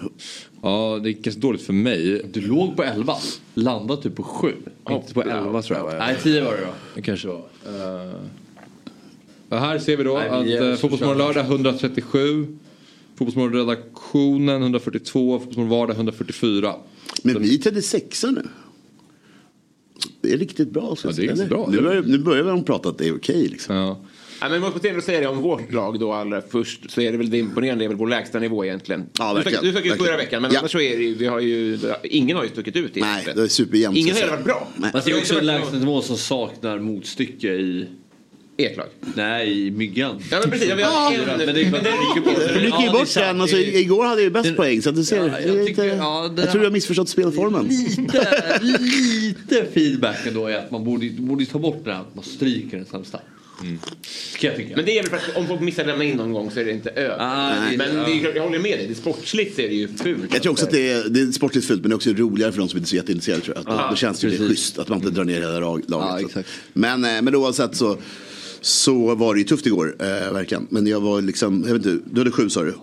Ja, det gick ganska dåligt för mig. Du låg på 11, landade typ på 7. Inte på 11 tror jag? Nej, 10 var det då. Det kanske var. Uh, och här ser vi då Nej, vi att så Fotbollsmorgon lördag 137. Fotbollsmorgon redaktionen 142. Fotbollsmorgon vardag 144. Men vi är 36 nu. Det är riktigt bra. Så Ja, det är eller? bra, Nu börjar, nu börjar de prata att det är okej. liksom. Ja. Ja, men man måste ändå säga det om vårt lag då allra först så är det väl det imponerande, det är väl vår lägsta nivå egentligen. Ja, du verkligen. du stack ut förra veckan men Ja. annars så är det ju, vi har ju, ingen har ju stuckit ut. Nej, det är superjämnt. Ingen så har varit bra. Nej. Fast det är också en lägstanivå som saknar motstycke i... Ert lag? Nej, myggan. Ja men precis, ja, vi har Ja, en... men det är bara-. Du rycker ju Ja, bort den. Alltså, igår hade jag ju bäst poäng. Så att du ser, Ja, jag tycker- ja, det- jag tror du har missförstått spelformen. Lite, lite feedback ändå är att man borde, borde ta bort det här att man stryker den sämsta. Jag tycka. Men det är väl för att om folk missar att lämna in någon gång så är det inte över. Ah, men det är, klart, jag håller med dig, det är sportsligt så är det ju fult. Jag tror också att det är, det är sportligt fult men det är också roligare för de som inte är så jätteintresserade. Tror jag. Att Ja, då känns det ju schysst att man inte drar ner hela lag- Ja, laget. exakt. men, eh, men oavsett så, så var det ju tufft igår. Eh, verkligen. Men jag var liksom, jag vet inte, du hade sju sa du?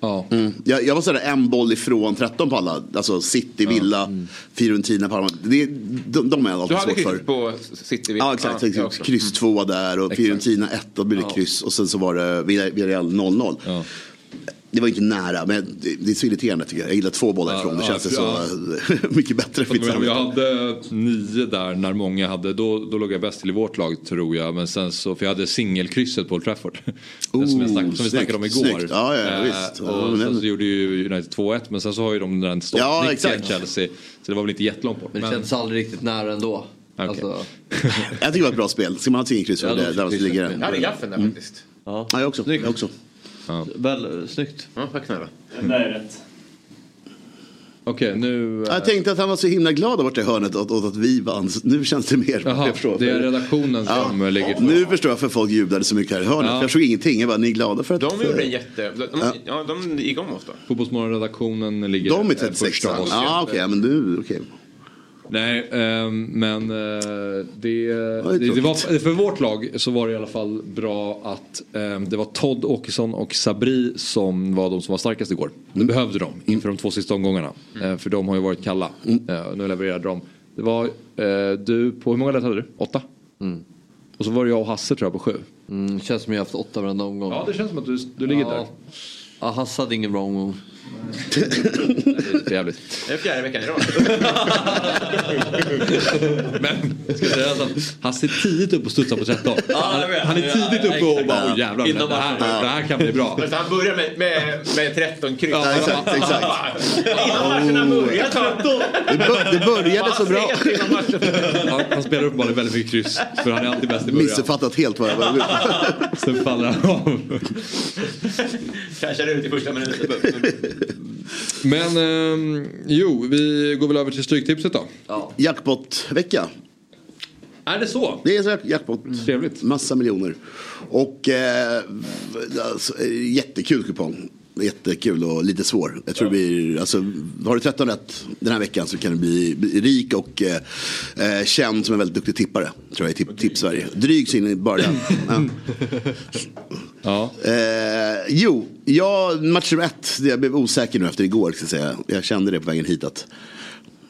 Ja. Mm. Jag, jag var sådär en boll ifrån 13 på alla. Alltså City, Villa, Fiorentina, Parma. Det, de, de är jag Du alltid hade svårt för. kryss på City? Ja exakt, exakt. också. kryss två där och Exakt. Fiorentina 1 då blir det Ja. kryss och sen så var det Villar- Villarreal 0-0. Ja. Det var inte nära men det, är så irriterande tycker jag. Jag gillar två bollar Ja, ifrån, det ja, känns det för- så mycket bättre för mitt Men jag hade nio där när många hade, då, då låg jag bäst till i vårt lag tror jag. Men sen så, för jag hade singelkrysset på Old Trafford. Den som, jag snack, som vi snackade om igår. snyggt. Ja, ja, Eh, visst. Ja, och men- sen så gjorde ju United 2-1 men sen så har ju de den Ja, stoppnicken exakt. Chelsea. Så det var väl inte jättelångt bort. Men det känns aldrig riktigt nära ändå. Okej. Alltså, Jag tycker det var ett bra spel. Ska man ha ett singelkryss Ja, är det då där man ska kryssar ligga vi. Jag hade den. gaffeln där faktiskt. ja. Ja, jag också. Jag också. Väl, snyggt. Ja, tack snälla. Det är rätt. Okej nu... eh, Jag tänkte att han var så himla glad där borta i hörnet åt, åt att vi vann. Nu känns det mer. Förstår. det är redaktionen som Ja. ligger på. Nu förstår jag för folk jublade så mycket här i hörnet. Ja. Jag förstod ingenting. Jag bara, ni är glada för att... De gjorde en jätte... De, Ja. ja, de gick om oss då. Fotbollsmorgon-redaktionen ligger De är eh, 36 första oss. Ja, okej. ja, men du, okej. Nej, ehm, men eh, det, det, det var, för vårt lag så var det i alla fall bra att ehm, det var Todd Åkesson och Sabri som var de som var starkast igår. Det behövde de inför de två sista omgångarna. Eh, för de har ju varit kalla. Eh, nu levererade de. Det var du på, hur många rätt hade du? Åtta? Och så var det jag och Hasse tror jag på sju. Mm, känns som jag har haft åtta varenda omgång. Ja, det känns som att du, du ligger ja. där. Ja, Hasse hade ingen bra omgång. Det är jävligt. Det är fjärde veckan i rad. Men ska säga att han ser tidigt upp och studsar på 13. Han, han är tidigt uppe och bara åh jävlar Innan det här, matchen. det här kan bli bra. Men så han börjar med, med, med 13 kryss. Ja, exakt, exakt. Innan matcherna börjar. Det, bör, det började så bra. Han, han spelar uppenbarligen väldigt mycket kryss för han är alltid bäst i början. Missuppfattat helt vad jag var Sen faller han av. Cashar ut i första minuten. Men ehm, jo, vi går väl över till stryktipset då. Jackpot-vecka. Är det så? Det är så jackpot. Trevligt. Massa miljoner. Och eh, alltså, eh, jättekul kupong. Jättekul och lite svår. Jag tror det blir, alltså, har du 13 rätt den här veckan så kan du bli, rik och eh, eh, känd som en väldigt duktig tippare. Tror jag i tipp, Sverige. Dryg så in i den. Ja. Ja. Eh, jo, jag, match nummer ett. Jag blev osäker nu efter igår. Ska jag, säga. jag kände det på vägen hit att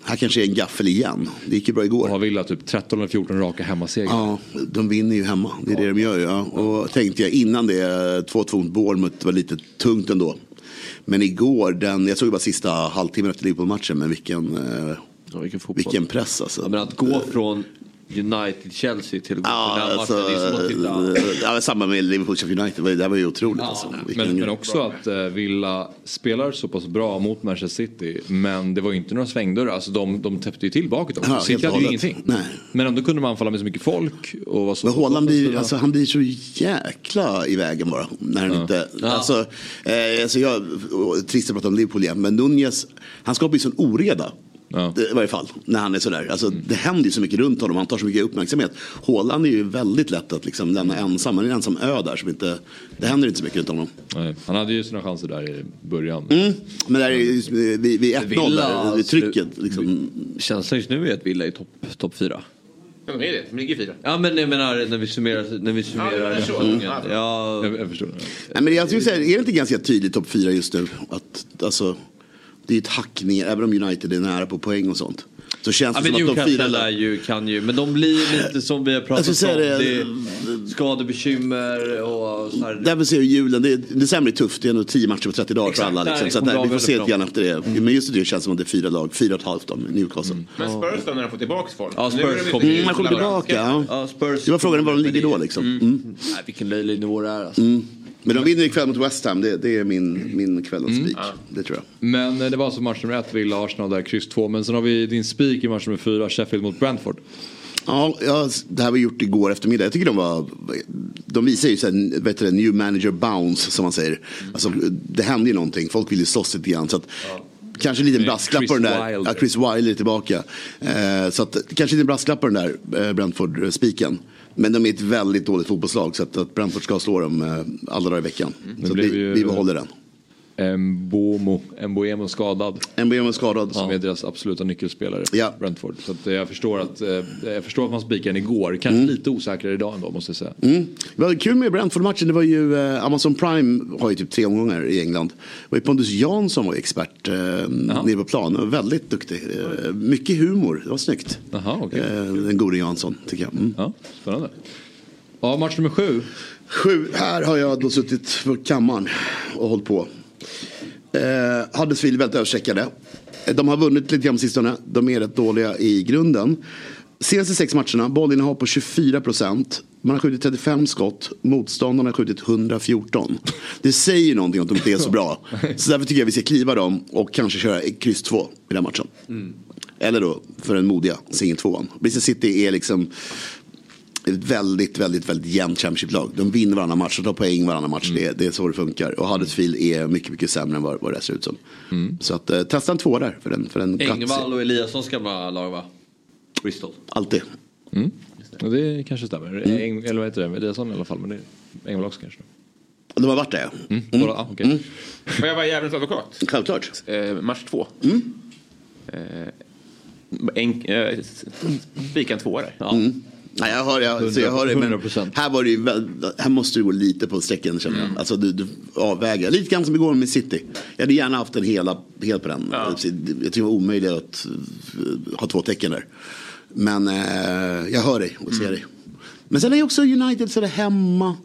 här kanske är en gaffel igen. Det gick ju bra igår. Har Villa typ 13 eller 14 raka hemmasegrar. Ja, de vinner ju hemma. Det är det de gör. Ja. Och tänkte jag innan det, 2-2 mot Bournemouth var lite tungt ändå. Men igår, den, jag såg ju bara sista halvtimmen efter Liverpool-matchen, men vilken, eh, vilken, press alltså. Ja, men att gå från United-Chelsea till att gå Ja, den alltså, matchen, det är som att titta... ja, samma med Liverpool Sheffield United, det här var ju otroligt. alltså. Vilken- Men, men också att eh, Villa spelar så pass bra mot Manchester City. Men det var ju inte några svängdörrar. Alltså de, de täppte ju till bakåt också. Ja, City hade ju ingenting. Nej. Men ändå kunde man anfalla med så mycket folk. Och var så Men Haaland blir, alltså, han blir så jäkla i vägen bara. När han inte, alltså, eh, alltså jag, trist att prata om Liverpool igen, men Nunez, han skapar ju sån oreda. I varje fall, när han är sådär. Alltså, Det händer ju så mycket runt honom, han tar så mycket uppmärksamhet. Haaland är ju väldigt lätt att liksom lämna ensam, han är en ensam ö där. Som inte, det händer inte så mycket runt honom. Nej, han hade ju sina chanser där i början. Mm. Men där är vid, vid 1-0, Villa, där, vid trycket. Liksom. Känslan just nu är att Villa är topp top fyra. Ja, de är det. De ligger fyra. Ja men jag menar när vi summerar, när vi summerar Ja, så. säsongen. Mm. Ja, jag, jag förstår. Nej, men jag skulle säga, är det inte ganska tydligt topp fyra just nu? Att, alltså, det är ett hack ner, även om United är nära på poäng och sånt. Så känns Ja, det men som att de är ju, kan ju, men de blir lite som vi har pratat Jag ska om. säga Det det- är skadebekymmer och så här. Därför ser vi julen, det, december är tufft, det är ändå 10 matcher på 30 dagar Exakt, för alla. där Liksom. Så där, vi får se lite grann efter det. Men just det känns som att det är fyra lag, fyra och ett halvt med Newcastle. Men Spurs då när de får tillbaka folk? Ja, Spurs är kommer Mm, man kommer Frankrike. tillbaka. Ja. Ja, Spurs Det var frågan var de ligger då liksom. Mm. Nej, vilken löjlig nivå det är alltså. Mm. Men de vinner ikväll mot West Ham, det, det är min, min kvällens spik. Det tror jag. Men eh, det var alltså match nummer ett, Villa Arsenal där, kryss två. Men sen har vi din spik i match nummer fyra, Sheffield mot Brentford. Ja, ja, det här var gjort igår eftermiddag. Jag tycker de var, de visar ju så här, vet du, new manager bounce som man säger. Alltså, det hände ju någonting, folk vill ju slåss lite grann. Så att, Kanske en liten brasklapp på den där. Wilder. Ja, Chris Wilder är tillbaka. Eh, så att, kanske en liten brasklapp på den där eh, Brentford-spiken. Men de är ett väldigt dåligt fotbollslag så att, att Brentford ska slå dem eh, alla dagar i veckan. Det Så vi, ju- vi behåller den. Mbomo, Mboemo skadad. Mboemo skadad. Som är deras absoluta nyckelspelare. Ja. Brentford. Så eh, jag, förstår att, eh, jag förstår att man spikade den igår. Kanske lite osäkrare idag ändå måste jag säga. Mm. Det var kul med Brentford-matchen. Det var ju eh, Amazon Prime har ju typ tre omgångar i England. Det var ju Pontus Jansson var expert eh, nere på plan. Väldigt duktig. Eh, mycket humor. Det var snyggt. Aha, okay. eh, den gode Jansson tycker jag. Mm. Ja, spännande. Ja, match nummer sju. Sju. Här har jag då suttit på kammaren och hållit på. Eh, Huddersfield väldigt överstreckade. Eh, De har vunnit lite grann på sistone. De är rätt dåliga i grunden. Senaste sex matcherna, bollinnehav på 24 procent. Man har skjutit 35 skott, motståndarna har skjutit 114. Det säger någonting om att de inte är så bra. Så därför tycker jag vi ska kliva dem och kanske köra kryss 2 i den matchen. Eller då för den modiga singel 2 Bristol City är liksom ett väldigt, väldigt, väldigt jämnt Championship-lag. De vinner varannan match, de tar poäng varannan match. Det, det är så det funkar. Och Huddersfield är mycket, mycket sämre än vad, vad det ser ut som. Så att, eh, testa en två där för en, för en Engvall och Eliassons gamla lag va? Bristol. Alltid. Mm. Ja, det kanske stämmer. Eng, eller vad heter det? Eliasson i alla fall. Men det är Engvall också kanske. De har varit där ja. Mm. Ah, okej. Får jag vara djävulens advokat? Självklart. Eh, match två. Mm. Eh, en, eh, spika en tvåa där. Mm. Nej, jag hör, jag, så jag hör det, men 100%. här, var det ju, väl- här måste du gå lite på strecken känner jag. Alltså du, du avväger. Lite grann som igår med City. Jag hade gärna haft en hela, helt på den. Jag tycker det var omöjligt att eh, ha två tecken där. Men eh, jag hör dig och ser dig. Men sen är ju också United så där hemma.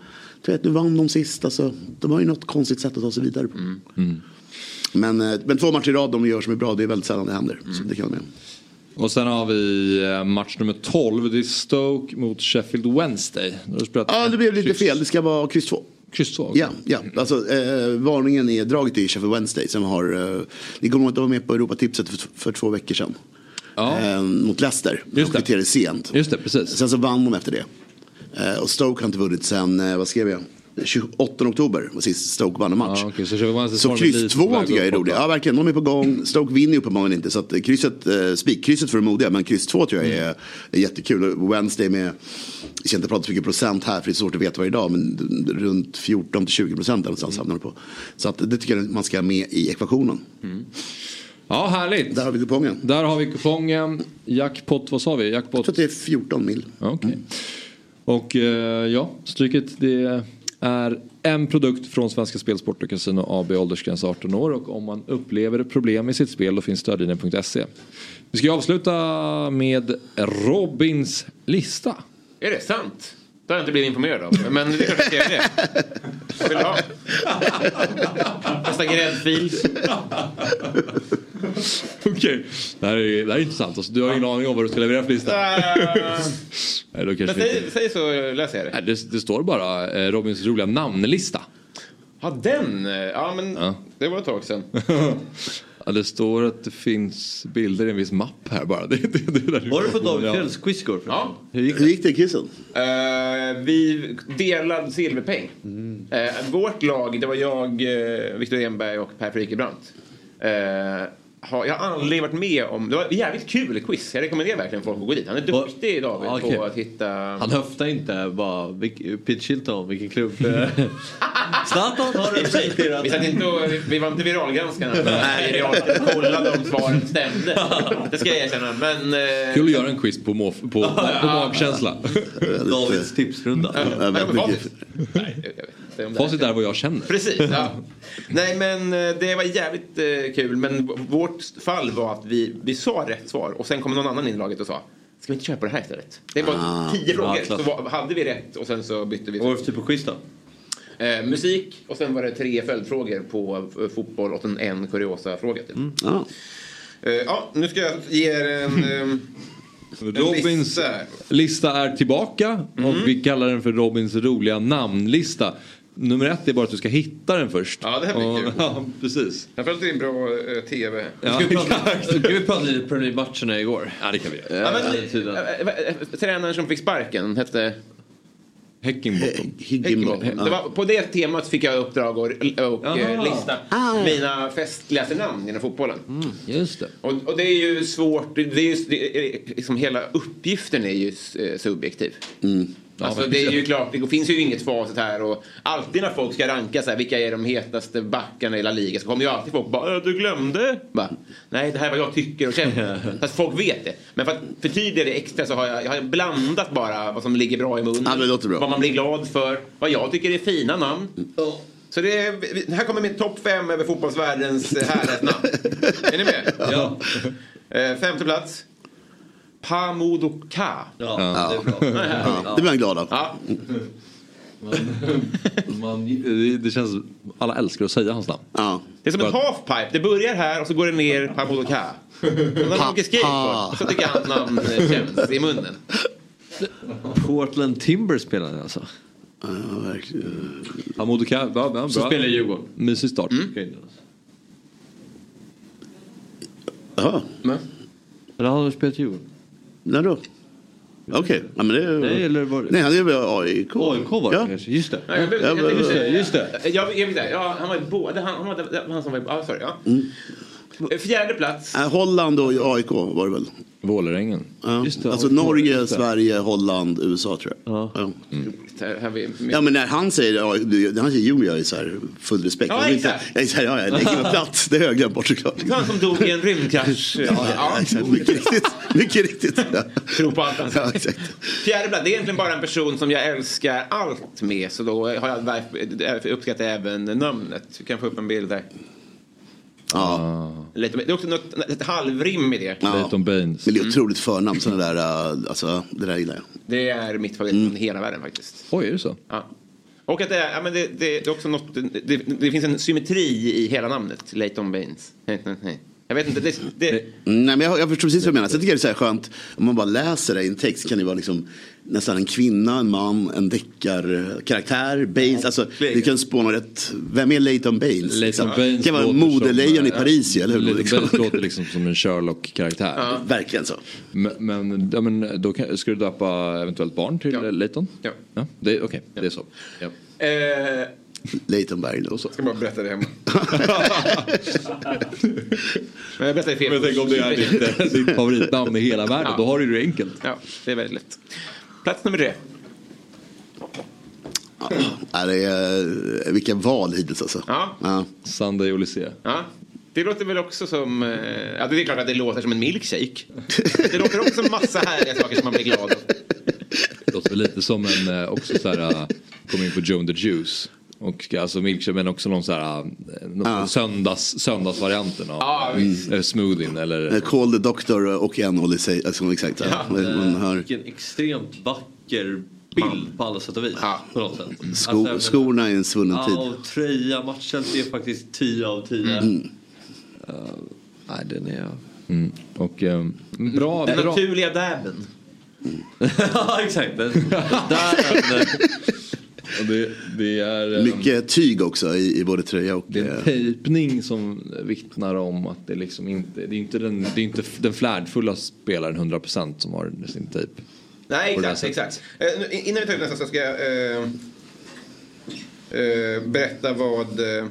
Du vet, nu vann de sista så de har ju något konstigt sätt att ta sig vidare på. Men, eh, men två matcher i rad de gör som är bra, det är väldigt sällan det händer. Så det kan jag med. Och sen har vi eh, match nummer 12. Det är Stoke mot Sheffield Wednesday. Ja, det blev lite kryss. fel. Det ska vara kryss 2. Kryss 2? Ja, ja. Alltså, eh, varningen är draget i Sheffield Wednesday som har, eh, ni kommer ihåg att de var med på Europatipset för, för två veckor sedan. Eh, mot Leicester. Just det. kvitterade sent. Just det, precis. Sen så vann de efter det. Eh, och Stoke har inte vunnit sen, eh, vad skrev jag? 28 oktober var sist Stoke vann en match. Ja, okej, så Så kryss på 2 väg tycker jag är roligt. Ja verkligen, de är på gång. Stoke vinner ju uppenbarligen inte. Så att krysset, eh, spikkrysset för modiga. Men kryss 2 tror jag är, är jättekul. Wednesday med, jag ska inte prata så mycket procent här för det är svårt att veta varje dag. Men runt 14 till 20 procent någonstans hamnar det på. Så att det tycker jag man ska ha med i ekvationen. Ja, härligt. Där har vi kupongen. Där har vi kupongen. Jackpot, vad sa vi? Jackpot? Jag tror att det är 14 mil. Okej. Och eh, ja, Stryket det är en produkt från Svenska Spel, Sport och Casino AB, åldersgräns 18 år. Och om man upplever problem i sitt spel då finns stödlinjen.se. Vi ska avsluta med Robins lista. Är det sant? Det har jag inte blivit informerad om. Men det är klart jag ska göra det. Vad vill du ha? Nästa gräddfil. Okej, det, här är- det här är intressant. Alltså, du har ingen aning om vad du ska leverera för lista. Nej, då kanske Men säg, inte... säg så läser jag det. Nej, det, det står bara eh, Robins roliga namnlista. Ja, den. Ja, men Ja. det var ett tag sedan. Ja, det står att det finns bilder i en viss mapp här bara. Det, det, det är där Har du fått David Ja. Fjälls quiz igår? Ja. Hur gick Hur gick det? Eh, vi delad silverpeng. Eh, vårt lag, det var jag, uh, Viktor Enberg och Per Frikebrant. Uh, har, jag har aldrig varit med om, det var ett jävligt kul quiz. Jag rekommenderar verkligen folk att gå dit. Han är duktig David Okej. på att hitta... Han höftar inte bara, Pitch Hilton, vilken klubb? Zlatan har du presenterat. Vi, satt inte och, vi var inte viralgranskarna. Nej, viralt kollade om svaren stämde. Det ska jag erkänna. Men, eh, Kul att göra en quiz på, må, på, på magkänsla. Davids tipsrunda. Nej, jag vet inte om det här Facit är vad jag känner. Precis, ja. Nej men eh, det var jävligt eh, kul. Men vårt fall var att vi, vi sa rätt svar och sen kom någon annan in i laget och sa Ska vi inte köra på det här istället? Det var Ah, tio frågor. Så var, hade vi rätt och sen så bytte vi. Vad var det för typ av quiz då? Eh, musik och sen var det tre följdfrågor på fotboll och en, en kuriosa-fråga. Typ. Ja. Eh, ja, nu ska jag ge er en... ehm, Robins lista. lista är tillbaka och vi kallar den för Robins roliga namnlista. Nummer ett är bara att du ska hitta den först. Ja, det här blir Och- kul. Ja, precis. Framförallt är det en bra eh, TV. Ja, Ska vi prata- lite Premier League-matcherna igår? Ja, det kan vi göra. Ja, men, Eh, eh, eh, tränaren som fick sparken hette... Heckingbottom. Heckingbottom. Det var, på det temat fick jag uppdrag och, och eh, lista mina festligaste namn inom fotbollen. Just det. Och, och det är ju svårt, det är ju, det är, liksom hela uppgiften är ju eh, subjektiv. Alltså det är ju klart, det finns ju inget facit här och alltid när folk ska ranka så här, vilka är de hetaste backarna i La Liga så kommer ju alltid folk bara "Äh, du glömde. Bara, Nej det här är vad jag tycker och känner. Fast folk vet det. Men för att förtydliga det extra så har jag, jag har blandat bara vad som ligger bra i munnen. Ja. Vad man blir glad för, vad jag tycker är fina namn. Så det är, här kommer min topp fem över fotbollsvärldens härligaste namn. Är ni med? Ja. Eh, femte plats. Pamudoka. Ja, Ja. det är bra. Ja, det blir man glad av. Ja. Man, det, det känns, alla älskar att säga hans namn. Ja. Det är som en halfpipe. Det börjar här och så går det ner Pamudoka. Och när man åker skateboard så tycker jag hans namn eh, känns i munnen. Portland Timbers spelade alltså. Ja, verkligen. Hamoud Ka- ja, bra. Som spelar i Djurgården. Mysig start. Jaha. Eller har du spelat Djurgården? När då? Okej, ja, men det... Nej, eller var det- Nej, han är väl AIK? AIK var det ja. kanske, just det. Ja, jag, jag, tänkte säga- just det. Jag, jag vet inte. Ja, han var ju både. Han, han, var, det han som var ja, sorry, ja. Mm. Fjärde plats. Äh, Holland och AIK var det väl? Vålerengen. Ja. Just det, alltså AIK, Norge, just det. Sverige, Holland, USA tror jag. Ja. Ja. Vi, Ja men när han säger, när han säger Junior, jag är så här full respekt. Ja, exakt. Jag är så här, ja, jag lägger mig platt. Det har jag glömt bort såklart. han som dog i en rymdkrasch. Ja, ja, exakt. Mycket riktigt. Mycket riktigt. Ja. Tror på allt han säger. Ja. Fjärde plats, det är egentligen bara en person som jag älskar allt med. Så då har jag därför uppskattat även namnet. Vi kan få upp en bild där. Ja. Lite, det är också något, ett halvrim i det. Ja. Leighton Baines. Men det är otroligt förnamn, sådana där, äh, alltså det där gillar jag. Det är mitt favorit från hela världen faktiskt. Oj, är det så? Ja. Och att det, är, ja, men det, det, det är också något, det, det finns en symmetri i hela namnet, Leighton Baines. Jag vet inte, det, det, Nej, men jag, jag förstår precis vad du menar. Sen tycker jag det är så här skönt, om man bara läser det i en text kan det vara liksom nästan en kvinna, en man, en deckarkaraktär, Baines. Alltså, det kan spåna rätt. Vem är Leighton Baines? liksom? Baines det kan vara modelejon i Paris ju, eller hur? Liksom. Baines låter liksom som en Sherlock-karaktär. Verkligen så. Men, men, ja, men då kan, ska du döpa eventuellt barn till ja. Leighton? Ja. ja det, Okej, det är så. Ja. Eh, Leighton Berglund. Ska bara berätta det hemma. Men jag berättar fel. Men tänk om det är ditt, ditt favoritnamn i hela världen. Ja. Då har du det enkelt. Ja, det är väldigt lätt. Plats nummer tre. Ja, det är, vilka val hittills alltså. Ja. Ja. Sunday Odyssey. Ja. Det låter väl också som... eh, Ja, det är klart att det låter som en milkshake. Det låter också som massa härliga saker som man blir glad av. Det låter lite som en, eh, också så här, kom in på Joe and the Juice. Och alltså milkshake men också någon så här, någon söndags, söndagsvarianten av Ja, uh, eh, smoothien eller... Eh, Call the doctor och en Odyssey. Alltså, exakt. Ja. Man hör. Vilken extremt vacker bild på alla sätt och vis. På något sätt. Sko, Alltså, skorna i en svunnen Ja, tid. och tröja, matchhält är faktiskt 10 av 10. Mm. Uh, nej, den är... Mm. Och um, bra, Den bra. naturliga dabben. ja, exakt. Den, där, Och det, det är... Mycket tyg också i, i både tröja och... Det är en eh, tejpning som vittnar om att det liksom inte, det är inte den, det är inte den flärdfulla spelaren 100% som har sin tejp. Nej, exakt. exakt. Eh, innan vi tar ut nästa så ska jag eh, eh, berätta vad... Eh,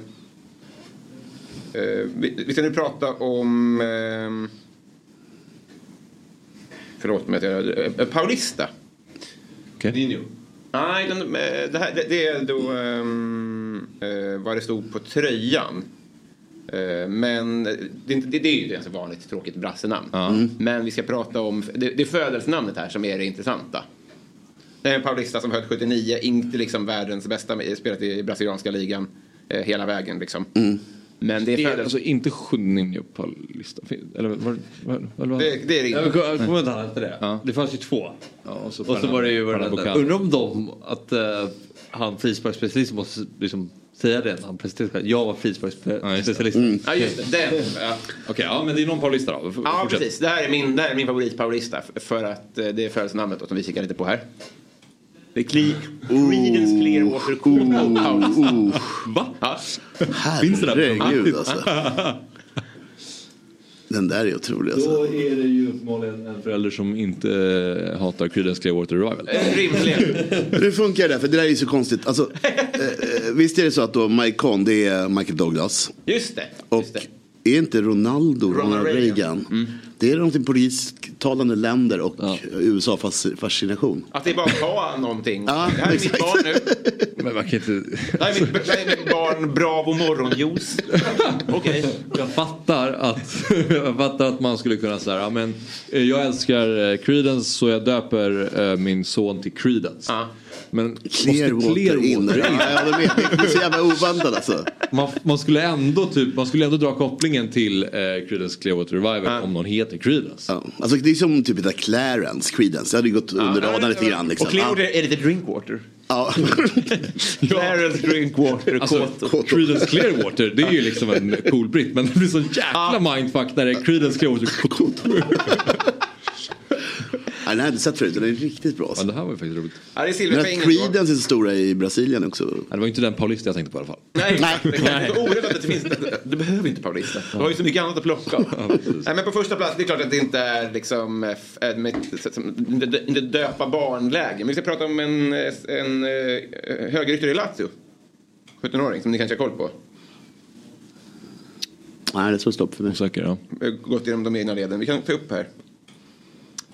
eh, vi, vi ska nu prata om... Eh, förlåt mig att jag... Eh, Paulista. Okej. Nej, den, eh, det, här, det, det är då ehm, eh, vad det stod på tröjan. Eh, men det, är inte- det, det är ju ett ganska vanligt tråkigt brassenamn. Mm. Men vi ska prata om, det, det är födelsenamnet här som är det intressanta. Det är en Paulista som född 79, inte liksom världens bästa, spelat i brasilianska ligan eh, hela vägen liksom. Men det är Det är födelse... alltså inte Juninho på listan? Eller vad, vad, vad, vad? Det, det är det Jag inte. kommer kommer inte hette det? Det fanns ju två. Ja, och så, Och så var det ju var det där. Undrar om de, att uh, han frisparksspecialist måste liksom säga det när han presenterar sig. Jag var frisparksspecialist. Ja, just det. Den, ja. Okej, ja men det är någon Paulista då. F- Ja, fortsätt. precis. Det här är min, det här är min favorit Paulista för att eh, det är födelsenamnet som vi kikar lite på här. Det är Cle- Creedence Clearwater Cool Paulista. Va? Ja. Finns det där? Herregud alltså. Den där är otrolig alltså. Då är det ju uppenbarligen en förälder som inte eh, hatar Creedence Clearwater Revival. Eh, Rimligen. Hur funkar det? För det där är ju så konstigt. Alltså, eh, visst är det så att då Mike Conn, det är Michael Douglas. Just det. Och är inte Ronaldo, Ronald Reagan, Mm. Det är någonting polistalande länder och USA-fascination. Att det är bara att ta någonting. Ja, det här är mitt barn nu. Men man kan inte... Det här är mitt, det här är mitt barn Bravo morgonjuice. Okej. Jag fattar att, jag fattar att man skulle kunna säga, ja men eh, jag älskar eh, Creedence så jag döper eh, min son till Creedence. Men Clearwater, Clearwater in. Ja, jag med. Det är så jävla oväntat alltså. Man, man, skulle ändå typ, man skulle ändå dra kopplingen till eh, Creedence Clearwater Revival om någon heter Creedence. Ja. Alltså, det är som typ det Clarence, Creedence. Det hade gått under radarn lite grann. Liksom. Och Clearwater är lite drinkwater. Ja. Clarence Drinkwater Alltså. Creedence Clearwater, det är ju liksom en cool britt. Men det blir så jäkla mindfuck när det är Creedence Clearwater. Ja, den här hade jag sett förut. Den är riktigt bra. Alltså. Ja, det här var ju faktiskt roligt. Ja, det är Men silverpengen. Creedence är så stora i Brasilien också. Ja, det var inte den Paulista jag tänkte på i alla fall. Nej, Nej. det är så orätt att det finns. Du behöver inte Paulista. Du har ju så mycket annat att plocka av. Nej, men på första plats, det är klart att det inte är liksom eh, med, inte inte döpa barnläge. Men vi ska prata om en, eh, en eh, högerytter i Lazio. 17-åring som ni kanske har koll på. Nej, det står stopp för mig. Osäker, ja. Gått genom de egna leden. Vi kan ta upp här.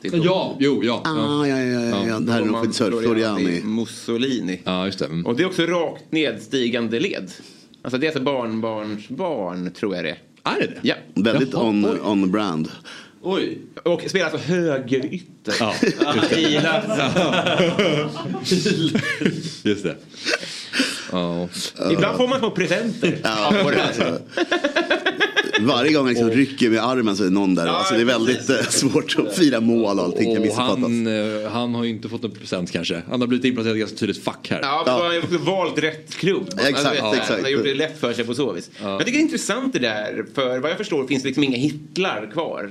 Titta. Ja, jo, ja. Ah, ja, ja, ja, ja. Det här är nog hört. Floriani. Mussolini. Ja, just det. Mm. Och det är också rakt nedstigande led. Alltså det är alltså barnbarns barn, tror jag det är. Är det det? Ja. Väldigt Jaha, on, oj. on brand. Oj. Och spelar alltså högerytter. Ja, I Lazio. Just det. Ja. Ibland får man små presenter. Ja, på det här. Varje gång jag liksom rycker med armen så är det någon där. alltså, det är väldigt eh, svårt att fira mål och allting kan Och missuppfattas. han, eh, han har ju inte fått en present kanske. Han har blivit inplacerad i ganska tydligt fack här. Ja, men han har valt rätt klubb. Exakt, Alltså, vet jag, exakt. Han har gjort det lätt för sig på så vis. Jag tycker det är intressant det där, för vad jag förstår finns det liksom inga hitlar kvar.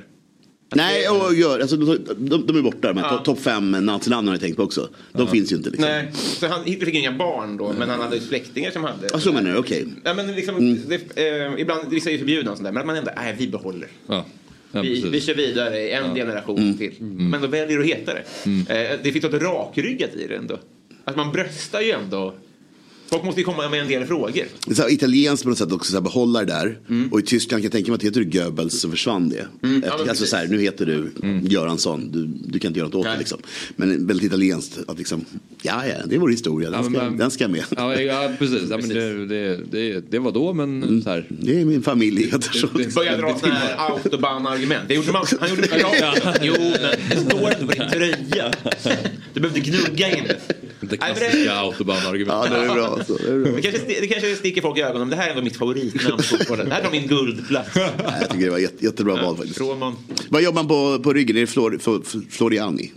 Nej, och gör, alltså, de, de, de är borta. Men Ja. topp fem naturnamn har jag tänkt på också. De finns ju inte liksom. Nej, så han fick inga barn då, men han hade släktingar som hade. Ja, så menar du, okej. Ja, men liksom, Mm. det, eh, ibland, vissa är ju förbjudna och sånt där, men att man ändå, nej vi behåller. Ja. Ja, vi, vi kör vidare i en generation Mm. till. Men då väljer du att heta det. Eh, det finns något rakryggat i det ändå. Att man bröstar ju ändå. Folk måste ju komma med en del frågor. Det är så här, italienskt på något sätt också, så här, behålla det där. Och i Tyskland kan jag tänka mig att heter du Goebbels så försvann det. Mm. Ja, men alltså så här, nu heter du Göransson, du, du kan inte göra något åt det liksom. Men väldigt italienskt att liksom, ja ja, det är vår historia, den Ja, ska, men- den ska med. Ja, ja precis. Ja, men det, det, det, det var då men Mm. så här. Det är min familj heter så. Börjar dra såna här autobahn-argument. Det gjorde man, han gjorde ja. Jo, men det står inte på din tröja. Du behövde gnugga in det. Det klassiska autobahnargumentet. Ja, det är bra. Alltså. Det, kanske, det kanske sticker folk i ögonen, men det här är ändå mitt favoritnamn på fotbollen. Det här är min guldplats. Nej, jag tycker det var jätte, jättebra val faktiskt. Roman. Vad jobbar man på, på ryggen? Är det Flor, Flor, Floriani?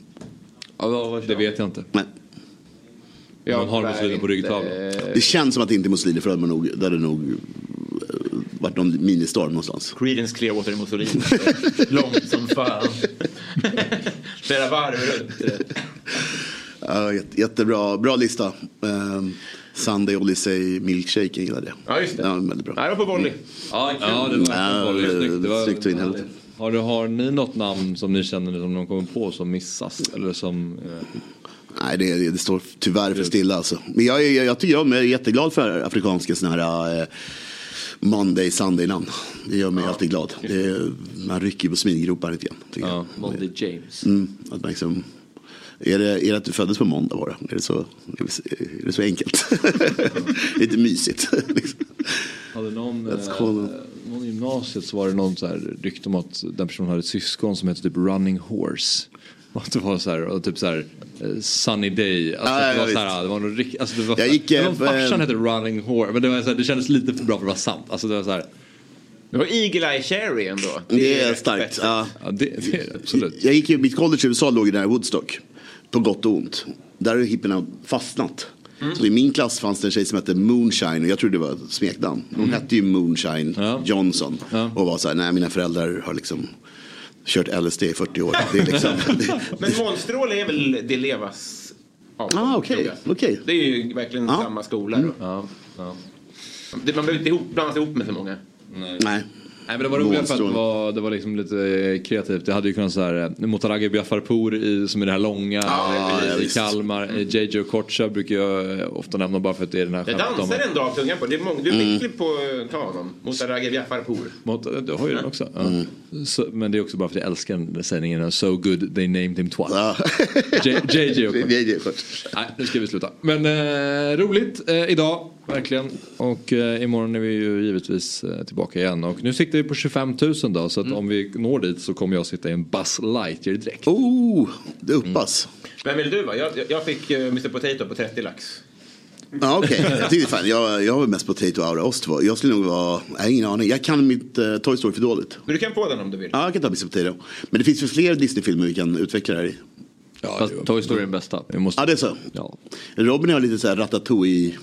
det vet jag inte. Nej. Ja, man har Mussolini på ryggtavlan. Det känns som att det inte är Mussolini för då hade nog, det hade nog eh, varit någon ministorm någonstans. Creedence Clearwater Mussolini. Långt som fan. Flera varv runt. Ja, jätte, jättebra bra lista. Sunday Odyssey Milkshake, jag gillar det. Ja, just det. Ja, väldigt bra. Nej, det var på volley. Ja, det var Ja, det var snyggt. Det var- Snyggt in helvete. Har, du, har ni något namn som ni känner som de kommer på som missas? Eller som... Eh, Nej, det, det, står tyvärr för stilla alltså. Men jag, är- jag, jag tycker jag är jätteglad för afrikanska sådana här eh, Monday, Sunday-namn. Det gör mig alltid glad. Det är, man rycker på smilgropar lite grann. tycker jag. Monday James. Mm, att man liksom, är, det, är det att du föddes på måndag bara? Är det så, är det, är det så enkelt? lite mysigt. liksom. hade någon, eh, någon i gymnasiet så var det någon så här rykte om att den personen hade ett syskon som hette typ Running Horse. Och det var så här, och typ så här eh, Sunny Day. Alltså, det, var så här, det var någon rikt, alltså det var, Jag gick, det var eh, farsan eh, hette Running Horse. Men det, var så här, det kändes lite för bra för att vara sant. Alltså det var så här. Det var Eagle Eye Cherry ändå. Det är rätt starkt. Ja. Ja, det, det är det absolut. Jag gick ju, mitt college i USA låg ju nära Woodstock. På gott och ont. Där har hipporna fastnat. Så i min klass fanns det en tjej som hette Moonshine och jag trodde det var smeknamn. Hon hette ju Moonshine Johnson. Och var så här, nej mina föräldrar har liksom kört LSD i 40 år. Det är liksom, det, Men Månstråle är väl det levas av? Ah, jag. okej. Det är ju verkligen samma skola. Ja, ja. Det- Man behöver inte ihop, blanda sig ihop med för många. Nej. nej. Nej men det var roligt för att det var, det var liksom lite eh, kreativt. Det hade ju kunnat så här eh, Motaragi Biafarpour i, som är det här långa i, ja, i visst. Kalmar. Mm. JJ Okocha brukar jag eh, ofta nämna bara för att det är den här Det dansar en dag tungan på. Det är många, du är Mm. skicklig på att ta honom. Mot Raghev Jaffarpour. Mot, du har ju den också. Ja. Så, men det är också bara för att jag älskar den sägningen. So good they named him twice. Okocha. JJ Okocha. Nej, nu ska vi sluta. Men eh, roligt eh, idag, verkligen. Och eh, imorgon är vi ju givetvis eh, tillbaka igen. Och nu siktar vi på 25 000 då. Så att om vi når dit så kommer jag sitta i en Buzz Lightyear-dräkt. Oh, det uppas. Vem vill du vara? Jag, jag fick uh, Mr Potato på 30 lax. Ja, okej. Jag tycker fan, jag, jag har mest potato aura oss två. Jag skulle nog vara, jag har ingen aning. Jag kan mitt uh, Toy Story för dåligt. Men du kan få den om du vill. Ja, jag kan ta Mr Potato. Men det finns ju fler Disney-filmer vi kan utveckla det här i. Ja, Fast Toy Story är den bästa. Vi måste... Ja, det är så. Ja. Robin har lite så här ratatouille.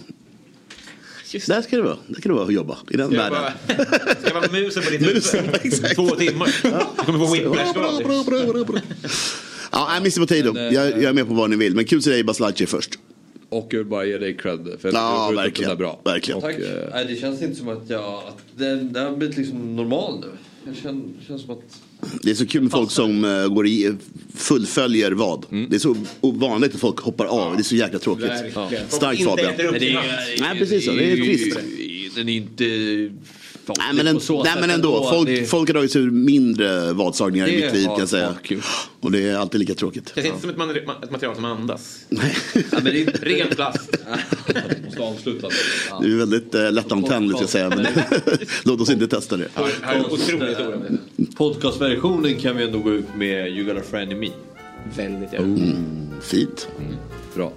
Där ska det vara. Där ska det vara att jobba. I den Jag världen. bara, ska vara musen på ditt Musen, huvud. Två timmar. Du kommer få whiplash-skador. Ja, Mr Potato. Men, eh, Jag, jag är med på vad ni vill. Men kul att se dig Lightyear först. Och jag vill bara ge dig cred. För jag Ja, du har den där bra. Verkligen. Och, Tack. eh, Nej, det känns inte som att jag... Att det, det har blivit liksom normal nu. Det känns, känns som att... Det är så kul med folk som uh, går i, fullföljer vad. Mm. Det är så ovanligt att folk hoppar av. Det är så jäkla tråkigt. Folk Starkt Fabian. Nej, precis så. Det är trist. Den är inte... Nej men, en, nej, men ändå, folk, folk har dragit ur mindre vadsagningar i Det mitt liv kan jag säga. Och det är alltid lika tråkigt. Det känns inte som ett, man, ett material som andas. Ja, men det är. Ren plast. måste avsluta. Det är väldigt eh, lättantändligt ska jag säga. Men låt oss inte testa det. Podcastversionen kan vi ändå gå ut med You got a friend in me. Väldigt gärna. Mm, fint. Bra.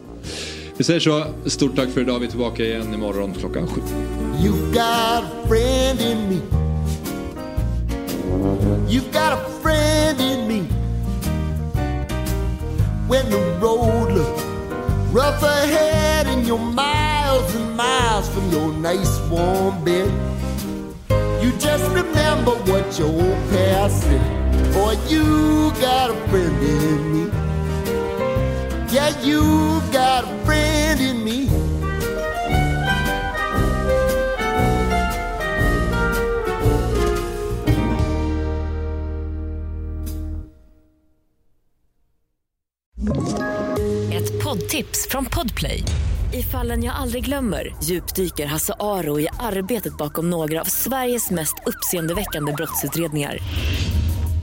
Vi säger så. Stort tack för idag. Vi är tillbaka igen imorgon klockan sju. You got a friend in me. You've got a friend in me. When the road looks rough ahead and you're miles and miles from your nice warm bed. You just remember what your old past said. Boy, you got a friend in me. Yeah, you got a friend in me. Ett poddtips från Podplay. I fallen jag aldrig glömmer djupdyker Hasse Aro i arbetet bakom några av Sveriges mest uppseendeväckande brottsutredningar.